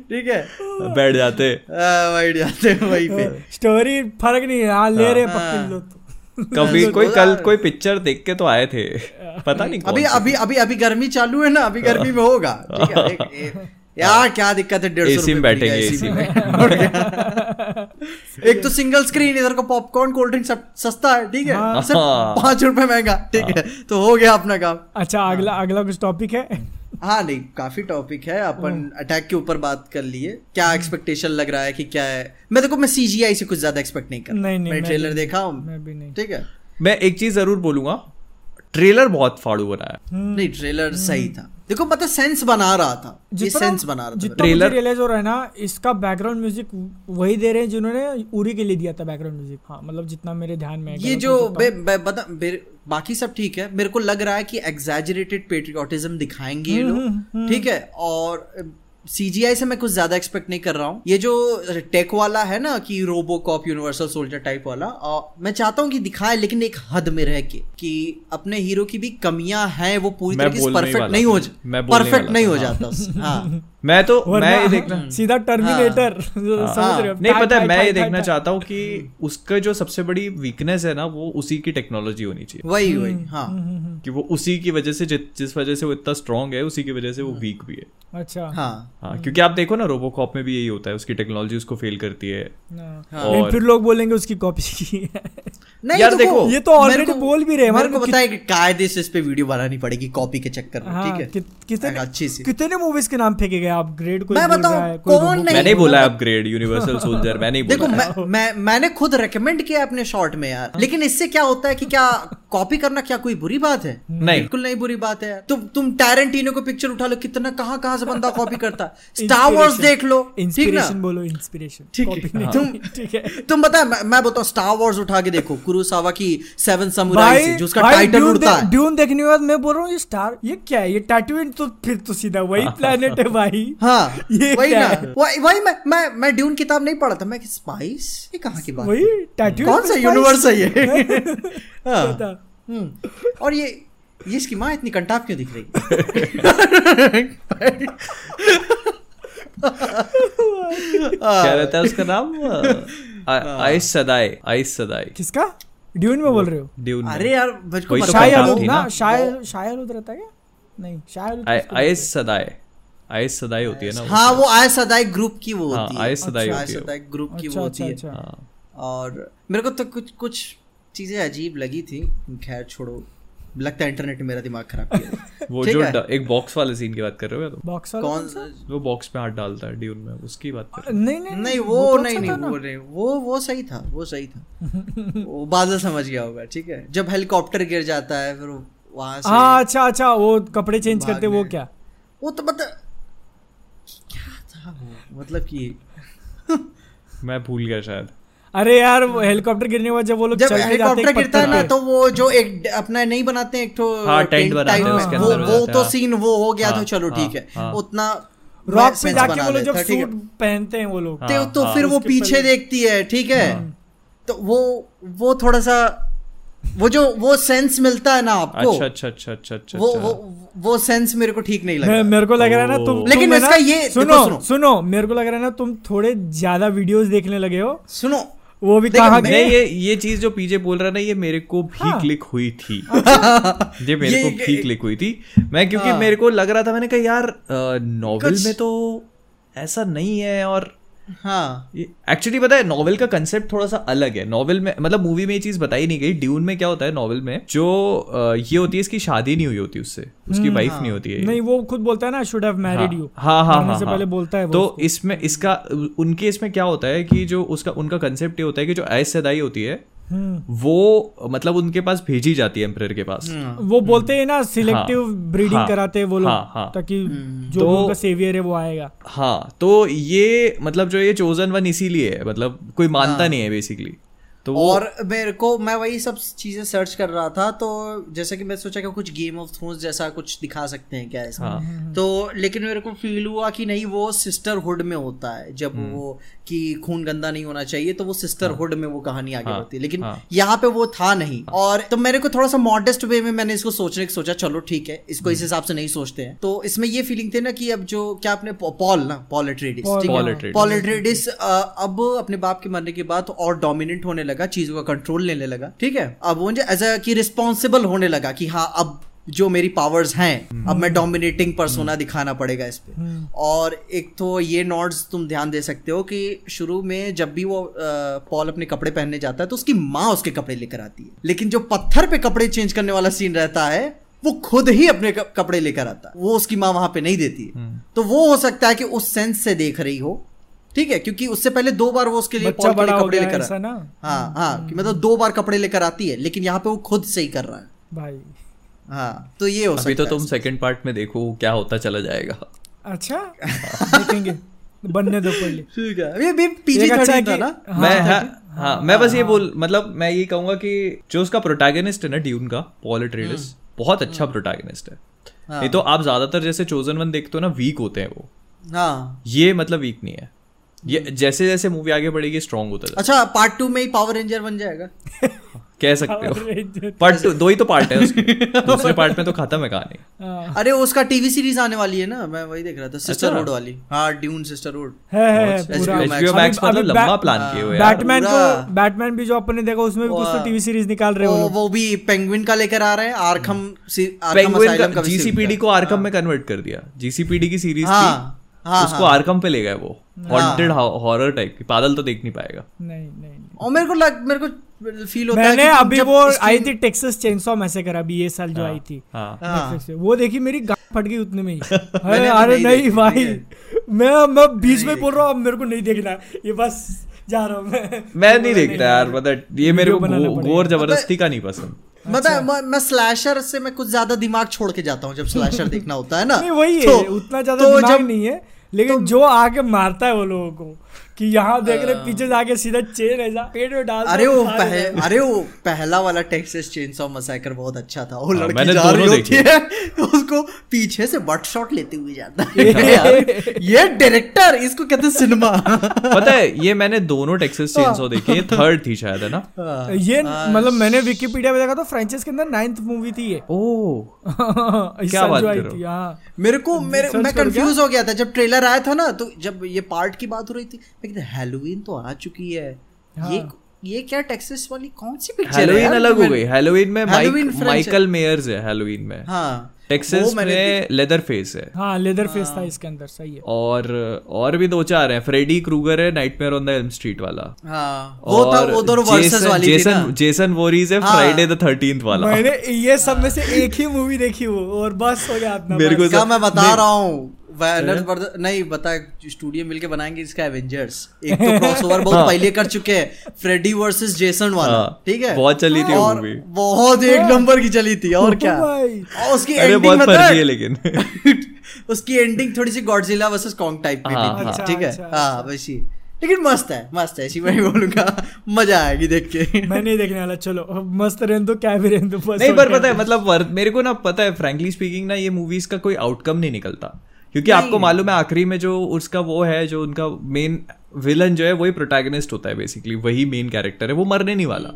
[SPEAKER 1] ठीक है?
[SPEAKER 3] बैठ जाते।
[SPEAKER 1] बैठ जाते वही वहीं पे।
[SPEAKER 2] स्टोरी फ़र्क नहीं है हाँ ले रहे पक्के लो तो।
[SPEAKER 3] कभी कोई कल कोई पिक्चर देख के तो आए थे। पता नहीं
[SPEAKER 1] अभी अभी अभी अभी गर्मी चालू है ना अभी गर्मी में होगा। ठीक है एक- एक- यार क्या दिक्कत है डेढ़ सौ
[SPEAKER 3] में बैठेंगे, AC
[SPEAKER 1] एक तो सिंगल स्क्रीन इधर को पॉपकॉर्न कोल्ड ड्रिंक सब सस्ता है ठीक है?
[SPEAKER 2] हाँ।
[SPEAKER 1] पाँच रुपए महँगा ठीक है? तो हो गया अपना काम।
[SPEAKER 2] अच्छा अगला अगला कुछ टॉपिक है?
[SPEAKER 1] हाँ नहीं काफ़ी टॉपिक है। अपन अटैक के ऊपर बात कर लिए। क्या एक्सपेक्टेशन लग रहा है कि क्या है? मैं देखो मैं सीजीआई से कुछ ज़्यादा एक्सपेक्ट नहीं कर
[SPEAKER 2] नहीं, नहीं,
[SPEAKER 1] मैं
[SPEAKER 2] मैं
[SPEAKER 1] ट्रेलर देखा हूँ।
[SPEAKER 2] मैं भी नहीं।
[SPEAKER 1] ठीक है?
[SPEAKER 3] मैं एक चीज़ ज़रूर बोलूँगा ट्रेलर बहुत फाड़ू बना है।
[SPEAKER 1] नहीं ट्रेलर सही था। देखो मतलब सेंस बना रहा था। ये सेंस बना रहा था।
[SPEAKER 2] ट्रेलर रियलाइज़ हो रहा है ना इसका बैकग्राउंड म्यूज़िक वही दे रहे हैं जिन्होंने उरी के लिए दिया था बैकग्राउंड म्यूज़िक हाँ मतलब जितना मेरे ध्यान में
[SPEAKER 1] ये जो बे, बे, बता मेरे- बाकी सब ठीक है। मेरे को लग रहा है कि एग्जैजरेटेड पेट्रियोटिज्म दिखाएँगे ये
[SPEAKER 2] हम्म,
[SPEAKER 1] लोग। ठीक है और सीजीआई से मैं कुछ ज़्यादा एक्सपेक्ट नहीं कर रहा हूँ। ये जो टेक वाला है ना कि RoboCop Universal Soldier type वाला आ, मैं चाहता हूँ कि दिखाए लेकिन एक हद में रह के कि अपने हीरो की भी कमियाँ हैं वो पूरी
[SPEAKER 3] तरह
[SPEAKER 1] तरीके से परफेक्ट नहीं हो परफेक्ट नहीं हाँ। जाता। हाँ।
[SPEAKER 3] मैं तो मैं ये देखना।
[SPEAKER 2] सीधा टर्मिनेटर समझ रहे हो
[SPEAKER 3] नहीं पता है मैं ये देखना चाहता हूँ कि उसका जो सबसे बड़ी वीकनेस है ना वो उसी की टेक्नोलॉजी होनी चाहिए।
[SPEAKER 1] वही वही
[SPEAKER 2] हम्म,
[SPEAKER 1] हाँ।
[SPEAKER 3] कि वो उसी की वजह से जिस वजह से वो इतना स्ट्रांग है उसी की वजह से वो वीक भी है।
[SPEAKER 2] अच्छा।
[SPEAKER 1] हाँ।
[SPEAKER 3] हाँ क्योंकि आप देखो ना रोबोकॉप में भी यही होता है उसकी टेक्नोलॉजी उसको फेल करती है।
[SPEAKER 2] हाँ।
[SPEAKER 1] हाँ।
[SPEAKER 3] और-
[SPEAKER 2] फिर लोग बोलेंगे उसकी कॉपी की है।
[SPEAKER 1] नहीं
[SPEAKER 3] यार देखो,
[SPEAKER 2] ये तो
[SPEAKER 1] को-
[SPEAKER 2] बोल भी रहे
[SPEAKER 1] मेरे को
[SPEAKER 2] को
[SPEAKER 1] पता है कि कायदे से इस पे वीडियो बनानी पड़ेगी कॉपी के चक्कर में
[SPEAKER 2] हाँ,
[SPEAKER 1] ठीक है?
[SPEAKER 2] कि- कितने
[SPEAKER 1] अच्छी सी।
[SPEAKER 2] कितने मूवीज़ के नाम फेंके गए आप? ग्रेड कोई
[SPEAKER 1] मैं बताऊँ,
[SPEAKER 2] है,
[SPEAKER 1] कौन नहीं-
[SPEAKER 3] मैंने बोला अपग्रेड यूनिवर्सल सोल्जर मैंने ही
[SPEAKER 1] देखो मैं, मैंने खुद रेकमेंड किया अपने शॉर्ट में यार लेकिन इससे क्या होता है कि क्या कॉपी करना क्या कोई बुरी बात है?
[SPEAKER 3] नहीं।
[SPEAKER 1] बिल्कुल नहीं बुरी बात है। यार तुम तुम टैरेंटिनो को पिक्चर उठा लो कितना कहाँ कहाँ से बंदा कॉपी करता स्टार वॉर्स देख लो ठीक ना?
[SPEAKER 2] इंस्पिरेशन बोलो इंस्पिरेशन
[SPEAKER 1] ठीक है। तुम-
[SPEAKER 2] ठीक है।
[SPEAKER 1] तुम बता मैं, मैं बताऊँ स्टार वॉर्स उठा के देखो कुरुसावा की सेवन समुराई से जो उसका टाइटल उड़ता है।
[SPEAKER 2] ड्यून देखने के बाद मैं बोल रहा हूँ ये स्टार ये क्या है? ये टैटूइन तो फिर तो सीधा वही प्लेनेट है भाई।
[SPEAKER 1] हाँ
[SPEAKER 2] ये
[SPEAKER 1] वही ना। वही वही मैं मैं मैं ड्यून किताब नहीं पढ़ा था मैं स्पाइस ये कहाँ की बात है?
[SPEAKER 2] वही टैटूइन
[SPEAKER 1] कौन सा यूनिवर्स है ये? हाँ। हम्म, और ये ये इसकी माँ इतनी कंटाप क्यों दिख रही?
[SPEAKER 3] क्या रहता है उसका नाम? आ- आइस सदाई आइस सदाई
[SPEAKER 2] किसका? ड्यून में बोल रहे हो?
[SPEAKER 3] ड्यून
[SPEAKER 1] अरे यार मुझको
[SPEAKER 3] तो कंटाप
[SPEAKER 2] ना। शायर शायर उधर रहता है क्या? नहीं शायद आलूद
[SPEAKER 3] आइस सदाई आइस सदाई होती है ना
[SPEAKER 1] हाँ वो आय सदाई ग्रुप की वो
[SPEAKER 3] हाँ,
[SPEAKER 1] होती है।
[SPEAKER 3] आय सदाई
[SPEAKER 1] आय
[SPEAKER 3] होती है।
[SPEAKER 1] सदाई ग्रुप की
[SPEAKER 2] अच्छा
[SPEAKER 1] वो
[SPEAKER 2] अच्छा
[SPEAKER 1] होती है।
[SPEAKER 2] अच्छा।
[SPEAKER 3] हाँ।
[SPEAKER 1] और मेरे को तो कुछ कुछ चीज़ें अजीब लगी थी। खैर छोड़ो। लगता है इंटरनेट ने मेरा दिमाग खराब किया
[SPEAKER 3] वो जो एक बॉक्स वाले सीन की बात कर रहे हो तुम
[SPEAKER 2] बॉक्स वाला
[SPEAKER 1] कौन सा?
[SPEAKER 3] वो बॉक्स में हाथ डालता है ड्यून में उसकी बात कर
[SPEAKER 2] नहीं नहीं
[SPEAKER 1] नहीं वो
[SPEAKER 2] तो
[SPEAKER 1] नहीं
[SPEAKER 2] अच्छा
[SPEAKER 1] नहीं वो नहीं वो वो सही था वो सही था। वो बादल समझ गया होगा ठीक है? जब हेलीकॉप्टर गिर जाता है फिर वहाँ से
[SPEAKER 2] हाँ अच्छा अच्छा वो कपड़े चेंज करते वो क्या?
[SPEAKER 1] वो तो मतलब क्या था वो? मतलब कि
[SPEAKER 3] मैं भूल गया शायद।
[SPEAKER 2] अरे यार हेलीकॉप्टर गिरने के बाद जब वो लोग
[SPEAKER 1] जब
[SPEAKER 2] चलते
[SPEAKER 1] हेलीकॉप्टर गिरता है ना तो वो जो एक अपना नहीं बनाते हैं एक तो
[SPEAKER 3] हाँ, टेंट बनाते
[SPEAKER 2] हैं, उसके
[SPEAKER 1] वो
[SPEAKER 3] अंदर
[SPEAKER 1] वो तो सीन वो हो गया
[SPEAKER 3] हाँ,
[SPEAKER 1] तो चलो
[SPEAKER 3] हाँ,
[SPEAKER 1] ठीक है। उतना
[SPEAKER 2] रॉक पे जाके वो लोग जब। सूट पहनते हैं वो लोग
[SPEAKER 1] तो, तो। फिर वो पीछे देखती है ठीक है तो वो वो थोड़ा सा वो जो वो सेंस मिलता है ना आपको
[SPEAKER 3] अच्छा अच्छा अच्छा अच्छा अच्छा
[SPEAKER 1] वो
[SPEAKER 3] अच्छा।
[SPEAKER 1] वो वो सेंस मेरे को ठीक नहीं लगा
[SPEAKER 2] मेरे को लग रहा है ना तुम
[SPEAKER 1] लेकिन
[SPEAKER 2] तुम
[SPEAKER 1] इसका ये-
[SPEAKER 2] सुनो
[SPEAKER 1] सुनो।
[SPEAKER 2] सुनो मेरे को लग रहा है ना तुम थोड़े ज़्यादा वीडियोस देखने लगे हो
[SPEAKER 1] सुनो
[SPEAKER 2] वो भी कहा
[SPEAKER 1] मैं-
[SPEAKER 3] नहीं ये ये चीज़ जो पीजे बोल रहा है ना ये मेरे को भी
[SPEAKER 2] हाँ।
[SPEAKER 3] क्लिक हुई थी ये मेरे
[SPEAKER 1] ये-
[SPEAKER 3] को भी क्लिक हुई थी मैं क्योंकि
[SPEAKER 1] हाँ।
[SPEAKER 3] मेरे को लग रहा था मैंने कहा यार नॉवेल में तो ऐसा नहीं है और
[SPEAKER 1] हाँ।
[SPEAKER 3] एक्चुअली पता है नॉवल का कंसेप्ट थोड़ा सा अलग है। नॉवल में मतलब मूवी में ये चीज़ बताई नहीं गई। ड्यून में क्या होता है नॉवल में? जो ये होती है इसकी शादी नहीं हुई होती उससे। उसकी वाइफ हाँ। नहीं होती है।
[SPEAKER 2] नहीं वो खुद बोलता है ना शुड हैव मैरिड यू
[SPEAKER 3] हाँ। हाँ हाँ
[SPEAKER 2] से
[SPEAKER 3] हाँ।
[SPEAKER 2] पहले बोलता है वो
[SPEAKER 3] तो इसमें इसका उनके इसमें क्या होता है कि जो उसका उनका कंसेप्ट ये होता है कि जो ऐसा सदाई होती है
[SPEAKER 2] हम्म।
[SPEAKER 3] वो मतलब उनके पास भेजी जाती है एम्प्रेयर के पास।
[SPEAKER 2] वो बोलते हैं ना सिलेक्टिव
[SPEAKER 3] हाँ,
[SPEAKER 2] ब्रीडिंग
[SPEAKER 3] हाँ,
[SPEAKER 2] कराते हैं वो लोग
[SPEAKER 3] हाँ, हाँ।
[SPEAKER 2] ताकि जो
[SPEAKER 3] तो-
[SPEAKER 2] उनका सेवियर है वो आएगा।
[SPEAKER 3] हाँ तो ये मतलब जो ये चोजन वन इसीलिए है मतलब कोई मानता हाँ, नहीं है बेसिकली तो
[SPEAKER 1] और मेरे को मैं वही सब चीज़ें सर्च कर रहा था तो जैसे कि मैं सोचा कि कुछ गेम ऑफ़ थ्रोन्स जैसा कुछ दिखा सकते हैं क्या इसमें
[SPEAKER 3] हाँ।
[SPEAKER 1] तो लेकिन मेरे को फील हुआ कि नहीं वो सिस्टरहुड में होता है जब
[SPEAKER 3] हम्म।
[SPEAKER 1] वो कि खून गंदा नहीं होना चाहिए तो वो सिस्टरहुड में वो कहानी आगे
[SPEAKER 3] हाँ,
[SPEAKER 1] बढ़ती है लेकिन
[SPEAKER 3] हाँ।
[SPEAKER 1] यहाँ पे वो था नहीं और तो मेरे को थोड़ा सा मॉडेस्ट वे में मैंने इसको सोचने की सोचा चलो ठीक है इसको
[SPEAKER 3] हम्म।
[SPEAKER 1] इस हिसाब से नहीं सोचते हैं तो इसमें ये फीलिंग थी ना कि अब जो क्या आपने पॉल ना पॉल एट्रेडिस
[SPEAKER 2] Paul,
[SPEAKER 1] ठीक
[SPEAKER 3] Paul
[SPEAKER 1] है
[SPEAKER 3] Atreides।
[SPEAKER 1] पॉल एट्रेडिस अब अपने बाप के मरने के बाद और डोमिनेंट होने लगा चीज़ों का कंट्रोल लेने लगा ठीक है? अब वो एज अ कि रिस्पॉन्सिबल होने लगा कि हाँ अब जो मेरी पावर्स हैं अब मैं डोमिनेटिंग पर्सोना दिखाना पड़ेगा इस पे। और एक तो ये नॉट्स तुम ध्यान दे सकते हो कि शुरू में जब भी वो पॉल अपने कपड़े पहनने जाता है तो उसकी माँ उसके कपड़े लेकर आती है। लेकिन जो पत्थर पे कपड़े चेंज करने वाला सीन रहता है वो खुद ही अपने कपड़े लेकर आता है। वो उसकी माँ वहाँ पे नहीं देती है। तो वो हो सकता है कि उस सेंस से देख रही हो ठीक है क्योंकि उससे पहले दो बार वो उसके लिए पॉल के लिए कपड़े लेकर
[SPEAKER 2] ऐसा
[SPEAKER 1] आ- हाँ हाँ कि मतलब दो बार कपड़े लेकर आती है लेकिन यहाँ पे वो खुद से ही कर रहा है।
[SPEAKER 2] भाई।
[SPEAKER 1] हाँ तो ये हो
[SPEAKER 3] अभी तो तुम सेकंड पार्ट में देखो क्या होता चला जाएगा।
[SPEAKER 2] अच्छा? देखेंगे। बनने दो पहले।
[SPEAKER 1] ठीक है। ये भी पीजी
[SPEAKER 2] अच्छा
[SPEAKER 1] था ना?
[SPEAKER 2] हाँ,
[SPEAKER 3] मैं हाँ, हाँ मैं बस ये बोल मतलब मैं ये कहूँगा कि जो उसका प्रोटैगनिस्ट है ना ड्यून का पॉल एट्रेडिस बहुत अच्छा प्रोटैगनिस्ट है।
[SPEAKER 1] हाँ।
[SPEAKER 3] नहीं तो आप ज़्यादातर जैसे चोजन वन देखते हो ना वीक होते हैं वो।
[SPEAKER 1] हाँ।
[SPEAKER 3] ये मतलब वीक नहीं है। ये जैसे जैसे मूवी आगे बढ़ेगी स्ट्रांग होता जाता
[SPEAKER 1] अच्छा पार्ट टू में ही पावर रेंजर बन जाएगा।
[SPEAKER 3] है। कह सकते हो। पार्ट टू दो ही तो पार्ट है उसके। दूसरे पार्ट में तो खत्म है कहानी।
[SPEAKER 2] हाँ,
[SPEAKER 1] अरे उसका टीवी सीरीज़ आने वाली है ना? मैं वही देख रहा था।
[SPEAKER 3] अच्छा।
[SPEAKER 1] सिस्टरहुड वाली। हाँ ड्यून
[SPEAKER 2] है है है पूरा।
[SPEAKER 1] Max।
[SPEAKER 3] एचबीओ मैक्स मतलब लंबा प्लान किए हुए
[SPEAKER 2] बैटमैन को बैटमैन भी जो अपन ने देखा उसमें भी कुछ तो टीवी सीरीज़ निकाल रहे हो
[SPEAKER 1] वो भी पेंगुइन का लेकर आ रहे हैं। आर्खम
[SPEAKER 3] पेंगुइन का जीसीपीडी को आर्कम में कन्वर्ट कर दिया। जीसीपीडी की सीरीज़
[SPEAKER 1] हाँ,
[SPEAKER 3] थी।
[SPEAKER 1] हाँ,
[SPEAKER 3] उसको
[SPEAKER 1] हाँ।
[SPEAKER 3] आर्कम पे ले गए वो। हॉन्टेड हॉरर टाइप की। बादल तो देख नहीं पाएगा।
[SPEAKER 2] नहीं नहीं। नहीं।
[SPEAKER 1] और मेरे को लग मेरे को फील होता है
[SPEAKER 2] मैंने
[SPEAKER 1] कि
[SPEAKER 2] अभी वो आई थी टेक्सास चेनसॉ मैसेकर अभी ये साल जो आई थी।
[SPEAKER 3] हाँ।
[SPEAKER 1] हाँ।
[SPEAKER 2] वो देखी मेरी गांड फट गई उतने में ही। अरे
[SPEAKER 1] तो
[SPEAKER 2] अरे
[SPEAKER 1] नहीं
[SPEAKER 2] भाई। मैं मैं बीच में बोल रहा हूँ अब मेरे को नहीं देखना। ये बस जा रहा हूँ मैं।
[SPEAKER 3] मैं नहीं देखता यार मतलब ये मेरे को। गोर ज़बरदस्ती का नहीं पसंद।
[SPEAKER 1] मतलब मैं, मैं स्लैशर से मैं कुछ ज़्यादा दिमाग छोड़ के जाता हूँ जब स्लैशर देखना होता है ना।
[SPEAKER 2] नहीं वही है
[SPEAKER 1] तो-
[SPEAKER 2] उतना ज़्यादा
[SPEAKER 1] तो
[SPEAKER 2] दिमाग
[SPEAKER 1] जब-
[SPEAKER 2] नहीं है। लेकिन तो, जो आके मारता है वो लोगों को। कि यहाँ देख रहे पीछे जाके सीधा चेन ऐसा पेट में डाल
[SPEAKER 1] अरे वो पह, अरे वो पहला वाला टेक्सास चेनसॉ मसाइकर बहुत अच्छा था। वो
[SPEAKER 3] हाँ,
[SPEAKER 1] लड़की जा रही होती है उसको पीछे से बट शॉट लेते हुए जाता है। ये डायरेक्टर इसको कहते हैं सिनेमा
[SPEAKER 3] पता है ये मैंने दोनों टेक्सास चेनसॉ देखे थर्ड थी शायद है ना?
[SPEAKER 2] ये मतलब मैंने विकिपीडिया पे देखा तो फ्रेंचाइज के अंदर नाइन्थ मूवी थी ये।
[SPEAKER 3] ओ क्या बात कर। रहे हो?
[SPEAKER 2] हाँ
[SPEAKER 1] मेरे को मेरे मैं कंफ्यूज हो गया था जब ट्रेलर आया था ना तो जब ये पार्ट की बात हो रही थी मैं कहते हेलोवीन तो आ चुकी है। ये ये क्या टेक्सास वाली कौन सी पिक्चर है
[SPEAKER 3] हेलोवीन अलग हो गई। हेलोवीन में
[SPEAKER 1] franchise-
[SPEAKER 3] माइकल मेयर्स है। हेलोवीन में।
[SPEAKER 1] हाँ।
[SPEAKER 3] टेक्सास में लेदर फेस है।
[SPEAKER 2] हाँ लेदर फेस था इसके अंदर सही है।
[SPEAKER 3] और और भी दो चार हैं। फ्रेडी क्रूगर है Nightmare on the Elm Street वाला।
[SPEAKER 1] हाँ। वो था वो दोनों वर्सेस
[SPEAKER 3] जेसन
[SPEAKER 1] वाली
[SPEAKER 3] जेसन
[SPEAKER 1] हाँ।
[SPEAKER 3] जेसन वोरीज है फ्राइडे द थर्टींथ वाला।
[SPEAKER 2] मैंने ये सब में से एक ही मूवी देखी वो और बस हो गया अपना
[SPEAKER 3] मेरे को
[SPEAKER 1] मैं बता रहा हूँ? ब्रदर नहीं बता स्टूडियो मिलके बनाएँगे इसका एवेंजर्स एक तो क्रॉसओवर बहुत पहले कर चुके हैं। फ्रेडी वर्सेस जेसन वाला
[SPEAKER 3] हाँ,
[SPEAKER 1] ठीक है?
[SPEAKER 3] बहुत चली थी वो
[SPEAKER 1] और बहुत एक नंबर की चली थी और क्या? और उसकी एंडिंग मतलब
[SPEAKER 3] है लेकिन।
[SPEAKER 1] उसकी एंडिंग थोड़ी सी गॉडजिला वर्सेस कॉन्ग टाइप की
[SPEAKER 3] हाँ,
[SPEAKER 1] थी
[SPEAKER 2] हाँ।
[SPEAKER 1] ठीक है?
[SPEAKER 2] अच्छा,
[SPEAKER 1] हाँ वैसी। लेकिन मस्त है मस्त है ऐसी मैं बोलूँगा। मज़ा आएगी देख के।
[SPEAKER 2] मैं नहीं देखने वाला चलो मस्त रहने दो क्या भी रहने दो
[SPEAKER 3] नहीं पर पता है मतलब मेरे को ना पता है फ्रैंकली स्पीकिंग ना ये मूवीज़ का कोई आउटकम नहीं निकलता। क्योंकि आपको मालूम है आखिरी में जो उसका वो है जो उनका मेन विलन जो है वही प्रोटैगनिस्ट होता है बेसिकली वही मेन कैरेक्टर है वो मरने नहीं वाला।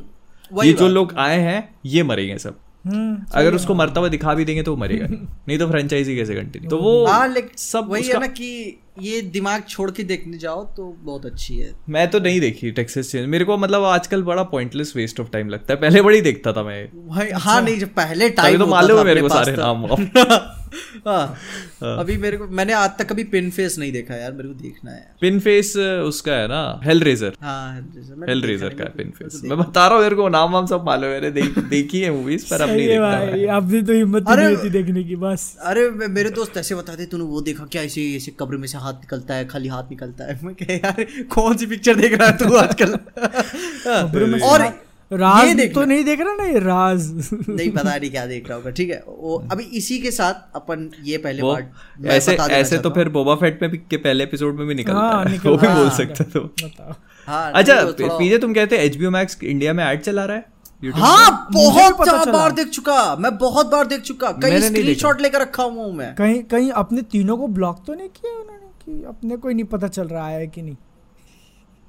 [SPEAKER 3] ये जो लोग आए हैं ये मरेंगे सब।
[SPEAKER 2] हम्म,
[SPEAKER 3] अगर उसको मरता हुआ दिखा भी देंगे तो वो मरेगा। नहीं तो फ्रेंचाइजी कैसे कंटिन्यू तो वो
[SPEAKER 1] हाँ लेकिन
[SPEAKER 3] सब
[SPEAKER 1] वही है ना कि ये दिमाग छोड़ के देखने जाओ तो बहुत अच्छी है।
[SPEAKER 3] मैं तो नहीं देखी टेक्सास चेंज मेरे को मतलब आजकल बड़ा पॉइंटलेस वेस्ट ऑफ़ टाइम लगता है। पहले बड़ी देखता था मैं।
[SPEAKER 1] हाँ नहीं जब पहले टाइम
[SPEAKER 3] तो मालूम है मेरे को सारे नाम।
[SPEAKER 1] हाँ। अभी मेरे को मैंने आज तक कभी पिन फेस नहीं देखा यार मेरे को देखना है।
[SPEAKER 3] पिन फेस उसका है ना हेल रेजर
[SPEAKER 1] हाँ
[SPEAKER 3] हेल रेजर का पिन फेस मैं बता रहा हूँ मेरे को नाम वाम सब मालूम है देख, देखी है मूवीज़ पर अब नहीं
[SPEAKER 2] है। अब भी तो हिम्मत
[SPEAKER 1] अरे-
[SPEAKER 2] नहीं होती देखने की बस।
[SPEAKER 1] अरे मेरे दोस्त ऐसे बताते तूने वो देखा क्या? ऐसे ऐसे कब्र में से हाथ निकलता है खाली हाथ निकलता है। मैं कह यार कौन सी पिक्चर देख रहा है तू आजकल? और
[SPEAKER 2] राज
[SPEAKER 1] ये देख
[SPEAKER 2] तो नहीं देख रहा ना ये राज।
[SPEAKER 1] नहीं पता नहीं क्या देख रहा होगा ठीक है। वो अभी इसी के साथ अपन ये पहले पार्ट
[SPEAKER 3] ऐसे ऐसे तो फिर बोबा फेट में भी के पहले एपिसोड में भी निकलता
[SPEAKER 2] हाँ,
[SPEAKER 3] है।
[SPEAKER 2] निकल-
[SPEAKER 3] वो भी
[SPEAKER 2] हाँ,
[SPEAKER 3] बोल सकते हो
[SPEAKER 1] हाँ
[SPEAKER 3] अच्छा पीजे तुम कहते हैं एचबीओ मैक्स इंडिया में ऐड चला रहा है?
[SPEAKER 1] हाँ बहुत बार देख चुका मैं बहुत बार देख चुका।
[SPEAKER 3] नहीं
[SPEAKER 1] स्क्रीनशॉट लेकर रखा हुआ हूँ मैं।
[SPEAKER 2] कहीं कहीं अपने तीनों को ब्लॉक तो नहीं किया उन्होंने कि अपने को ही नहीं पता चल रहा है कि नहीं।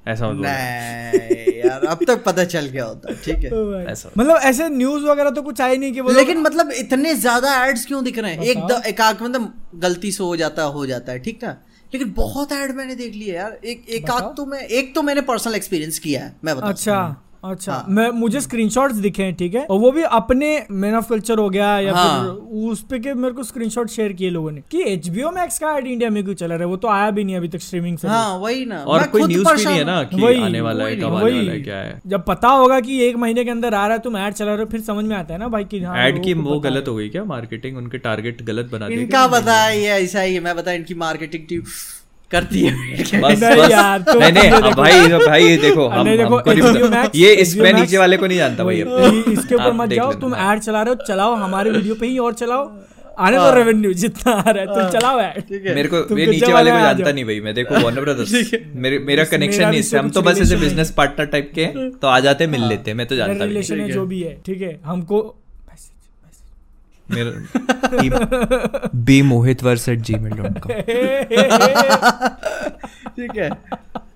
[SPEAKER 3] ऐसा
[SPEAKER 1] नहीं यार अब तक पता चल गया होता ठीक है।
[SPEAKER 2] ओ
[SPEAKER 3] ऐसा।
[SPEAKER 2] मतलब ऐसे न्यूज़ वगैरह तो कुछ आए नहीं कि
[SPEAKER 1] लेकिन मतलब इतने ज़्यादा एड्स क्यों दिख रहे हैं? एक द, एक आँख मतलब गलती से हो जाता हो जाता है ठीक ना? लेकिन बहुत ऐड मैंने देख लिया यार एक एक आग तो मैं एक तो मैंने पर्सनल एक्सपीरियंस किया है मैं बता
[SPEAKER 2] अच्छा। अच्छा
[SPEAKER 1] हाँ।
[SPEAKER 2] मैं मुझे स्क्रीनशॉट्स दिखे हैं ठीक है? और वो भी अपने मैन ऑफ़ कल्चर हो गया या
[SPEAKER 1] हाँ।
[SPEAKER 2] फिर उस पे के मेरे को स्क्रीनशॉट शेयर किए लोगों ने। कि एचबीओ मैक्स का ऐड इंडिया में क्यों चला रहा है? वो तो आया भी नहीं अभी तक स्ट्रीमिंग से।
[SPEAKER 1] हाँ वही ना।
[SPEAKER 3] और कोई न्यूज़ भी नहीं है ना कि
[SPEAKER 2] वही,
[SPEAKER 3] आने वाला है कब आने वाला है क्या है?
[SPEAKER 2] जब पता होगा कि एक महीने के अंदर आ रहा है तुम ऐड चला रहे हो फिर समझ में आता है ना भाई कि हाँ
[SPEAKER 3] एड की वो गलत हो। गई क्या? मार्केटिंग उनके टारगेट गलत बना दिए
[SPEAKER 1] इनका बता ये ऐसा ही है मैं बता इनके मार्केटिंग टीम करती है।
[SPEAKER 3] बस
[SPEAKER 2] नहीं
[SPEAKER 3] बस। नहीं नहीं
[SPEAKER 2] देखो।
[SPEAKER 3] भाई भाई ये देखो हम
[SPEAKER 2] देखो,
[SPEAKER 3] नहीं ये इसमें नीचे वाले को नहीं जानता भाई
[SPEAKER 2] इसके ऊपर मत जाओ तुम ऐड चला रहे हो चलाओ हमारे वीडियो पे ही और चलाओ। आने दो रेवेन्यू जितना आ रहा है तुम चलाओ ऐड।
[SPEAKER 1] है।
[SPEAKER 3] मेरे को ये
[SPEAKER 2] तो
[SPEAKER 3] नीचे वाले को जानता नहीं भाई मैं देखो वार्नर ब्रदर्स मेरे मेरा कनेक्शन नहीं इससे हम तो बस ऐसे बिज़नेस पार्टनर टाइप के तो आ जाते मिल लेते मैं तो जानता नहीं।
[SPEAKER 2] रिलेशन है। जो भी है ठीक है। हमको
[SPEAKER 3] मेरा be Mohit verse at Gmail dot com
[SPEAKER 1] ठीक है।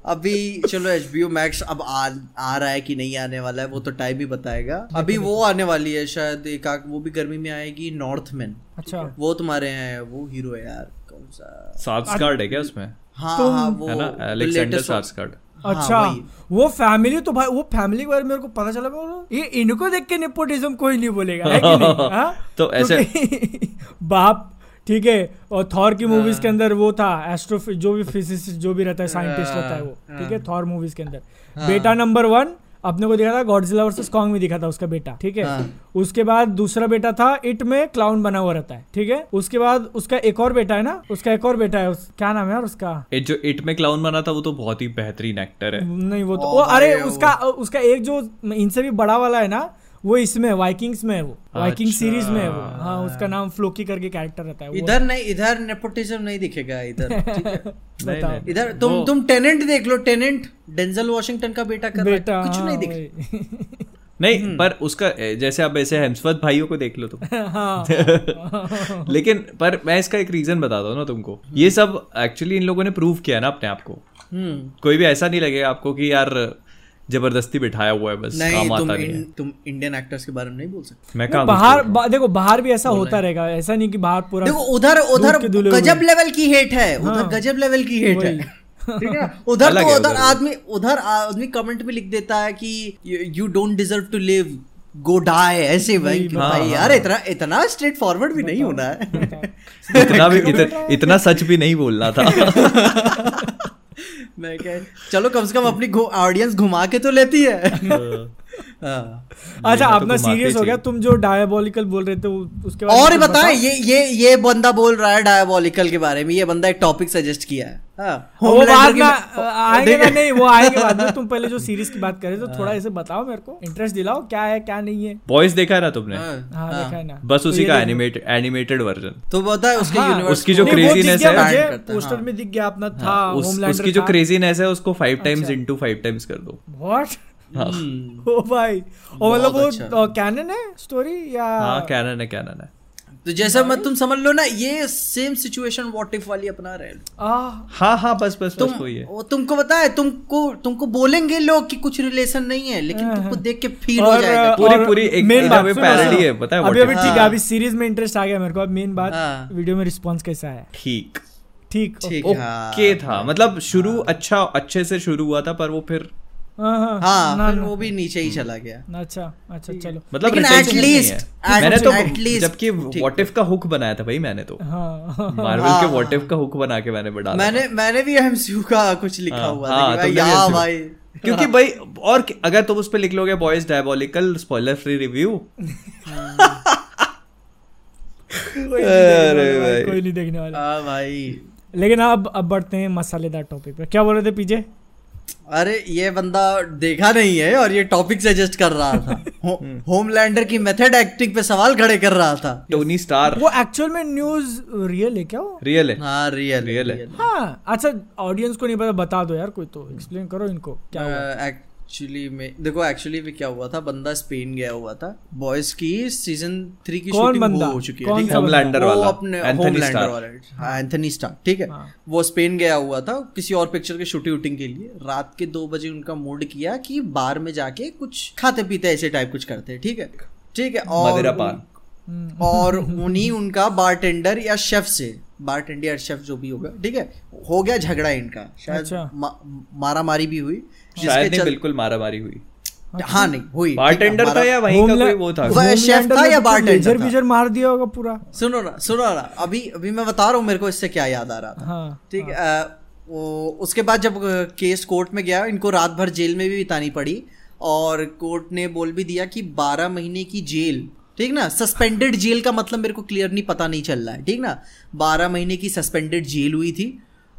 [SPEAKER 1] अभी चलो एच बी मैक्स अब आ, आ रहा है कि नहीं आने वाला है वो तो टाइम ही बताएगा। अभी वो आने वाली है शायद एक आग वो भी गर्मी में आएगी नॉर्थमैन
[SPEAKER 2] अच्छा।
[SPEAKER 1] वो तुम्हारे हैं वो हीरो है यार कौन सा?
[SPEAKER 3] सार्सगार्ड है क्या उसमें?
[SPEAKER 1] हाँ हाँ वो
[SPEAKER 3] है ना
[SPEAKER 1] हाँ,
[SPEAKER 2] अच्छा वो फैमिली तो भाई वो फैमिली के बारे में मेरे को पता चला ये इनको देख के नेपोटिज्म कोई नहीं बोलेगा है कि नहीं? हाँ?
[SPEAKER 3] तो ऐसे-
[SPEAKER 2] बाप ठीक है और थॉर की मूवीज़ के अंदर वो था एस्ट्रो जो भी फिजिसिस्ट जो भी रहता है साइंटिस्ट रहता है वो ठीक है थॉर मूवीज़ के अंदर। बेटा नंबर वन अपने को दिखा था गॉडजिला वर्सेस कॉन्ग में दिखा था उसका बेटा ठीक है?
[SPEAKER 1] हाँ।
[SPEAKER 2] उसके बाद दूसरा बेटा था इट में क्लाउन बना हुआ रहता है ठीक है? उसके बाद उसका एक और बेटा है ना उसका एक और बेटा है उस, क्या नाम है यार उसका?
[SPEAKER 3] ए, जो इट में क्लाउन बना था वो तो बहुत ही बेहतरीन एक्टर है।
[SPEAKER 2] नहीं वो तो
[SPEAKER 1] ओ
[SPEAKER 2] ओ, अरे उसका उसका एक जो इनसे भी बड़ा वाला है ना वो इसमें वाइकिंग्स में है वो। वाइकिंग
[SPEAKER 3] अच्छा।
[SPEAKER 2] सीरीज़ में है वो। हाँ उसका नाम फ्लोकी करके कैरेक्टर रहता है
[SPEAKER 1] इधर नहीं इधर नेपोटिज्म नहीं दिखेगा इधर।
[SPEAKER 3] नहीं।
[SPEAKER 1] इधर तुम तुम टेनेंट देख लो टेनेंट डेंजल वॉशिंगटन का बेटा कर
[SPEAKER 2] बेटा
[SPEAKER 1] कुछ नहीं दिख
[SPEAKER 3] नहीं
[SPEAKER 1] हम्म।
[SPEAKER 3] पर उसका जैसे आप ऐसे हेम्सवर्थ भाइयों को देख लो तुम।
[SPEAKER 2] हाँ।
[SPEAKER 3] लेकिन पर मैं इसका एक रीजन बताता हूँ ना तुमको। ये सब एक्चुअली इन लोगों ने प्रूव किया ना अपने आप को।
[SPEAKER 1] हम्म।
[SPEAKER 3] कोई भी ऐसा नहीं लगेगा आपको कि यार ज़बरदस्ती बिठाया हुआ है बस
[SPEAKER 1] नहीं
[SPEAKER 3] काम
[SPEAKER 1] तुम
[SPEAKER 3] आता नहीं है।
[SPEAKER 1] तुम इंडियन एक्टर्स के बारे में नहीं बोल सकते।
[SPEAKER 3] मैं कहाँ
[SPEAKER 2] बाहर बा, देखो बाहर भी ऐसा होता रहेगा ऐसा नहीं कि बाहर पूरा
[SPEAKER 1] देखो उधर उधर। गजब लेवल की हेट है उधर
[SPEAKER 2] हाँ।
[SPEAKER 1] गजब लेवल की हेट है। ठीक है? उधर तो उधर
[SPEAKER 3] उधर।
[SPEAKER 1] आदमी उधर आदमी कमेंट में लिख देता है कि you don't deserve to live go die ऐसे भाई
[SPEAKER 3] हाँ,
[SPEAKER 1] भाई
[SPEAKER 3] हाँ,
[SPEAKER 1] यार इतना इतना स्ट्रेट फॉरवर्ड भी नहीं होना है।
[SPEAKER 3] इतना भी इतना, इतना सच भी नहीं बोलना था।
[SPEAKER 1] मैं कह चलो कम से कम अपनी ऑडियंस घुमा के तो लेती है हाँ।
[SPEAKER 2] अच्छा
[SPEAKER 3] तो
[SPEAKER 2] अपना सीरियस हो गया? तुम जो डायबोलिकल बोल रहे थे उसके बारे
[SPEAKER 1] और बताएँ ये ये ये बंदा बोल रहा है डायबोलिकल के बारे में ये बंदा एक टॉपिक सजेस्ट किया है। हाँ,
[SPEAKER 2] वो बाद में आएँगे ना नहीं वो आएँगे बाद में तुम पहले जो सीरीज़ की बात कर रहे तो थोड़ा ऐसे बताओ मेरे को। इंटरेस्ट दिलाओ क्या है क्या नहीं है।
[SPEAKER 3] बॉयज़ देखा है ना तुमने?
[SPEAKER 1] हाँ,
[SPEAKER 2] हाँ
[SPEAKER 1] हाँ।
[SPEAKER 2] देखा है ना।
[SPEAKER 3] बस
[SPEAKER 2] तो
[SPEAKER 3] उसी
[SPEAKER 2] ये
[SPEAKER 3] का एनिमेटेड एनिमेटेड वर्जन
[SPEAKER 1] तो बताए उसके
[SPEAKER 2] हाँ,
[SPEAKER 3] उसकी जो
[SPEAKER 1] को-
[SPEAKER 2] नहीं, वो दिख
[SPEAKER 3] craziness
[SPEAKER 2] गया
[SPEAKER 3] है-
[SPEAKER 2] मुझे,
[SPEAKER 1] Band करता है,
[SPEAKER 2] पोस्टर
[SPEAKER 1] हाँ।
[SPEAKER 2] में दिख गया अपना था
[SPEAKER 3] उसकी जो क्रेजीनेस है उसको फाइव टाइम्स
[SPEAKER 2] अच्छा।
[SPEAKER 3] इनटू फाइव टाइम्स कर दो।
[SPEAKER 2] What?
[SPEAKER 3] हाँ।
[SPEAKER 1] हम्म,
[SPEAKER 2] ओ भाई। और मतलब
[SPEAKER 1] अच्छा।
[SPEAKER 2] वो कैनन है स्टोरी या
[SPEAKER 3] हाँ कैनन है कैनन है।
[SPEAKER 1] तो जैसा मत तुम समझ लो ना ये सेम सिचुएशन व्हाट इफ़ वाली अपना रहे। हाँ
[SPEAKER 3] हाँ बस बस
[SPEAKER 1] तुम
[SPEAKER 3] बस वही है।
[SPEAKER 1] वो तुमको पता है तुमको तुमको बोलेंगे लोग कि कुछ रिलेशन नहीं है लेकिन तुमको देख के फील हो जाएगा
[SPEAKER 3] पूरी- पूरी एक- a
[SPEAKER 2] बात।
[SPEAKER 3] है, पता है
[SPEAKER 2] अभी
[SPEAKER 3] what
[SPEAKER 2] अभी ठीक है
[SPEAKER 1] हाँ।
[SPEAKER 2] अभी सीरीज़ में इंटरेस्ट आ गया मेरे को अब मेन बात
[SPEAKER 1] हाँ।
[SPEAKER 2] वीडियो में रिस्पांस कैसा है?
[SPEAKER 3] ठीक।
[SPEAKER 2] ठीक
[SPEAKER 1] हाँ।
[SPEAKER 3] ओके था मतलब शुरू अच्छा अच्छे से शुरू हुआ था पर वो फिर
[SPEAKER 2] हाँ हाँ
[SPEAKER 1] हाँ
[SPEAKER 2] ना,
[SPEAKER 1] फिर
[SPEAKER 2] ना,
[SPEAKER 1] वो भी नीचे ही चला गया।
[SPEAKER 2] अच्छा अच्छा चलो।
[SPEAKER 3] मतलब
[SPEAKER 1] at-
[SPEAKER 3] मैंने तो जबकि व्हाट इफ़ का हुक बनाया था भाई मैंने तो। मार्वल
[SPEAKER 1] हाँ,
[SPEAKER 3] के। व्हाट इफ़ का हुक बना के मैंने बढ़ा
[SPEAKER 1] मैंने मैंने भी एमसीयू का कुछ लिखा
[SPEAKER 3] हाँ,
[SPEAKER 1] हुआ था या भाई
[SPEAKER 3] क्योंकि भाई और अगर तुम उस पर लिख लोगे Boys Diabolical spoiler free review
[SPEAKER 2] कोई नहीं देखने वाला भाई, कोई नहीं देखने वाला
[SPEAKER 1] हाँ। भाई।
[SPEAKER 2] लेकिन अब अब बढ़ते हैं मसालेदार टॉपिक पे। क्या बोल रहे थे पीछे
[SPEAKER 1] अरे ये बंदा देखा नहीं है और ये टॉपिक सजेस्ट कर रहा था। हो, होमलैंडर की मेथड एक्टिंग पे सवाल खड़े कर रहा था।
[SPEAKER 3] टोनी स्टार
[SPEAKER 2] वो एक्चुअल में न्यूज़ रियल है क्या वो?
[SPEAKER 3] रियल है।
[SPEAKER 1] हाँ रियल
[SPEAKER 3] रियल है।
[SPEAKER 2] हाँ अच्छा ऑडियंस को नहीं पता बता दो यार कोई तो एक्सप्लेन करो इनको क्या हुआ।
[SPEAKER 1] एक्चुअली में देखो एक्चुअली में क्या हुआ था? बंदा स्पेन गया हुआ था। बॉयज़ की सीज़न थ्री की
[SPEAKER 2] कौन
[SPEAKER 1] शूटिंग
[SPEAKER 2] बंदा?
[SPEAKER 1] हो चुकी है
[SPEAKER 2] कौन
[SPEAKER 1] है?
[SPEAKER 3] होमलैंडर
[SPEAKER 1] वो
[SPEAKER 3] वाला
[SPEAKER 1] अपने
[SPEAKER 3] एंथनी
[SPEAKER 1] होमलैंडर
[SPEAKER 3] स्टार
[SPEAKER 1] वाला हाँ एंथनी स्टार ठीक है?
[SPEAKER 2] हाँ।
[SPEAKER 1] वो स्पेन गया हुआ था किसी और पिक्चर के शूटिंग वूटिंग के लिए। रात के दो बजे उनका मूड किया कि बार में जाके कुछ खाते पीते ऐसे टाइप कुछ करते ठीक है? ठीक है और
[SPEAKER 2] हम्म,
[SPEAKER 1] और उन्हीं उनका बारटेंडर या शेफ से बारटेंडर या शेफ जो भी होगा ठीक है? हो गया झगड़ा इनका। शायद
[SPEAKER 2] अच्छा।
[SPEAKER 1] मा, मारा मारी भी हुई।
[SPEAKER 3] शायद नहीं
[SPEAKER 1] चल-
[SPEAKER 3] बिल्कुल मारा मारी हुई
[SPEAKER 1] हाँ नहीं हुई।
[SPEAKER 3] बारटेंडर था या वहीं का कोई वो था?
[SPEAKER 1] वो- शेफ था या
[SPEAKER 2] तो
[SPEAKER 1] bartender
[SPEAKER 2] लेजर
[SPEAKER 1] था?
[SPEAKER 2] बीजर मार दिया होगा पूरा।
[SPEAKER 1] सुनो ना सुनो ना अभी अभी मैं बता रहा हूँ मेरे को इससे क्या याद आ रहा था।
[SPEAKER 2] हाँ
[SPEAKER 1] ठीक है। वो उसके बाद जब केस कोर्ट में गया इनको रात भर जेल में भी बितानी पड़ी और कोर्ट ने बोल भी दिया कि 12 महीने की जेल ठीक ना सस्पेंडेड जेल का मतलब मेरे को क्लियर नहीं पता नहीं चल रहा है ठीक ना? 12 महीने की सस्पेंडेड जेल हुई थी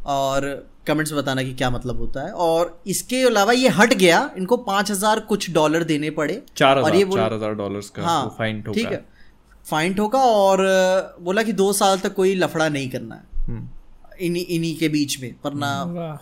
[SPEAKER 1] और कमेंट्स में बताना कि क्या मतलब होता है। और इसके अलावा ये हट गया इनको पाँच हज़ार कुछ डॉलर देने पड़े।
[SPEAKER 3] चार
[SPEAKER 1] और ये
[SPEAKER 3] हज़ार चार हज़ार डॉलर का
[SPEAKER 1] हाँ
[SPEAKER 3] फाइन ठीक।
[SPEAKER 1] है। फाइन ठोका और बोला कि दो साल तक कोई लफड़ा नहीं करना है।
[SPEAKER 3] हम्म।
[SPEAKER 1] इन्हीं इन्हीं के बीच में वरना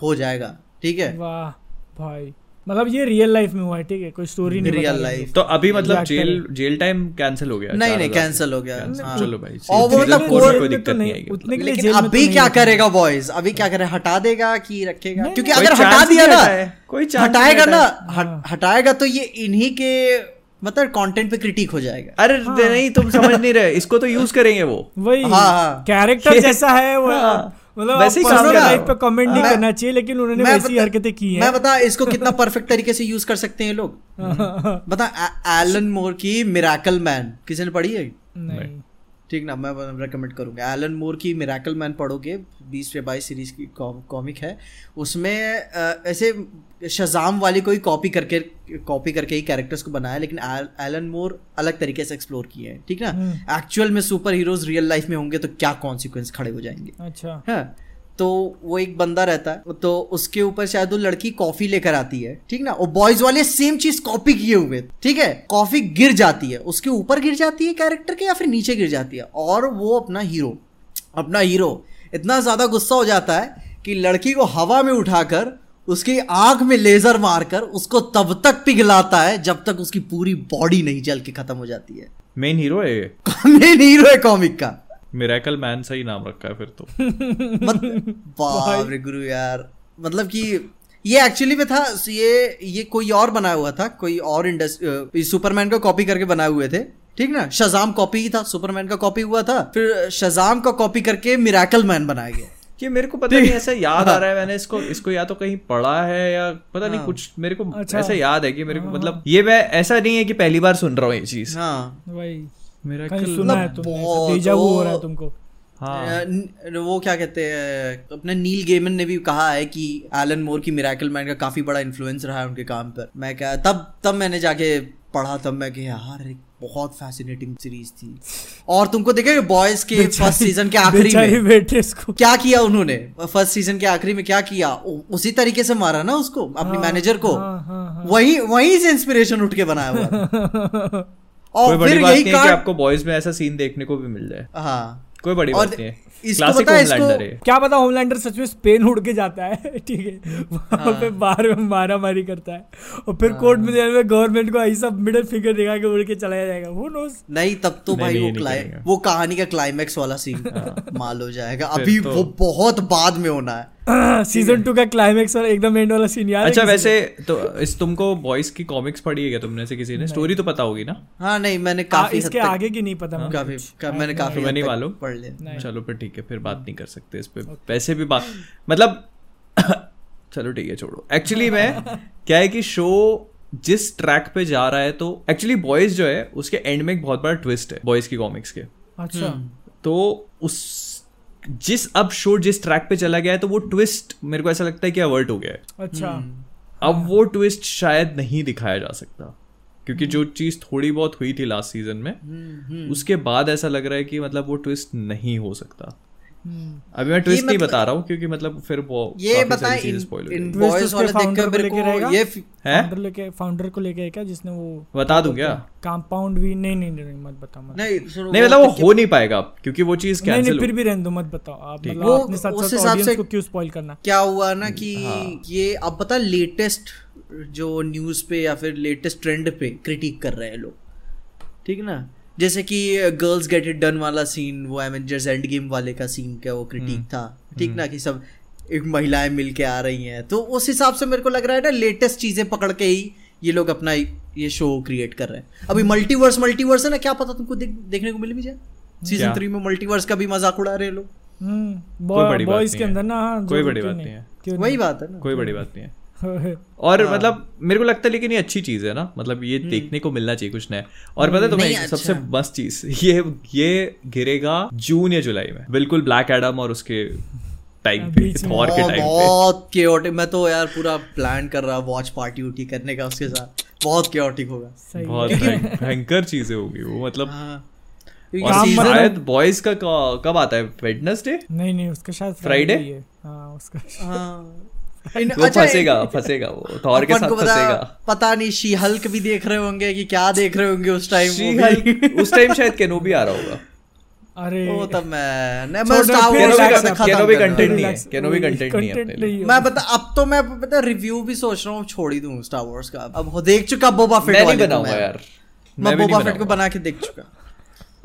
[SPEAKER 1] हो जाएगा। ठीक है?
[SPEAKER 2] वाह भाई। मतलब ये रियल लाइफ में हुआ है ठीक है? कोई स्टोरी नहीं
[SPEAKER 1] रियल लाइफ
[SPEAKER 3] तो अभी मतलब जेल जेल टाइम कैंसिल हो गया
[SPEAKER 1] नहीं नहीं कैंसिल हो गया। हाँ।
[SPEAKER 3] चलो भाई
[SPEAKER 1] और वो मतलब
[SPEAKER 3] में
[SPEAKER 1] कोई-
[SPEAKER 2] तो
[SPEAKER 3] दिक्कत
[SPEAKER 2] नहीं,
[SPEAKER 3] आएगी।
[SPEAKER 2] उतने के लिए जेल में तो
[SPEAKER 1] अभी क्या करेगा बॉयज़ अभी क्या करे हटा देगा कि रखेगा? क्योंकि अगर हटा दिया ना
[SPEAKER 3] कोई
[SPEAKER 1] हटाएगा ना हटाएगा तो ये इन्हीं के मतलब कंटेंट पे क्रिटिक हो जाएगा।
[SPEAKER 3] अरे हाँ। नहीं तुम समझ नहीं रहे इसको तो यूज़ करेंगे वो।
[SPEAKER 2] वही
[SPEAKER 1] हाँ, हाँ।
[SPEAKER 2] कैरेक्टर जैसा है वो।
[SPEAKER 3] हाँ।
[SPEAKER 2] मतलब
[SPEAKER 3] वैसे ही
[SPEAKER 2] करना
[SPEAKER 3] काम
[SPEAKER 2] लाइफ पे कमेंट नहीं करना चाहिए लेकिन उन्होंने वैसी हरकतें की हैं।
[SPEAKER 1] मैं बता इसको कितना परफेक्ट तरीके से यूज़ कर सकते हैं लोग? बता एलन मोर की मिराकल मैन किसी ने पढ़ी है?
[SPEAKER 2] नहीं।
[SPEAKER 1] ठीक ना मैं रेकमेंड करूँगा। एलन मोर की मेराकल मैन पढ़ोगे बीस या बाईस सीरीज़ की कॉमिक है। उसमें ऐसे शजाम वाली कोई कॉपी करके कॉपी करके ही कैरेक्टर्स को बनाया लेकिन एलन मोर अलग तरीके से एक्सप्लोर किए हैं ठीक ना?
[SPEAKER 2] हम्म।
[SPEAKER 1] एक्चुअल में सुपर हीरोज रियल लाइफ में होंगे तो क्या कॉन्सिक्वेंस खड़े हो जाएँगे?
[SPEAKER 2] अच्छा।
[SPEAKER 1] हाँ। तो वो एक बंदा रहता है तो उसके ऊपर शायद वो लड़की कॉफ़ी लेकर आती है ठीक ना? वो बॉयज़ वाले सेम चीज़ कॉपी किए हुए ठीक है? कॉफ़ी गिर जाती है। उसके ऊपर गिर जाती है कैरेक्टर के या फिर नीचे गिर जाती है? और वो अपना हीरो अपना हीरो इतना ज़्यादा गुस्सा हो जाता है कि लड़की को हवा में उठाकर उसकी आँख में लेजर मारकर उसको तब तक पिघलाता है जब तक उसकी पूरी बॉडी नहीं जल के खत्म हो जाती है।
[SPEAKER 3] मेन हीरो है
[SPEAKER 1] मेन हीरो है कॉमिक का।
[SPEAKER 3] मिराकल मैन सही नाम रखा है फिर तो।
[SPEAKER 1] मत गुरु यार। मतलब कि ये एक्चुअली में था ये ये कोई और बनाया हुआ था कोई और इंडस्ट्री सुपरमैन को कॉपी करके बनाए हुए थे। ठीक ना? शजाम कॉपी ही था सुपरमैन का कॉपी हुआ था। फिर शजाम का कॉपी करके मिराकल मैन बनाया गया।
[SPEAKER 3] कि मेरे को पता नहीं ऐसा याद आ रहा है मैंने इसको इसको या तो कहीं पढ़ा है या पता नहीं कुछ मेरे को
[SPEAKER 2] अच्छा।
[SPEAKER 3] ऐसा याद है कि मेरे को मतलब ये मैं ऐसा नहीं है कि पहली बार सुन रहा हूँ ये चीज़।
[SPEAKER 1] हाँ।
[SPEAKER 2] वही।
[SPEAKER 3] मेरा
[SPEAKER 2] कहीं सुना है तुमने डेजा वो हो रहा है तुमको।
[SPEAKER 3] हाँ।
[SPEAKER 1] वो क्या कहते हैं अपने नील गेमन ने भी कहा है कि एलन मोर की मिराकल मैन का काफ़ी बड़ा इन्फ्लुएंस रहा है उनके काम पर। मैं क्या तब तब मैंने जाके पढ़ा तब मैं कि यार एक बहुत फैसिनेटिंग सीरीज़ थी। और तुमको देखे बॉयज़ के फ़र्स्ट सीज़न के आखिरी में?
[SPEAKER 2] बेटे इसको।
[SPEAKER 1] क्या किया उन्होंने? फ़र्स्ट सीज़न के आखिरी में क्या किया? उ- उसी तरीके से मारा ना उसको अपनी मैनेजर को?
[SPEAKER 2] हाँ, हाँ, हाँ।
[SPEAKER 1] वही से इंस्पिरेशन उठ के बनाया हुआ और
[SPEAKER 3] बड़ी
[SPEAKER 1] फिर
[SPEAKER 3] बात
[SPEAKER 1] यही
[SPEAKER 3] नहीं है कि आपको बॉयज़ में ऐसा सीन देखने को भी मिल जाए।
[SPEAKER 1] हाँ।
[SPEAKER 3] कोई बड़ी बात नहीं है।
[SPEAKER 1] इसको पता इसको-
[SPEAKER 3] है।
[SPEAKER 2] क्या पता होमलैंडर सच में स्पेन उड़ के जाता है ठीक है? वहाँ
[SPEAKER 1] हाँ।
[SPEAKER 2] पे बाहर में मारा मारी करता है। और फिर कोर्ट में जाने में गवर्नमेंट को ऐसा मिडिल फिंगर दिखा के उड़ के चला जाएगा। वो नोस
[SPEAKER 1] नहीं तब तो भाई वो
[SPEAKER 3] नहीं
[SPEAKER 1] वो कहानी का क्लाइमैक्स वाला सीन माल हो जाएगा। अभी
[SPEAKER 3] तो-
[SPEAKER 1] वो बहुत बाद में होना है।
[SPEAKER 2] सीज़न टू का क्लाइमैक्स और एकदम एंड वाला सीन याद
[SPEAKER 3] अच्छा वैसे तो इस तुमको बॉयज़ की कॉमिक्स पढ़ी है क्या तुमने से किसी ने? स्टोरी तो पता होगी ना?
[SPEAKER 1] हाँ नहीं मैंने काफ़ी
[SPEAKER 2] इसके आगे की नहीं पता
[SPEAKER 1] काफ़ी का, मैंने काफ़ी
[SPEAKER 3] तुम्हें
[SPEAKER 1] हद
[SPEAKER 3] नहीं
[SPEAKER 1] तक
[SPEAKER 3] मालूम?
[SPEAKER 1] पढ़ लिया।
[SPEAKER 3] चलो फिर ठीक है फिर बात नहीं कर सकते इस पे। वैसे भी बात मतलब चलो ठीक है छोड़ो। एक्चुअली मैं क्या है कि शो जिस ट्रैक पे जा रहा है तो एक्चुअली बॉयज़ जो है उसके एंड में एक बहुत बड़ा ट्विस्ट है बॉयज़ की कॉमिक्स के।
[SPEAKER 2] अच्छा।
[SPEAKER 3] तो उस जिस अब शो जिस ट्रैक पे चला गया है तो वो ट्विस्ट मेरे को ऐसा लगता है कि अवर्ट हो गया है।
[SPEAKER 2] अच्छा।
[SPEAKER 3] अब वो ट्विस्ट शायद नहीं दिखाया जा सकता। क्योंकि जो चीज़ थोड़ी बहुत हुई थी लास्ट सीज़न में उसके बाद ऐसा लग रहा है कि मतलब वो ट्विस्ट नहीं हो सकता। अभी मैं ट्विस्ट नहीं
[SPEAKER 1] मतलब-
[SPEAKER 3] बता रहा हूँ क्योंकि मतलब फिर वो
[SPEAKER 1] ये बताएँ वाले देखकर मेरे को ये
[SPEAKER 2] फाउंडर लेके फाउंडर को लेके क्या जिसने वो
[SPEAKER 3] बता दूँ क्या?
[SPEAKER 2] कंपाउंड भी नहीं नहीं नहीं मत बताओ मत
[SPEAKER 1] नहीं
[SPEAKER 3] नहीं मतलब वो हो नहीं पाएगा क्योंकि वो चीज़
[SPEAKER 2] नहीं नहीं फिर भी रहने दो मत बताओ। आप मतलब अपने साथ साथ ऑडियंस को क्यों स्पॉइल करना?
[SPEAKER 1] क्या हुआ ना कि
[SPEAKER 3] हाँ।
[SPEAKER 1] ये अब पता लेटेस्ट जो न्यूज़ पे या फिर लेटेस्ट ट्रेंड पे क्रिटिक कर रहे हैं लोग। ठीक है ना? जैसे कि गर्ल्स गेट इट डन वाला सीन वो एवेंजर्स एंड गेम वाले का सीन का वो क्रिटिक
[SPEAKER 3] हम्म।
[SPEAKER 1] था। ठीक ना कि सब एक महिलाएँ मिल के आ रही हैं। तो उस हिसाब से मेरे को लग रहा है ना लेटेस्ट चीज़ें पकड़ के ही ये लोग अपना ये शो क्रिएट कर रहे हैं। अभी मल्टीवर्स मल्टीवर्स है ना क्या पता तुमको देख, देखने को मिल भी जाए। सीज़न थ्री में मल्टीवर्स का भी मज़ाक उड़ा रहे हैं लोग।
[SPEAKER 2] हम्म
[SPEAKER 3] कोई बड़ी बात
[SPEAKER 2] बॉयज़ के अंदर ना हाँ,
[SPEAKER 3] कोई बड़ी बात नहीं। है।
[SPEAKER 1] वही बात है ना।
[SPEAKER 3] कोई बड़ी बात नहीं है। और मतलब मेरे को लगता है लेकिन ये अच्छी चीज़ है ना। मतलब ये देखने को मिलना चाहिए कुछ नया। और पता है तुम्हें
[SPEAKER 1] अच्छा।
[SPEAKER 3] सबसे मस्त चीज़ ये ये गिरेगा जून या जुलाई में। बिल्कुल ब्लैक एडम और उसके टाइम पे थॉर के टाइम पे।
[SPEAKER 1] बहुत chaotic मैं तो यार पूरा प्लान कर रहा वॉच पार्टी करने का उसके साथ। बहुत होगा।
[SPEAKER 3] बहुत भयंकर चीज़ें होगी वो मतलब
[SPEAKER 1] हाँ।
[SPEAKER 3] शायद बॉयज़ का कब आता है? वेडनेसडे
[SPEAKER 2] नहीं नहीं उसका शायद
[SPEAKER 3] Friday?
[SPEAKER 2] ही है। हाँ उसका
[SPEAKER 1] हाँ। इन-
[SPEAKER 3] वो
[SPEAKER 1] अच्छा,
[SPEAKER 3] फंसेगा फंसेगा वो। थॉर के साथ फंसेगा।
[SPEAKER 1] पता नहीं शी हल्क भी देख रहे होंगे कि क्या देख रहे होंगे उस टाइम
[SPEAKER 3] उस टाइम शायद केनोबी आ रहा होगा।
[SPEAKER 2] अरे।
[SPEAKER 1] वो तब मैं नहीं, मैं कर रहा हूँ।
[SPEAKER 3] कंटेंट नहीं है कंटेंट नहीं है अपने लिए।
[SPEAKER 1] मैं बता अब तो मैं पता रिव्यू भी सोच रहा हूँ छोड़ ही दूँ स्टार वॉर्स का। अब देख चुका बोबा फिट
[SPEAKER 3] मैं नहीं बनाऊँगा यार।
[SPEAKER 1] मैं बोबा फिट को बना के देख चुका।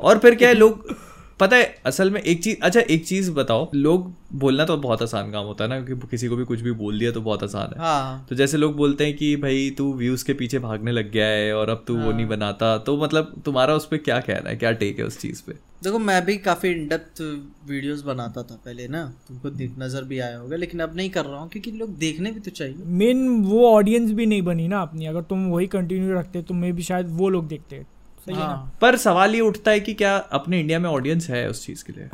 [SPEAKER 3] और फिर क्या है लोग पता है असल में एक चीज़ अच्छा एक चीज़ बताओ लोग बोलना तो बहुत आसान काम होता है ना क्योंकि किसी को भी कुछ भी बोल दिया तो बहुत आसान है।
[SPEAKER 1] हाँ।
[SPEAKER 3] तो जैसे लोग बोलते हैं कि भाई तू व्यूज़ के पीछे भागने लग गया है और अब तू हाँ। वो नहीं बनाता। तो मतलब तुम्हारा उस पर क्या कहना है क्या टेक है उस चीज़ पे?
[SPEAKER 1] देखो मैं भी काफ़ी इन डेप्थ वीडियोस बनाता था पहले ना तुमको नज़र भी आया होगा लेकिन अब नहीं कर रहा हूँ क्योंकि लोग देखने भी तो चाहिए।
[SPEAKER 2] मेन वो ऑडियंस भी नहीं बनी ना अपनी अगर तुम वही कंटिन्यू रखते तो मैं भी शायद वो लोग देखते सही है ना?
[SPEAKER 1] हाँ।
[SPEAKER 3] पर सवाल ये उठता है कि क्या अपने इंडिया में ऑडियंस है उस चीज़ के लिए?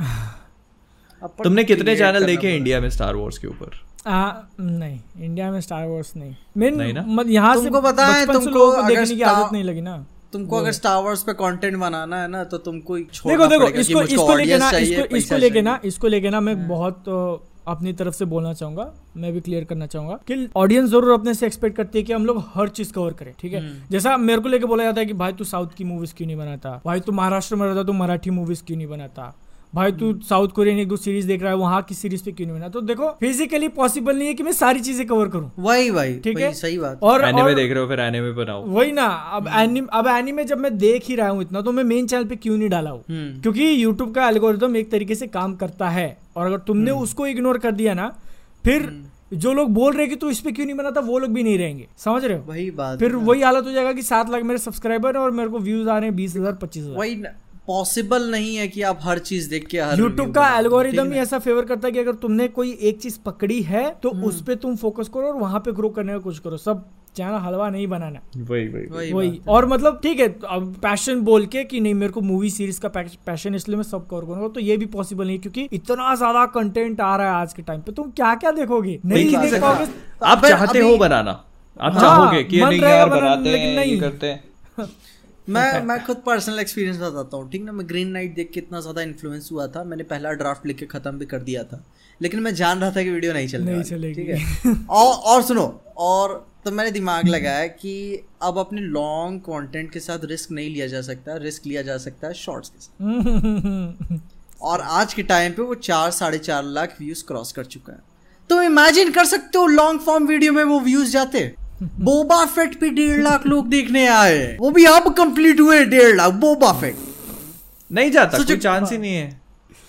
[SPEAKER 3] तुमने कितने चैनल देखे इंडिया में स्टार वॉर्स के ऊपर?
[SPEAKER 2] आ, नहीं इंडिया में स्टार वॉर्स नहीं। मेन
[SPEAKER 3] नहीं ना?
[SPEAKER 2] मत यहाँ से
[SPEAKER 1] तुमको पता है, तुमको अगर
[SPEAKER 2] देखने की आदत नहीं लगी ना।
[SPEAKER 1] तुमको अगर स्टार वॉर्स पे कंटेंट बनाना है ना तो तुमको
[SPEAKER 2] देखो देखो इसको इसको लेके ना इसको लेके ना इसको लेके ना मैं बहुत अ, अपनी तरफ़ से बोलना चाहूँगा मैं भी क्लियर करना चाहूँगा कि ऑडियंस ज़रूर अपने से एक्सपेक्ट करती है कि हम लोग हर चीज़ कवर करें ठीक है?
[SPEAKER 1] हम्म।
[SPEAKER 2] जैसा मेरे को लेके बोला जाता है कि भाई तू साउथ की मूवीज़ क्यों नहीं बनाता? भाई तू महाराष्ट्र में रहता तू मराठी मूवीज़ क्यों नहीं बनाता? भाई तू
[SPEAKER 1] हम्म।
[SPEAKER 2] साउथ कोरियन एक दो सीरीज़ देख रहा है वहाँ की सीरीज़ पे क्यों नहीं बना? तो देखो फिजिकली पॉसिबल नहीं है कि मैं सारी चीज़ें कवर करूँ।
[SPEAKER 1] वही भाई
[SPEAKER 2] ठीक है?
[SPEAKER 1] सही बात।
[SPEAKER 2] और
[SPEAKER 3] एनिमे देख रहे हो फिर एनिमे बनाओ।
[SPEAKER 2] वही ना अब एनिम अब एनिमे जब मैं देख ही रहा हूँ इतना तो मैं मेन चैनल पे क्यों नहीं डाला हूँ?
[SPEAKER 1] हम्म।
[SPEAKER 2] क्योंकि यूट्यूब का एल्गोरिदम एक तरीके से काम करता है और अगर तुमने
[SPEAKER 1] हम्म।
[SPEAKER 2] उसको इग्नोर कर दिया ना फिर जो लोग बोल रहे हैं कि तू इस पे क्यों नहीं बनाता वो लोग भी नहीं रहेंगे। समझ रहे हो?
[SPEAKER 1] वही बात
[SPEAKER 2] फिर वही हालत हो जाएगा कि सात लाख मेरे सब्सक्राइबर है और मेरे को व्यूज़ आ रहे हैं बीस हज़ार पच्चीस हज़ार।
[SPEAKER 1] वही न- पॉसिबल नहीं है कि आप हर चीज़ देख के हर
[SPEAKER 2] यूट्यूब का एल्गोरिदम ही? ऐसा फेवर करता है कि अगर तुमने कोई एक चीज़ पकड़ी है तो
[SPEAKER 1] हम्म।
[SPEAKER 2] उस पर तुम फोकस करो और वहाँ पे ग्रो करने का कोशिश करो। सब चैनल हलवा नहीं बनाना।
[SPEAKER 3] वही वही
[SPEAKER 1] वही।
[SPEAKER 2] वही
[SPEAKER 1] बात
[SPEAKER 2] और मतलब ठीक है अब पैशन बोल के कि नहीं मेरे को मूवी सीरीज़ का पैशन इसलिए मैं सब कवर करूँगा तो ये भी पॉसिबल नहीं क्योंकि इतना ज़्यादा कंटेंट आ रहा है आज के टाइम पे। तुम क्या क्या देखोगे? नहीं देख पाओगे
[SPEAKER 3] आप चाहते हो बनाना? आप
[SPEAKER 2] हाँ,
[SPEAKER 3] चाहोगे कि नहीं यार बनाते हैं
[SPEAKER 2] नहीं।
[SPEAKER 3] ये करते हैं।
[SPEAKER 1] मैं मैं खुद पर्सनल एक्सपीरियंस बताता हूँ ठीक ना? मैं ग्रीन नाइट देख के इतना ज़्यादा इन्फ्लुएंस हुआ था मैंने पहला ड्राफ्ट लिख के खत्म भी कर दिया था लेकिन मैं जान रहा था कि वीडियो नहीं चलने
[SPEAKER 2] नहीं चलेगी।
[SPEAKER 1] ठीक है? और और सुनो और तो मैंने दिमाग लगाया कि अब अपने लॉन्ग कंटेंट के साथ रिस्क नहीं लिया जा सकता रिस्क लिया जा सकता है शॉर्ट्स के साथ। और आज के टाइम पे वो चार साढ़े चार लाख व्यूज़ क्रॉस कर चुका है। तुम इमेजिन कर सकते हो लॉन्ग फॉर्म वीडियो में वो व्यूज़ जाते। बोबा फेट पे डेढ़ लाख लोग देखने आए। वो भी अब कंप्लीट हुए डेढ़ लाख बोबा फेट।
[SPEAKER 3] नहीं जाता कोई चांस ही नहीं है।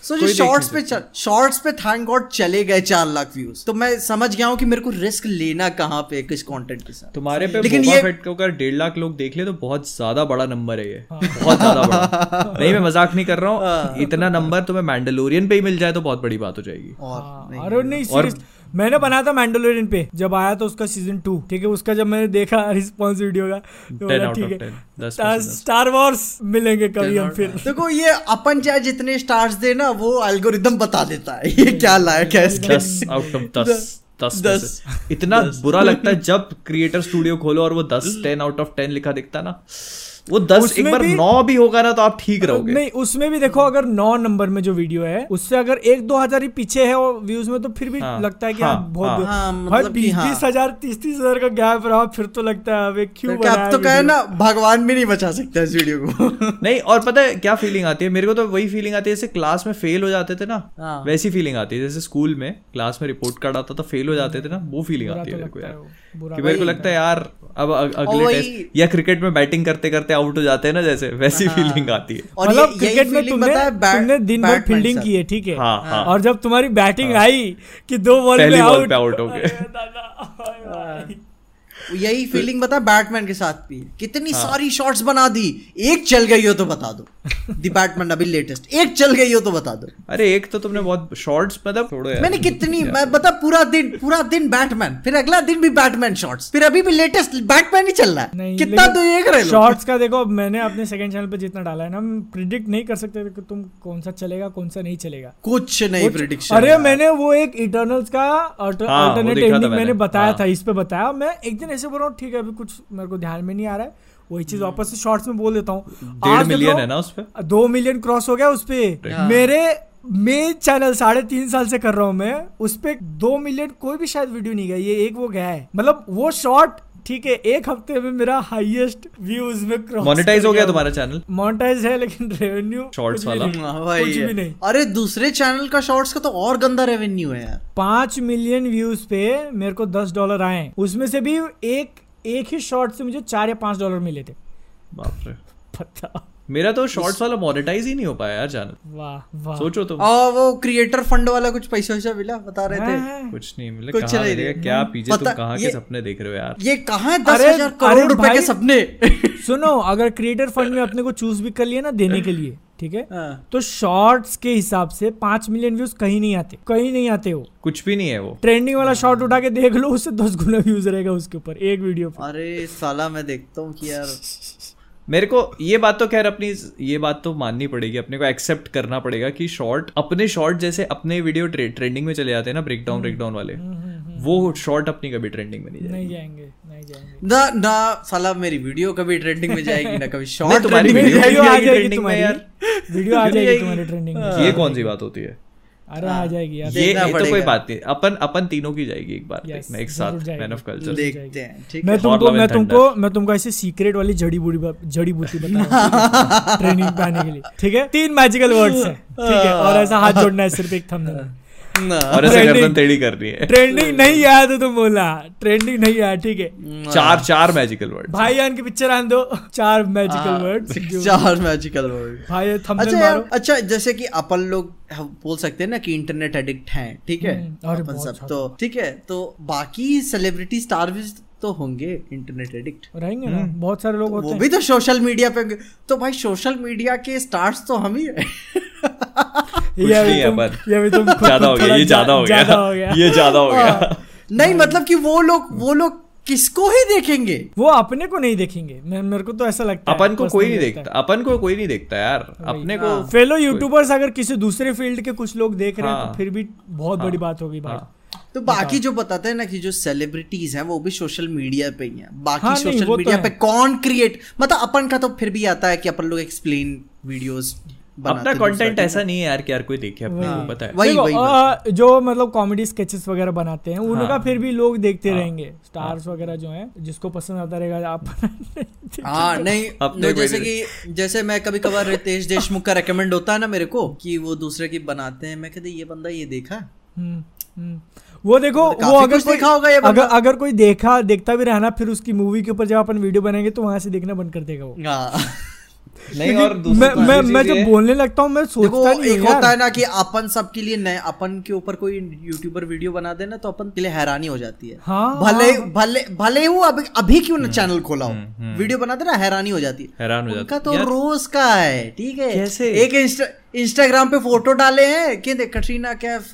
[SPEAKER 1] सो जो शॉर्ट्स पे शॉर्ट्स पे थैंक गॉड चले गए चार लाख व्यूज़ तो मैं समझ गया हूँ कि मेरे को रिस्क लेना कहाँ पे किस कंटेंट के साथ।
[SPEAKER 3] तुम्हारे पे
[SPEAKER 1] लेकिन ये-
[SPEAKER 3] फेट को अगर डेढ़ लाख लोग देख ले तो बहुत ज़्यादा बड़ा नंबर है ये। बहुत ज़्यादा बड़ा। नहीं मैं मज़ाक नहीं कर रहा हूँ। इतना नंबर तुम्हें मैंडलोरियन पे ही मिल जाए तो बहुत बड़ी बात हो जाएगी।
[SPEAKER 1] और
[SPEAKER 2] हाँ,
[SPEAKER 1] नहीं।
[SPEAKER 2] अरे नहीं सीरियस मैंने बनाया था मैंडोलोरियन पे जब आया था उसका सीज़न टू ठीक है? उसका जब मैंने देखा रिस्पॉन्स वीडियो का तो बोला ठीक है
[SPEAKER 3] 10, 10 में से 10।
[SPEAKER 2] स्टार वॉर्स मिलेंगे कभी हम फिर।
[SPEAKER 1] देखो ये अपन चाहे जितने स्टार्स दे ना वो एल्गोरिदम बता देता है ये क्या लायक है इसके।
[SPEAKER 3] दस आउट ऑफ़ दस दस
[SPEAKER 1] दस।
[SPEAKER 3] इतना बुरा लगता है जब क्रिएटर स्टूडियो खोलो और वो दस टेन आउट ऑफ़ टेन लिखा दिखता ना। वो दस एक बार
[SPEAKER 2] भी-
[SPEAKER 3] नौ भी होगा ना तो आप ठीक रहोगे
[SPEAKER 2] नहीं उसमें भी देखो अगर नौ नंबर में जो वीडियो है उससे अगर एक दो हज़ार ही पीछे है और व्यूज़ में तो फिर भी
[SPEAKER 3] हाँ,
[SPEAKER 2] लगता है कि
[SPEAKER 3] हाँ,
[SPEAKER 2] हाँ, बहुत
[SPEAKER 3] हाँ।
[SPEAKER 1] हाँ, मतलब कि
[SPEAKER 2] बीस
[SPEAKER 1] हाँ।
[SPEAKER 2] बीस हज़ार तीस तीस हज़ार का गैप रहा फिर तो लगता है अबे क्यों
[SPEAKER 1] क्या तो कहे ना भगवान भी नहीं बचा सकता इस वीडियो को
[SPEAKER 3] नहीं और पता है क्या फीलिंग आती है मेरे को तो वही फीलिंग आती है जैसे क्लास में फेल हो जाते थे ना
[SPEAKER 1] हाँ।
[SPEAKER 3] वैसी फीलिंग आती है जैसे स्कूल में क्लास में रिपोर्ट कार्ड आता था फेल हो जाते थे ना वो फीलिंग आती
[SPEAKER 2] तो
[SPEAKER 3] है मेरे को
[SPEAKER 2] लगता
[SPEAKER 3] यार
[SPEAKER 2] है
[SPEAKER 3] कि मेरे को लगता है यार अब अगले टेस्ट या क्रिकेट में बैटिंग करते करते आउट हो जाते हैं ना जैसे वैसी फीलिंग आती है।
[SPEAKER 1] और
[SPEAKER 2] मतलब क्रिकेट में तुमने
[SPEAKER 1] है
[SPEAKER 2] तुमने दिन भर फील्डिंग की है ठीक है?
[SPEAKER 3] हाँ, हाँ।
[SPEAKER 2] और जब तुम्हारी बैटिंग आई कि दो बॉल पे आउट
[SPEAKER 3] हो गए।
[SPEAKER 1] यही फीलिंग बता बैटमैन के साथ भी। कितनी
[SPEAKER 3] हाँ।
[SPEAKER 1] सारी शॉट्स बना दी। एक चल गई हो तो बता दो। दी बैटमैन अभी लेटेस्ट एक चल गई हो तो बता दो।
[SPEAKER 3] अरे एक तो तुमने बहुत शॉर्ट्स मतलब
[SPEAKER 1] मैंने कितनी मैं बता पूरा दिन पूरा दिन बैटमैन फिर अगला दिन भी बैटमैन शॉट्स फिर अभी भी लेटेस्ट बैटमैन ही चल रहा है। कितना तो ये करे
[SPEAKER 2] शॉर्ट्स का देखो मैंने अपने सेकंड चैनल पे जितना डाला है ना हम प्रिडिक्ट नहीं कर सकते कि तुम कौन सा चलेगा कौन सा नहीं चलेगा।
[SPEAKER 1] कुछ नहीं प्रिडिक्शन
[SPEAKER 2] अरे मैंने वो एक इटर्नल्स का
[SPEAKER 3] हाँ,
[SPEAKER 2] अल्टरनेट
[SPEAKER 3] देखा
[SPEAKER 2] एंडिंग मैंने।
[SPEAKER 3] मैंने,
[SPEAKER 2] बताया
[SPEAKER 3] हाँ।
[SPEAKER 2] था इस पे बताया। मैं एक दिन ऐसे बोल रहा हूँ ठीक है अभी कुछ मेरे को ध्यान में नहीं आ रहा है। वही चीज़ वापस से शॉर्ट्स में बोल देता हूँ।
[SPEAKER 3] डेढ़ मिलियन है ना उस पर
[SPEAKER 2] दो मिलियन क्रॉस हो गया उस पर मेरे मैं चैनल साढ़े तीन साल से कर रहा हूँ मैं उस पर दो मिलियन कोई भी शायद वीडियो नहीं गया ये एक वो गया है। मतलब वो शॉर्ट ठीक है एक हफ़्ते में मेरा हाईएस्ट व्यूज़ में क्रॉस
[SPEAKER 3] मोनेटाइज हो गया तुम्हारा चैनल
[SPEAKER 2] मोनेटाइज है लेकिन रेवेन्यू
[SPEAKER 3] शॉर्ट्स वाला?
[SPEAKER 1] भाई।
[SPEAKER 2] कुछ भी नहीं।
[SPEAKER 1] अरे दूसरे चैनल का शॉर्ट्स का तो और गंदा रेवेन्यू है यार।
[SPEAKER 2] पाँच मिलियन व्यूज़ पे मेरे को दस डॉलर आए। उसमें से भी एक एक ही शॉर्ट से मुझे चार या पाँच डॉलर मिले थे।
[SPEAKER 3] बाप रे।
[SPEAKER 2] पता
[SPEAKER 3] मेरा तो शॉर्ट्स वाला मोनेटाइज ही नहीं हो पाया यार चैनल
[SPEAKER 2] वाह वाह।
[SPEAKER 3] सोचो तुम।
[SPEAKER 1] और वो क्रिएटर फंड वाला कुछ पैसा वैसा मिला बता रहे थे।
[SPEAKER 2] हाँ,
[SPEAKER 3] कुछ नहीं मिला
[SPEAKER 1] कुछ
[SPEAKER 3] कहाँ
[SPEAKER 1] नहीं।
[SPEAKER 3] मिलेगा क्या पीछे तुम कहाँ के सपने देख रहे हो यार?
[SPEAKER 1] ये कहाँ है? दस हज़ार करोड़ रुपए के सपने।
[SPEAKER 2] सुनो अगर क्रिएटर फंड में अपने को चूज़ भी कर लिया ना देने के लिए ठीक है?
[SPEAKER 1] हाँ।
[SPEAKER 2] तो शॉर्ट्स के हिसाब से पाँच मिलियन व्यूज़ कहीं नहीं आते। कहीं नहीं आते वो।
[SPEAKER 3] कुछ भी नहीं है वो।
[SPEAKER 2] ट्रेंडिंग वाला शॉर्ट उठा के देख लो उससे दस गुना व्यूज़ रहेगा उसके ऊपर एक वीडियो पे।
[SPEAKER 1] अरे साला मैं देखता हूँ कि यार।
[SPEAKER 3] मेरे को ये बात तो खैर अपनी ये बात तो माननी पड़ेगी अपने को एक्सेप्ट करना पड़ेगा कि शॉर्ट अपने शॉर्ट जैसे अपने वीडियो ट्रे, ट्रेंडिंग में चले जाते हैं ना ब्रेक डाउन ब्रेक डाउन वाले वो शॉर्ट अपनी कभी ट्रेंडिंग में नहीं जाएगी।
[SPEAKER 2] नहीं जाएँगे नहीं जाएँगे।
[SPEAKER 1] ना ना साला मेरी वीडियो कभी ट्रेंडिंग में जाएगी ना कभी शॉर्ट
[SPEAKER 3] तुम्हारी वीडियो
[SPEAKER 2] आ
[SPEAKER 3] जाएगी
[SPEAKER 2] तुम्हारी।
[SPEAKER 3] यार।
[SPEAKER 2] वीडियो आ जाएगी तुम्हारी ट्रेंडिंग में।
[SPEAKER 3] ये कौन सी बात होती है?
[SPEAKER 2] अरे आ जाएगी यार
[SPEAKER 3] ये ये तो कोई बात नहीं। अपन अपन तीनों की जाएगी एक बार।
[SPEAKER 2] Yes,
[SPEAKER 3] देखना एक साथ मैन ऑफ़ कल्चर
[SPEAKER 1] देखते हैं ठीक
[SPEAKER 2] मैं
[SPEAKER 1] है।
[SPEAKER 2] तुमको मैं तुमको मैं तुमको ऐसे सीक्रेट वाली जड़ी बूटी जड़ी बूटी बता ट्रेनिंग पाने के लिए। ठीक है? तीन मैजिकल वर्ड्स हैं। ठीक है? और ऐसा हाथ जोड़ना है सिर्फ़ एक थंबनेल
[SPEAKER 3] और ऐसे गर्दन टेढ़ी करनी है।
[SPEAKER 2] ट्रेंडिंग नहीं आया तो तुम बोला। ट्रेंडिंग नहीं आया ठीक है।
[SPEAKER 3] चार चार मैजिकल वर्ड
[SPEAKER 2] भाईजान की पिक्चर आन दो। चार मैजिकल वर्ड्स
[SPEAKER 1] चार मैजिकल वर्ड
[SPEAKER 2] भाई थंबनेल
[SPEAKER 1] अच्छा
[SPEAKER 2] मारो।
[SPEAKER 1] अच्छा जैसे कि अपन लोग बोल सकते हैं ना कि इंटरनेट एडिक्ट हैं ठीक है?
[SPEAKER 2] हम्म,
[SPEAKER 1] अपन सब तो ठीक है? तो बाकी सेलिब्रिटी स्टार भी तो होंगे इंटरनेट एडिक्ट
[SPEAKER 2] रहेंगे ना? बहुत सारे लोग होते
[SPEAKER 1] वो
[SPEAKER 2] हैं
[SPEAKER 1] भी तो सोशल मीडिया पे तो भाई सोशल मीडिया के स्टार्स तो हम ही है।
[SPEAKER 3] कुछ नहीं है पर। ज़्यादा हो गया ये ज़्यादा हो
[SPEAKER 2] गया।
[SPEAKER 3] ये ज़्यादा हो गया।
[SPEAKER 1] हाँ। नहीं मतलब कि वो लोग वो लोग किसको ही देखेंगे?
[SPEAKER 2] वो अपने को नहीं देखेंगे। मैं मेरे को तो ऐसा लगता है
[SPEAKER 3] अपन को कोई नहीं देखता। अपन को कोई नहीं देखता यार। अपने को
[SPEAKER 2] फेलो यूट्यूबर्स अगर किसी दूसरे फ़ील्ड के कुछ लोग देख रहे हैं
[SPEAKER 3] हाँ।
[SPEAKER 2] तो फिर भी बहुत बड़ी बात होगी भाई।
[SPEAKER 3] हाँ।
[SPEAKER 1] तो बाकी जो बताते हैं ना कि जो सेलिब्रिटीज हैं वो भी सोशल मीडिया पे ही हैं। बाकी
[SPEAKER 2] हाँ,
[SPEAKER 1] सोशल
[SPEAKER 2] वो तो
[SPEAKER 1] मीडिया पे कौन क्रिएट मतलब अपन का तो फिर भी आता है कि अपन लोग एक्सप्लेन वीडियोस
[SPEAKER 3] अपना कंटेंट ऐसा नहीं है यार कि यार कोई देखे अपने
[SPEAKER 2] वही।
[SPEAKER 3] को पता है।
[SPEAKER 1] वही
[SPEAKER 2] देखो,
[SPEAKER 1] वही
[SPEAKER 2] आ, जो मतलब कॉमेडी स्केचेस वगैरह बनाते हैं उनका
[SPEAKER 3] हाँ।
[SPEAKER 2] फिर भी लोग देखते हाँ, रहेंगे। स्टार्स वगैरह जो हैं जिसको पसंद आता रहेगा आप
[SPEAKER 1] हाँ नहीं
[SPEAKER 3] अपने
[SPEAKER 1] जैसे कि जैसे मैं कभी कभार रितेश देशमुख का रेकमेंड होता है ना मेरे को कि वो दूसरे की बनाते हैं मैं कहते ये बंदा ये देखा
[SPEAKER 2] हम्म, हम्म। वो देखो वो अगर कोई
[SPEAKER 1] देखा होगा ये
[SPEAKER 2] अगर अगर कोई देखा देखता भी रहा ना फिर उसकी मूवी के ऊपर जब अपन वीडियो बनाएँगे तो वहाँ से देखना बंद कर देगा वो।
[SPEAKER 1] हाँ।
[SPEAKER 3] नहीं और दूसरी-
[SPEAKER 2] मैं मैं मैं जब बोलने लगता हूँ मैं सोचता नहीं
[SPEAKER 1] एक
[SPEAKER 2] यार।
[SPEAKER 1] होता है ना कि अपन सबके लिए नए अपन के ऊपर कोई यूट्यूबर वीडियो बना देना तो अपन के लिए हैरानी हो जाती है।
[SPEAKER 2] हाँ
[SPEAKER 1] भले
[SPEAKER 2] हाँ।
[SPEAKER 1] भले भले वो अभी अभी क्यों ना चैनल खोला हो वीडियो बना देना हैरानी हो जाती है।
[SPEAKER 3] हैरान हो जाता
[SPEAKER 1] उनका तो रोज का है ठीक है।
[SPEAKER 3] कैसे?
[SPEAKER 1] एक इंस्टाग्राम पे फ़ोटो डाले हैं कि देख Katrina Kaif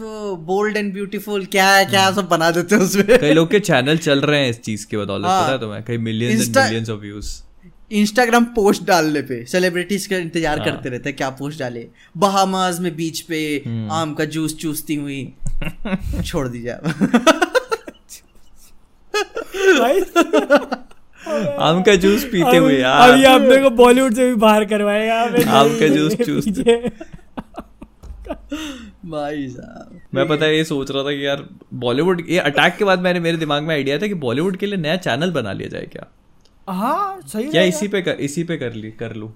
[SPEAKER 1] bold and beautiful क्या है क्या सब बना देते हैं उसमें।
[SPEAKER 3] कई लोग के चैनल चल रहे हैं इस चीज़ के बदौलत
[SPEAKER 1] हाँ।
[SPEAKER 3] पता है तुम्हें? कई millions and millions of views
[SPEAKER 1] Instagram post डालने पे सेलिब्रिटीज का इंतज़ार
[SPEAKER 3] हाँ।
[SPEAKER 1] करते रहते हैं क्या पोस्ट डाले। बहामाज में बीच पे
[SPEAKER 3] हम्म।
[SPEAKER 1] आम का जूस चूसती हुई। छोड़ दीजिए आप।
[SPEAKER 3] आम का जूस पीते हुए यार।
[SPEAKER 2] ये अपने को बॉलीवुड से भी बाहर करवाएगा
[SPEAKER 3] आम का जूस चूस-
[SPEAKER 1] भाई साहब।
[SPEAKER 3] मैं पता है ये सोच रहा था कि यार बॉलीवुड ये अटैक के बाद मैंने मेरे दिमाग में आइडिया था कि बॉलीवुड के लिए नया चैनल बना लिया जाए क्या?
[SPEAKER 2] हाँ सही
[SPEAKER 3] क्या इसी पे कर, इसी पे कर ली कर लूँ?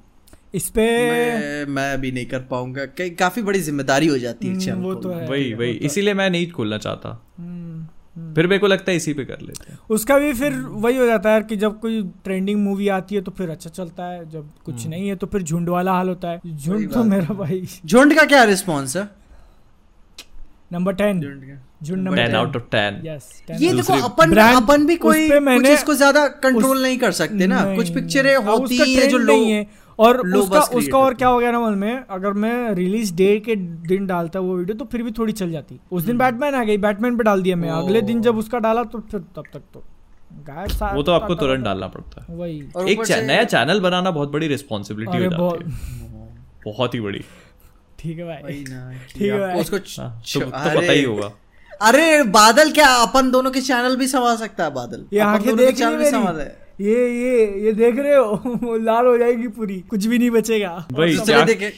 [SPEAKER 2] इस पे
[SPEAKER 1] मैं मैं भी नहीं कर पाऊँगा। कई काफ़ी बड़ी ज़िम्मेदारी हो जाती है
[SPEAKER 2] हम्म, वो तो है।
[SPEAKER 3] वही वही इसीलिए मैं नहीं खोलना चाहता।
[SPEAKER 2] हम्म,
[SPEAKER 3] फिर मेरे को लगता है इसी पे कर लेते हैं।
[SPEAKER 2] उसका भी फिर वही हो जाता है यार कि जब कोई ट्रेंडिंग मूवी आती है तो फिर अच्छा चलता है जब कुछ
[SPEAKER 3] हम्म।
[SPEAKER 2] नहीं है तो फिर झुंड वाला हाल होता है। झुंड तो मेरा भाई।
[SPEAKER 1] झुंड का क्या रिस्पॉन्स है?
[SPEAKER 2] नंबर टेन
[SPEAKER 1] झुंड
[SPEAKER 2] number
[SPEAKER 3] ten out of ten
[SPEAKER 2] yes
[SPEAKER 1] ये देखो अपन अपन भी कोई कुछ इसको ज़्यादा कंट्रोल नहीं कर सकते ना। कुछ पिक्चरें
[SPEAKER 2] हाँ,
[SPEAKER 1] होती हैं जो
[SPEAKER 2] नहीं है। और उसका उसका और क्या हो गया ना मन में अगर मैं रिलीज़ डे के दिन डालता वो वीडियो तो फिर भी थोड़ी चल जाती। उस दिन बैटमैन आ गई बैटमैन पे डाल दिया मैं। अगले दिन जब उसका डाला तो फिर तब तक तो।
[SPEAKER 3] वो तो आपको तुरंत डालना पड़ता है।
[SPEAKER 2] वही।
[SPEAKER 3] एक नया चैनल बनाना बहुत बड़ी रिस्पॉन्सिबिलिटी हो
[SPEAKER 2] बहुत
[SPEAKER 3] जाती है। बहुत ही बड़ी।
[SPEAKER 2] ठीक है भाई। ठीक है
[SPEAKER 1] उसको
[SPEAKER 3] हाँ, तो, तो पता ही होगा।
[SPEAKER 1] अरे बादल क्या? अपन दोनों के चैनल भी संभाल सकता है बादल।
[SPEAKER 2] ये आँखें
[SPEAKER 1] के
[SPEAKER 2] देख
[SPEAKER 1] चैनल भी संभाल
[SPEAKER 2] मेरी ये ये ये देख रहे हो? लाल हो जाएगी पूरी। कुछ भी नहीं बचेगा।
[SPEAKER 3] क्या?
[SPEAKER 1] देखे।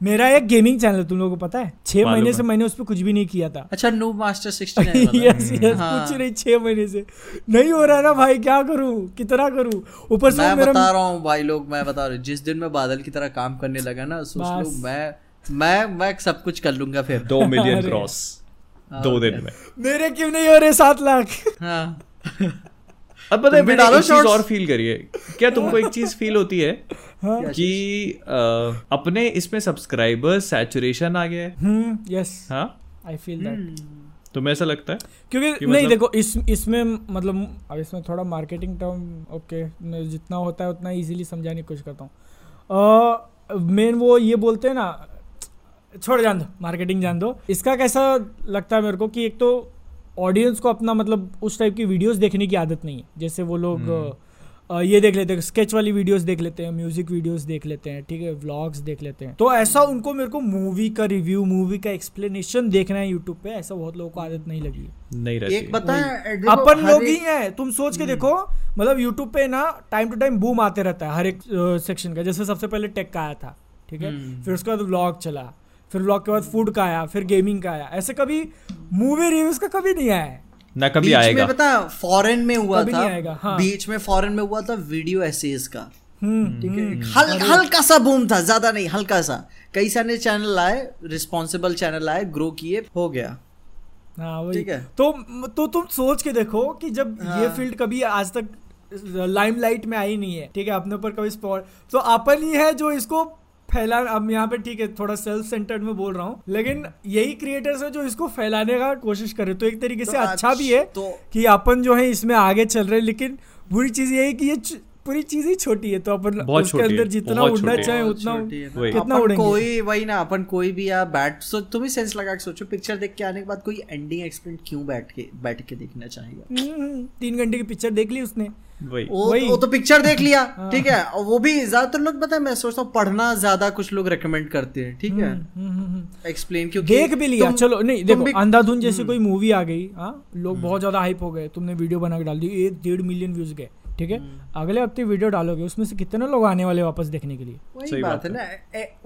[SPEAKER 2] मेरा एक गेमिंग चैनल है तुम लोगों को पता है? छह महीने से मैंने उस पर कुछ भी नहीं किया था।
[SPEAKER 1] अच्छा no master sixty
[SPEAKER 2] yes yes
[SPEAKER 1] हाँ।
[SPEAKER 2] कुछ नहीं छह महीने से। नहीं हो रहा है ना भाई क्या करूँ? कितना करूँ? ऊपर से
[SPEAKER 1] मैं
[SPEAKER 2] मेरा
[SPEAKER 1] बता रहा हूँ भाई लोग मैं बता रहा हूँ। जिस दिन मैं बादल की तरह काम करने लगा ना सोच लो मैं मैं मैं सब कुछ कर लूँगा फिर।
[SPEAKER 3] दो मिलियन क्रॉस दो दिन में।
[SPEAKER 2] मेरे क्यों नहीं हो रहे सात लाख?
[SPEAKER 1] हाँ।
[SPEAKER 3] अब पता है
[SPEAKER 1] भी
[SPEAKER 3] मैंने
[SPEAKER 1] डालो
[SPEAKER 3] एक चीज़ और फील करिए क्या तुमको एक चीज़ फील होती है
[SPEAKER 2] हाँ।
[SPEAKER 3] कि अ, अपने इसमें सब्सक्राइबर्स सैचुरेशन आ गया है?
[SPEAKER 2] हम्म यस
[SPEAKER 3] हाँ?
[SPEAKER 2] आई फील दैट
[SPEAKER 3] तुम्हें ऐसा लगता है?
[SPEAKER 2] क्योंकि
[SPEAKER 3] कि
[SPEAKER 2] नहीं
[SPEAKER 3] मतलब-
[SPEAKER 2] देखो इस इसमें मतलब अब इसमें थोड़ा मार्केटिंग टर्म ओके मैं जितना होता है उतना इजीली समझाने की कोशिश करता हूँ। मेन वो ये बोलते हैं ना छोड़ जान दो मार्केटिंग जान दो। इसका कैसा लगता है मेरे को कि एक तो ऑडियंस को अपना मतलब उस टाइप की वीडियोस देखने की आदत नहीं है। जैसे वो लोग अ, ये देख लेते हैं स्केच वाली वीडियोस देख लेते हैं म्यूज़िक वीडियोस देख लेते हैं ठीक है व्लॉग्स देख लेते हैं। तो ऐसा उनको मेरे को मूवी का रिव्यू मूवी का एक्सप्लेनेशन देखना है यूट्यूब पे ऐसा बहुत लोगों को आदत नहीं लगी। है
[SPEAKER 3] नहीं रहती
[SPEAKER 1] एक बताए
[SPEAKER 2] अपन लोग ही है तुम सोच के देखो मतलब यूट्यूब पे ना टाइम टू टाइम बूम आते रहता है हर एक सेक्शन का। जैसे सबसे पहले टेक का आया था ठीक है फिर उसके बाद व्लॉग चला फिर व्लॉग के बाद फ़ूड का आया फिर गेमिंग का आया। ऐसे कभी मूवी रिव्यूज़ का कभी नहीं आया है।
[SPEAKER 3] ना कभी
[SPEAKER 1] बीच
[SPEAKER 3] आएगा।
[SPEAKER 1] में पता फॉरेन में हुआ था।
[SPEAKER 2] आएगा, हाँ।
[SPEAKER 1] बीच में फॉरेन में हुआ था वीडियो एसेज का।
[SPEAKER 2] हम्म।
[SPEAKER 1] ठीक है? हल, हल्का सा बूम था ज़्यादा नहीं हल्का सा। कई सारे चैनल आए रिस्पॉन्सिबल चैनल आए ग्रो किए हो गया।
[SPEAKER 2] हाँ वही।
[SPEAKER 1] ठीक है।
[SPEAKER 2] तो तो तुम सोच के देखो कि जब हाँ। ये
[SPEAKER 1] हाँ।
[SPEAKER 2] फ़ील्ड कभी आज तक लाइमलाइट में आई नहीं है ठीक है? अपने ऊपर कभी स्पॉट तो अपन ही है जो इसको फैला अब यहाँ पे ठीक है थोड़ा सेल्फ सेंटर्ड में बोल रहा हूँ लेकिन यही क्रिएटर्स है जो इसको फैलाने का कोशिश करे तो एक तरीके से
[SPEAKER 1] तो
[SPEAKER 2] अच्छा भी है
[SPEAKER 1] तो-
[SPEAKER 2] कि अपन जो है इसमें आगे चल रहे हैं लेकिन बुरी चीज़ यही है कि ये पूरी चीज़ ही छोटी है तो अपन उसके अंदर जितना उड़ना चाहे उतना
[SPEAKER 1] है।
[SPEAKER 2] कितना उड़ेंगे।
[SPEAKER 1] कोई वही ना अपन कोई भी या बैठ सो तुम ही सेंस लगा के सोचो पिक्चर देख के आने के बाद कोई एंडिंग एक्सप्लेन क्यों बैठ के बैठ के देखना चाहेगा?
[SPEAKER 2] हम्म, तीन घंटे की पिक्चर देख ली उसने।
[SPEAKER 3] वही।
[SPEAKER 1] वो
[SPEAKER 2] वही।
[SPEAKER 1] वो तो पिक्चर देख लिया ठीक है? और वो भी ज़्यादातर लोग पता है मैं सोचता हूँ पढ़ना ज़्यादा कुछ लोग रेकमेंड करते हैं ठीक है?
[SPEAKER 2] हम्म, हम्म, हम्म।
[SPEAKER 1] एक्सप्लेन क्योंकि
[SPEAKER 2] देख भी लिया। चलो नहीं देखो अंधाधुन जैसी कोई मूवी आ गई हाँ? लोग बहुत ज़्यादा हाइप हो गए तुमने वीडियो बना के डाल दी एक डेढ़ मिलियन व्यूज़ गए। ठीक है? अगले हफ़्ते वीडियो डालोगे उसमें से कितने लोग आने वाले वापस देखने के लिए?
[SPEAKER 1] वही बात है ना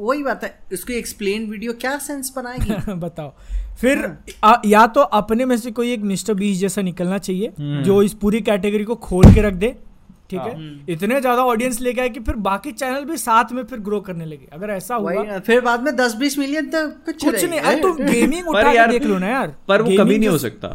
[SPEAKER 1] वही बात है। इसको एक्सप्लेन वीडियो क्या सेंस बनाएगी
[SPEAKER 2] बताओ। फिर आ, या तो अपने में से कोई एक मिस्टर बीस जैसा निकलना चाहिए जो इस पूरी कैटेगरी को खोल के रख दे ठीक है? इतने ज़्यादा ऑडियंस लेके आए कि फिर बाकी चैनल भी साथ में फिर ग्रो करने लगे। अगर ऐसा हुआ
[SPEAKER 1] फिर बाद में दस बीस मिलियन तक कुछ
[SPEAKER 2] कुछ नहीं। अरे तुम गेमिंग उठा के
[SPEAKER 3] यार-
[SPEAKER 2] देख लो ना यार।
[SPEAKER 3] पर वो कभी नहीं हो सकता।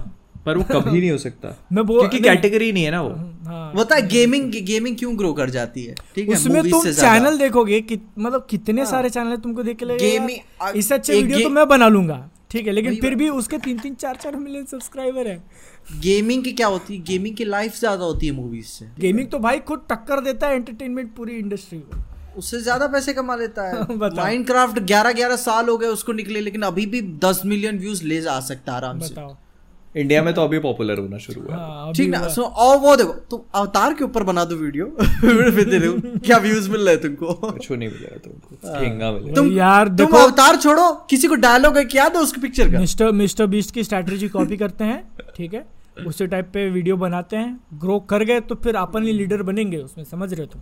[SPEAKER 3] पर वो कभी नहीं हो सकता।
[SPEAKER 2] मैं वो
[SPEAKER 3] क्योंकि कैटेगरी नहीं है ना वो।
[SPEAKER 2] हाँ
[SPEAKER 1] है। गेमिंग गेमिंग क्यों ग्रो कर जाती है? ठीक है
[SPEAKER 2] उसमें तुम चैनल देखोगे कि मतलब कितने हाँ, सारे चैनल तुमको देख के लगेगा इससे अच्छे वीडियो तो मैं बना लूँगा। ठीक है लेकिन फिर भी उसके तीन तीन चार चार मिलियन सब्सक्राइबर है।
[SPEAKER 1] गेमिंग की क्या होती है? गेमिंग की लाइफ ज़्यादा होती है मूवीज़ से।
[SPEAKER 2] गेमिंग तो भाई खुद टक्कर देता है एंटरटेनमेंट पूरी इंडस्ट्री को।
[SPEAKER 1] उससे ज़्यादा पैसे कमा लेता है। माइनक्राफ्ट 11 11 साल हो गए उसको निकले लेकिन अभी भी 10 मिलियन व्यूज़ ले जा सकता है आराम से।
[SPEAKER 2] बताओ।
[SPEAKER 3] इंडिया में तो अभी पॉपुलर होना शुरू हुआ है।
[SPEAKER 1] ठीक ना सो और वो देखो तुम अवतार के ऊपर बना दो वीडियो फिर दे दो क्या व्यूज़ मिल रहे तुमको?
[SPEAKER 3] कुछ नहीं मिलेगा तुमको ठेंगा मिलेगा
[SPEAKER 1] तुम
[SPEAKER 2] यार
[SPEAKER 1] तुम अवतार छोड़ो किसी को डायलॉग है क्या दो उसके पिक्चर का?
[SPEAKER 2] मिस्टर मिस्टर बीस्ट की स्ट्रैटेजी कॉपी करते हैं ठीक है? उसी टाइप पे वीडियो बनाते हैं ग्रो कर गए तो फिर अपन ही लीडर बनेंगे उसमें समझ रहे हो तुम?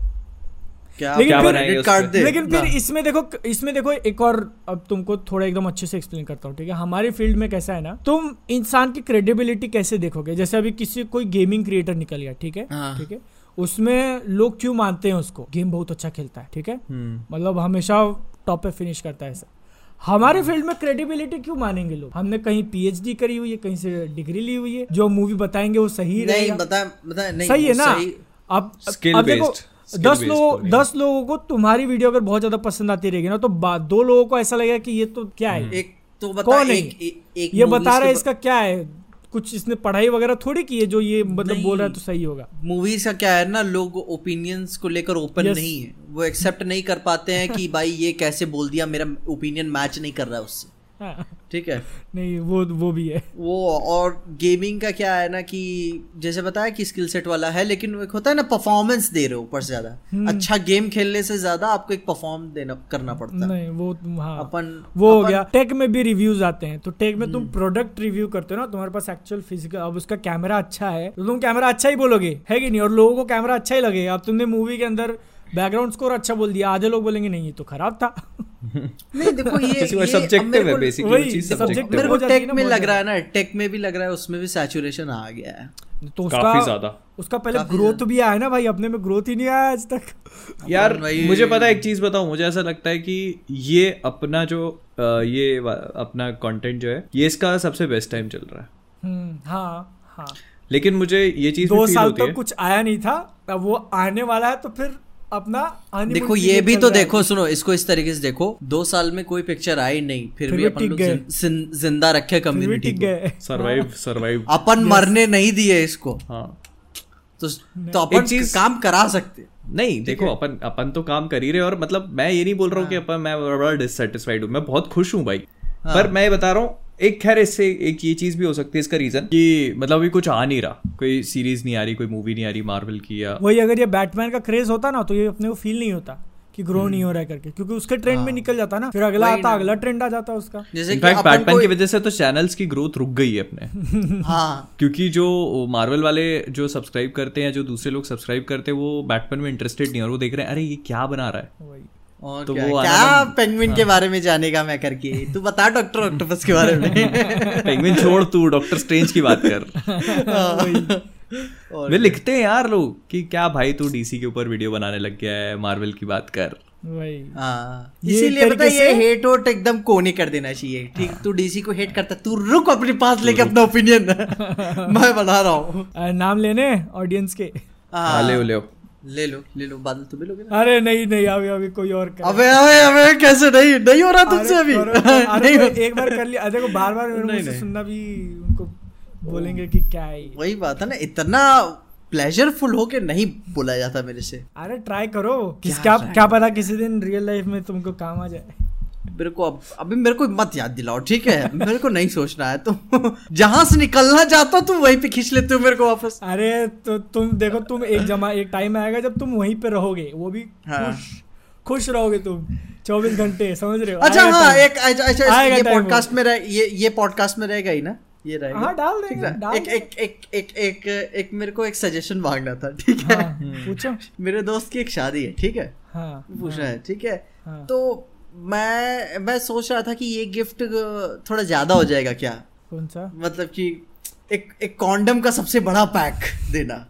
[SPEAKER 1] क्या
[SPEAKER 2] लेकिन
[SPEAKER 3] क्या
[SPEAKER 2] फिर-
[SPEAKER 1] card दे
[SPEAKER 2] लेकिन फिर इसमें देखो इसमें देखो एक और अब तुमको थोड़ा एकदम अच्छे से एक्सप्लेन करता हूँ ठीक है? हमारी फ़ील्ड में कैसा है ना तुम इंसान की क्रेडिबिलिटी कैसे देखोगे? जैसे अभी किसी कोई गेमिंग क्रिएटर निकल गया ठीक है?
[SPEAKER 1] हाँ।
[SPEAKER 2] ठीक है? उसमें लोग क्यों मानते हैं उसको? गेम बहुत अच्छा खेलता है ठीक है?
[SPEAKER 3] हम्म।
[SPEAKER 2] मतलब हमेशा टॉप पे फिनिश करता है ऐसा। हमारे फ़ील्ड में क्रेडिबिलिटी क्यों मानेंगे लोग? हमने कहीं पीएचडी करी हुई है कहीं से डिग्री ली हुई है जो मूवी बताएँगे वो सही
[SPEAKER 1] नहीं
[SPEAKER 2] रहेगा।
[SPEAKER 1] बता बता नहीं
[SPEAKER 2] सही है ना?
[SPEAKER 1] सही-
[SPEAKER 2] अब अब देखो दस लोगों दस लोगों को तुम्हारी वीडियो अगर बहुत ज़्यादा पसंद आती रहेगी ना तो दो लोगों को ऐसा लगेगा कि ये तो क्या है?
[SPEAKER 1] एक तो बता
[SPEAKER 2] कौन
[SPEAKER 1] एक, एक, एक
[SPEAKER 2] ये बता रहा है इसका क्या है? कुछ इसने पढ़ाई वगैरह थोड़ी की है जो ये मतलब बोल रहा है तो सही होगा।
[SPEAKER 1] मूवीज़ का क्या है ना लोग ओपिनियंस को लेकर ओपन
[SPEAKER 2] Yes.
[SPEAKER 1] नहीं है। वो एक्सेप्ट नहीं कर पाते हैं कि भाई ये कैसे बोल दिया मेरा ओपिनियन मैच नहीं कर रहा है उससे।
[SPEAKER 2] हाँ,
[SPEAKER 1] ठीक है।
[SPEAKER 2] नहीं वो वो भी है।
[SPEAKER 1] वो और गेमिंग का क्या है ना कि जैसे बताया कि स्किल सेट वाला है लेकिन एक होता है ना परफॉर्मेंस दे रहे हो ऊपर से ज़्यादा।
[SPEAKER 2] हम्म।
[SPEAKER 1] अच्छा गेम खेलने से ज़्यादा आपको एक परफॉर्म देना करना पड़ता है।
[SPEAKER 2] नहीं वो हाँ।
[SPEAKER 1] अपन
[SPEAKER 2] वो
[SPEAKER 1] अपन, हो
[SPEAKER 2] गया। टेक में भी रिव्यूज़ आते हैं। तो टेक में तुम प्रोडक्ट रिव्यू करते हो ना तुम्हारे पास एक्चुअल फ़िज़िकल अब उसका कैमरा अच्छा है तो तुम कैमरा अच्छा ही बोलोगे है कि नहीं? और लोगों को कैमरा अच्छा ही लगेगा। अब तुमने मूवी के अंदर बैकग्राउंड स्कोर अच्छा बोल दिया आधे लोग बोलेंगे नहीं ये तो खराब था.
[SPEAKER 1] नहीं देखो ये
[SPEAKER 3] किसी सब्जेक्टिव है बेसिकली चीज़ सब्जेक्टिव
[SPEAKER 1] मेरे को टेक में लग रहा है ना टेक में भी लग रहा है उसमें भी सैचुरेशन आ गया है।
[SPEAKER 2] तो
[SPEAKER 3] काफ़ी
[SPEAKER 2] उसका
[SPEAKER 3] ज़्यादा।
[SPEAKER 2] उसका पहले ग्रोथ भी आया ना भाई अपने में ग्रोथ ही नहीं आया आज तक।
[SPEAKER 3] यार
[SPEAKER 1] भाई-
[SPEAKER 3] मुझे पता है एक चीज़ बताऊँ मुझे ऐसा लगता है कि ये अपना जो ये अपना कंटेंट जो है ये इसका सबसे बेस्ट टाइम चल रहा है।
[SPEAKER 2] हम्म, हाँ हाँ।
[SPEAKER 3] लेकिन मुझे ये चीज़
[SPEAKER 2] दो साल तक
[SPEAKER 3] है।
[SPEAKER 2] कुछ आया नहीं था अब वो आने वाला है तो फिर अपना
[SPEAKER 1] देखो ये भी तो देखो सुनो इसको इस तरीके से देखो दो साल में कोई पिक्चर आई नहीं फिर
[SPEAKER 2] फिर
[SPEAKER 1] भी अपन लोग ज़िंदा रखे कम्युनिटी को।
[SPEAKER 3] सरवाइव सरवाइव
[SPEAKER 1] अपन मरने नहीं दिए इसको।
[SPEAKER 3] हाँ।
[SPEAKER 1] तो तो अपन
[SPEAKER 3] चीज-
[SPEAKER 1] काम करा सकते।
[SPEAKER 3] नहीं देखो अपन अपन तो काम कर ही रहे और मतलब मैं ये नहीं बोल रहा हूँ कि
[SPEAKER 2] हाँ।
[SPEAKER 3] अपन मैं बड़ा डिससेटिस्फाइड हूँ। मैं बहुत खुश हूँ भाई। पर मैं ये बता रहा हूँ एक खैर इससे एक ये चीज़ भी हो सकती है इसका रीजन कि मतलब अभी कुछ आ नहीं रहा कोई सीरीज़ नहीं आ रही कोई मूवी नहीं आ रही मार्वल की या
[SPEAKER 2] वही अगर ये बैटमैन का क्रेज होता ना तो ये अपने को फील नहीं होता कि ग्रो नहीं हो रहा है करके क्योंकि उसके ट्रेंड में निकल जाता ना फिर अगला
[SPEAKER 1] हाँ।
[SPEAKER 2] आता अगला ट्रेंड आ जाता उसका।
[SPEAKER 1] जैसे
[SPEAKER 3] इनफैक्ट बैटमैन की वजह से तो चैनल्स की ग्रोथ रुक गई है अपने।
[SPEAKER 1] हाँ।
[SPEAKER 3] क्योंकि जो मार्वल वाले जो सब्सक्राइब करते हैं जो दूसरे लोग सब्सक्राइब करते हैं वो बैटमैन में इंटरेस्टेड नहीं है और वो देख रहे हैं अरे ये क्या बना रहा है?
[SPEAKER 2] वही।
[SPEAKER 1] और
[SPEAKER 3] तो
[SPEAKER 1] क्या,
[SPEAKER 3] वो
[SPEAKER 1] क्या पेंगुइन के बारे में जानेगा मैं करके? तू बता डॉक्टर ऑक्टोपस के बारे में।
[SPEAKER 3] पेंगुइन छोड़ तू डॉक्टर स्ट्रेंज की बात कर।
[SPEAKER 1] और
[SPEAKER 3] वे लिखते हैं यार लोग कि क्या भाई तू डीसी के ऊपर वीडियो बनाने लग गया है मार्वल की बात कर।
[SPEAKER 2] वही।
[SPEAKER 1] हाँ।
[SPEAKER 2] ये
[SPEAKER 1] इसीलिए पता ये हेट वोट एकदम कोने कर देना चाहिए। ठीक तू डीसी को हेट करता तू रुक अपने पास लेके अपना ओपिनियन मैं बता रहा हूँ।
[SPEAKER 2] नाम लेने ऑडियंस के।
[SPEAKER 3] हाँ। ले ले
[SPEAKER 1] ले लो ले बादल तुम्हें लोगे ना?
[SPEAKER 2] अरे नहीं नहीं अभी अभी कोई और कर
[SPEAKER 1] अबे अबे अबे कैसे? नहीं नहीं हो रहा तुमसे अभी। नहीं
[SPEAKER 2] एक बार कर लिया। देखो बार बार मेरे। सुनना भी उनको बोलेंगे कि क्या है
[SPEAKER 1] वही बात है ना इतना प्लेजरफुल हो के नहीं बोला जाता मेरे से।
[SPEAKER 2] अरे ट्राई करो। किस
[SPEAKER 1] क्या
[SPEAKER 2] क्या पता किसी दिन रियल लाइफ में तुमको काम आ जाए।
[SPEAKER 1] मेरे को अब अभी मेरे को मत याद दिलाओ ठीक है? मेरे को नहीं सोचना है तुम जहाँ से निकलना चाहता हो तुम वहीं पे खींच लेते हो मेरे को वापस।
[SPEAKER 2] अरे तो तुम देखो तुम एक जमा एक टाइम आएगा जब तुम वहीं पे रहोगे वो भी
[SPEAKER 1] हाँ।
[SPEAKER 2] खुश खुश रहोगे तुम चौबीस घंटे समझ रहे हो?
[SPEAKER 1] अच्छा हाँ एक अच्छा अच्छा ये पॉडकास्ट में रह ये ये पॉडकास्ट में रहेगा ही ना? ये रहेगा।
[SPEAKER 2] हाँ, डाल
[SPEAKER 1] ठीक
[SPEAKER 2] देंगे,
[SPEAKER 1] है?
[SPEAKER 2] डाल
[SPEAKER 1] एक एक एक एक एक एक मेरे को एक सजेशन मांगना था ठीक है?
[SPEAKER 2] हाँ, पूछो।
[SPEAKER 1] मेरे दोस्त की एक शादी है ठीक है?
[SPEAKER 2] हाँ
[SPEAKER 1] पूछना है ठीक है?
[SPEAKER 2] हाँ।
[SPEAKER 1] तो मैं मैं सोच रहा था कि ये गिफ्ट थोड़ा ज़्यादा हो जाएगा क्या?
[SPEAKER 2] कौन सा?
[SPEAKER 1] मतलब कि एक एक कॉन्डम का सबसे बड़ा पैक देना।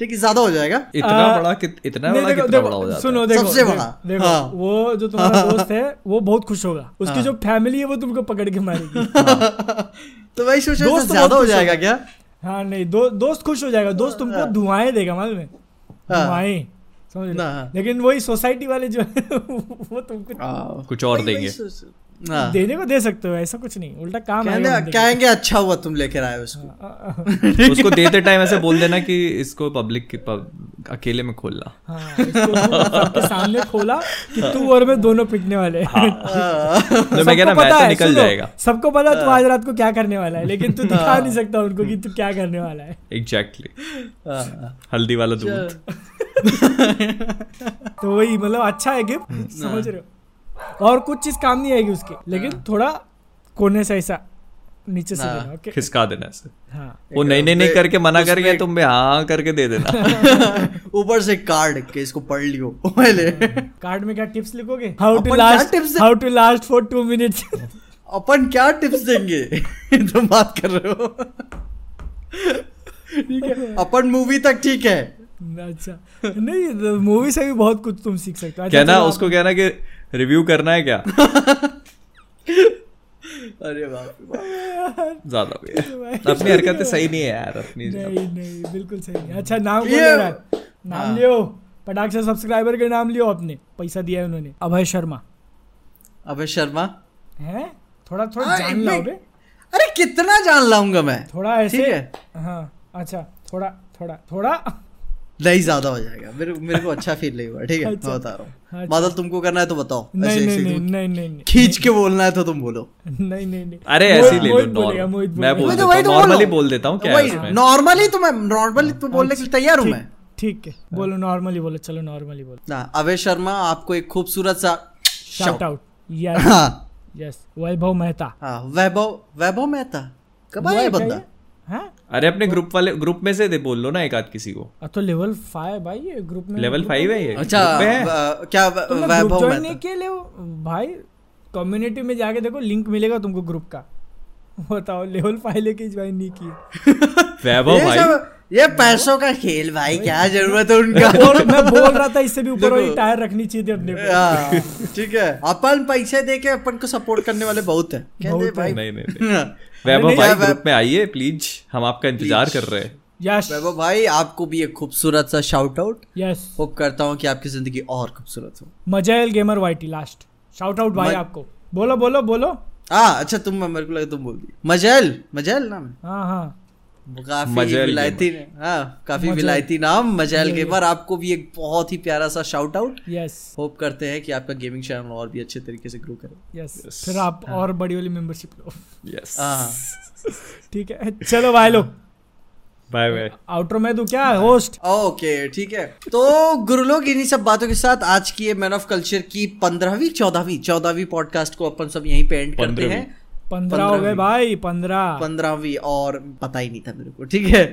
[SPEAKER 1] ठीक है ज़्यादा हो जाएगा?
[SPEAKER 3] इतना
[SPEAKER 2] आ,
[SPEAKER 3] बड़ा कित, इतना बड़ा
[SPEAKER 2] देखो,
[SPEAKER 3] कितना
[SPEAKER 2] देखो,
[SPEAKER 3] बड़ा हो जाता
[SPEAKER 2] सुनो देखो
[SPEAKER 1] सबसे
[SPEAKER 2] देखो,
[SPEAKER 1] बड़ा,
[SPEAKER 2] देखो
[SPEAKER 1] हाँ।
[SPEAKER 2] वो जो तुम्हारा दोस्त है वो बहुत खुश होगा। उसकी
[SPEAKER 1] हाँ।
[SPEAKER 2] जो फैमिली है वो तुमको पकड़ के मारेगी। हाँ।
[SPEAKER 1] तो वही सोच रहा
[SPEAKER 2] तो
[SPEAKER 1] ज़्यादा हो जाएगा क्या?
[SPEAKER 2] हाँ नहीं दो, दोस्त खुश हो जाएगा। दोस्त तुमको धुआएँ देगा मालूम है?
[SPEAKER 1] हाँ।
[SPEAKER 2] धुआएँ। समझ। लेकिन वही सोसाइटी वाले जो है वो तुमको
[SPEAKER 1] हाँ।
[SPEAKER 3] कुछ और देंगे।
[SPEAKER 2] देने को दे सकते हो ऐसा कुछ नहीं। उल्टा काम के।
[SPEAKER 1] कहेंगे अच्छा हुआ तुम लेकर आए उसको
[SPEAKER 2] हाँ,
[SPEAKER 3] उसको देते टाइम ऐसे बोल देना कि इसको पब्लिक की पब, अकेले में खोलना।
[SPEAKER 2] हाँ सामने खोला कि तू और मैं दोनों पिटने वाले हाँ।
[SPEAKER 3] तो मैं
[SPEAKER 2] पता है,
[SPEAKER 3] निकल जाएगा।
[SPEAKER 2] सबको पता तू आज रात को क्या करने वाला है लेकिन तू दिखा नहीं सकता उनको कि तू क्या करने वाला है।
[SPEAKER 3] एग्जैक्टली
[SPEAKER 1] हाँ।
[SPEAKER 3] हल्दी वाला दूध।
[SPEAKER 2] तो वही मतलब अच्छा है गिफ्ट समझ रहे हो। और कुछ चीज़ काम नहीं आएगी उसके। लेकिन थोड़ा कोने से ऐसा नीचे से
[SPEAKER 1] हाँ।
[SPEAKER 2] देना ओके
[SPEAKER 3] खिसका देना ऐसे।
[SPEAKER 2] हाँ।
[SPEAKER 3] वो नहीं नहीं नहीं करके मना
[SPEAKER 1] उसमें-
[SPEAKER 3] करेंगे तुम भी हाँ करके दे देना।
[SPEAKER 1] ऊपर से कार्ड के इसको पढ़ लियो पहले।
[SPEAKER 2] कार्ड में क्या टिप्स लिखोगे? हाउ टू
[SPEAKER 1] अपन क्या
[SPEAKER 2] last how to last for two minutes
[SPEAKER 1] अपन क्या टिप्स देंगे? तुम बात कर रहे हो। ठीक है अपन मूवी तक ठीक है।
[SPEAKER 2] अच्छा नहीं मूवी से भी बहुत कुछ तुम सीख सकते हो। अच्छा,
[SPEAKER 3] कहना उसको कहना कि रिव्यू करना है क्या?
[SPEAKER 1] अरे बाप
[SPEAKER 3] ज़्यादा हो। गया अपनी हरकतें सही नहीं है यार अपनी
[SPEAKER 2] नहीं नहीं बिल्कुल सही नहीं। अच्छा नाम
[SPEAKER 1] ये-
[SPEAKER 2] है? नाम
[SPEAKER 1] हाँ।
[SPEAKER 2] लियो। पटाख से सब्सक्राइबर के नाम लियो अपने। पैसा दिया है उन्होंने। अभय शर्मा।
[SPEAKER 1] अभय शर्मा?
[SPEAKER 2] है? थोड़ा थोड़ा
[SPEAKER 1] हाँ,
[SPEAKER 2] जान लाओगे?
[SPEAKER 1] अरे कितना जान लाऊँगा मैं।
[SPEAKER 2] थोड़ा ऐसे?
[SPEAKER 1] ठीक है।
[SPEAKER 2] हाँ अच्छा थोड़ा थोड़ा थोड़ा।
[SPEAKER 1] नहीं ज़्यादा हो जाएगा। मेरे मेरे को अच्छा फील नहीं हुआ ठीक है?
[SPEAKER 2] अच्छा।
[SPEAKER 1] मैं बता रहा हूँ।
[SPEAKER 2] अच्छा।
[SPEAKER 1] बादल तुमको करना है तो बताओ।
[SPEAKER 2] नहीं
[SPEAKER 1] ऐसे-
[SPEAKER 2] नहीं
[SPEAKER 1] ऐसे
[SPEAKER 2] नहीं
[SPEAKER 1] तुम
[SPEAKER 2] नहीं नहीं नहीं।
[SPEAKER 1] खींच के बोलना है तो तुम बोलो।
[SPEAKER 2] नहीं नहीं नहीं।
[SPEAKER 3] अरे ऐसे ही ले लो नॉर्मल मैं बोल देता
[SPEAKER 1] तो-
[SPEAKER 3] हूँ
[SPEAKER 1] तो
[SPEAKER 3] नॉर्मली
[SPEAKER 1] बोल।
[SPEAKER 3] देता हूँ क्या है
[SPEAKER 1] नॉर्मली तो मैं नॉर्मली तो बोलने के लिए तैयार हूँ मैं।
[SPEAKER 2] ठीक है बोलो नॉर्मली बोलो चलो नॉर्मली बोलो।
[SPEAKER 1] ना अभय शर्मा आपको एक खूबसूरत सा
[SPEAKER 2] शाउट आउट यस
[SPEAKER 1] हाँ।
[SPEAKER 2] यस वैभव मेहता।
[SPEAKER 1] हाँ वैभव वैभव मेहता? कब आया
[SPEAKER 2] है
[SPEAKER 1] बंदा?
[SPEAKER 2] हाँ?
[SPEAKER 3] अरे अपने ग्रुप वाले ग्रुप में से दे बोल लो ना एक आध किसी को।
[SPEAKER 2] अब तो लेवल फाइव भाई ये ग्रुप में
[SPEAKER 3] लेवल फाइव है ये?
[SPEAKER 1] अच्छा
[SPEAKER 3] ग्रुप है?
[SPEAKER 1] क्या
[SPEAKER 2] ग्रुप
[SPEAKER 1] वैभव
[SPEAKER 2] तो नहीं
[SPEAKER 1] मेहता
[SPEAKER 2] किया ले भाई कम्युनिटी में जाके देखो लिंक मिलेगा तुमको ग्रुप का। बताओ लेवल फाइव लेके ज्वाइन नहीं किए।
[SPEAKER 3] वैभव भाई?
[SPEAKER 1] ये पैसों का खेल भाई क्या ज़रूरत है उनका?
[SPEAKER 2] और मैं बोल रहा था इससे भी ऊपर। वही टायर रखनी चाहिए थी अपने को।
[SPEAKER 1] हाँ, ठीक है। अपन पैसे दे के अपन को सपोर्ट करने वाले बहुत है। कहते भाई?
[SPEAKER 3] नहीं नहीं नहीं। वैभव भाई ग्रुप में आइए प्लीज़ हम आपका इंतज़ार कर रहे हैं।
[SPEAKER 2] यस
[SPEAKER 1] वैभव भाई आपको भी एक खूबसूरत सा शाउट आउट
[SPEAKER 2] यस
[SPEAKER 1] होप करता हूँ कि आपकी ज़िंदगी और खूबसूरत हो।
[SPEAKER 2] Missile gamer YT last shout out भाई आपको। बोलो बोलो बोलो।
[SPEAKER 1] हाँ अच्छा तुम मेरे को लगा तुम बोल दी मजैल मजैल नाम है?
[SPEAKER 2] हाँ हाँ।
[SPEAKER 1] काफ़ी विलायती हाँ। काफ़ी विलायती नाम मजैल गेमर आपको भी एक बहुत ही प्यारा सा शाउट आउट
[SPEAKER 2] यस
[SPEAKER 1] होप करते हैं कि आपका गेमिंग चैनल और भी अच्छे तरीके से ग्रो करे।
[SPEAKER 2] यस फिर आप और बड़ी वाली मेंबरशिप लो।
[SPEAKER 3] यस
[SPEAKER 1] हाँ।
[SPEAKER 2] ठीक है चलो भाई लोग
[SPEAKER 3] बाय बाय
[SPEAKER 2] आउटरो में तू क्या होस्ट
[SPEAKER 1] ओके ठीक है। तो गुरुलोग इन्हीं सब बातों के साथ आज की ये मैन ऑफ़ कल्चर की पंद्रहवीं चौदहवीं चौदहवीं पॉडकास्ट को अपन सब यहीं पे एंड करते हैं।
[SPEAKER 2] पंद्रह हो गए भाई पंद्रह।
[SPEAKER 1] पंद्रहवीं और पता ही नहीं था मेरे को ठीक है?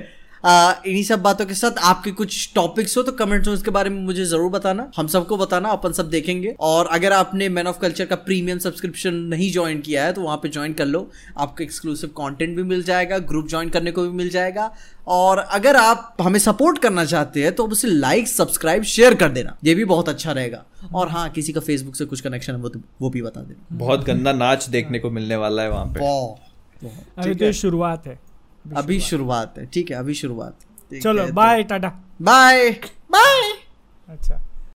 [SPEAKER 1] इन्हीं सब बातों के साथ आपके कुछ टॉपिक्स हो तो कमेंट्स में उसके बारे में मुझे ज़रूर बताना। हम सबको बताना अपन सब देखेंगे। और अगर आपने मैन ऑफ़ कल्चर का प्रीमियम सब्सक्रिप्शन नहीं ज्वाइन किया है तो वहाँ पे ज्वाइन कर लो। आपको एक्सक्लूसिव कंटेंट भी मिल जाएगा ग्रुप ज्वाइन करने को भी मिल जाएगा। और अगर आप हमें सपोर्ट करना चाहते हैं तो उसे लाइक सब्सक्राइब शेयर कर देना। ये भी बहुत अच्छा रहेगा। और हाँ किसी का फेसबुक से कुछ कनेक्शन है वो तो वो भी बता देना।
[SPEAKER 3] बहुत गंदा नाच देखने को मिलने वाला है वहाँ पे।
[SPEAKER 2] अभी तो शुरुआत है।
[SPEAKER 1] अभी शुरुआत। है ठीक है अभी शुरुआत।
[SPEAKER 2] चलो
[SPEAKER 1] तो-
[SPEAKER 2] बाय टाटा।
[SPEAKER 1] बाय बाय
[SPEAKER 2] अच्छा।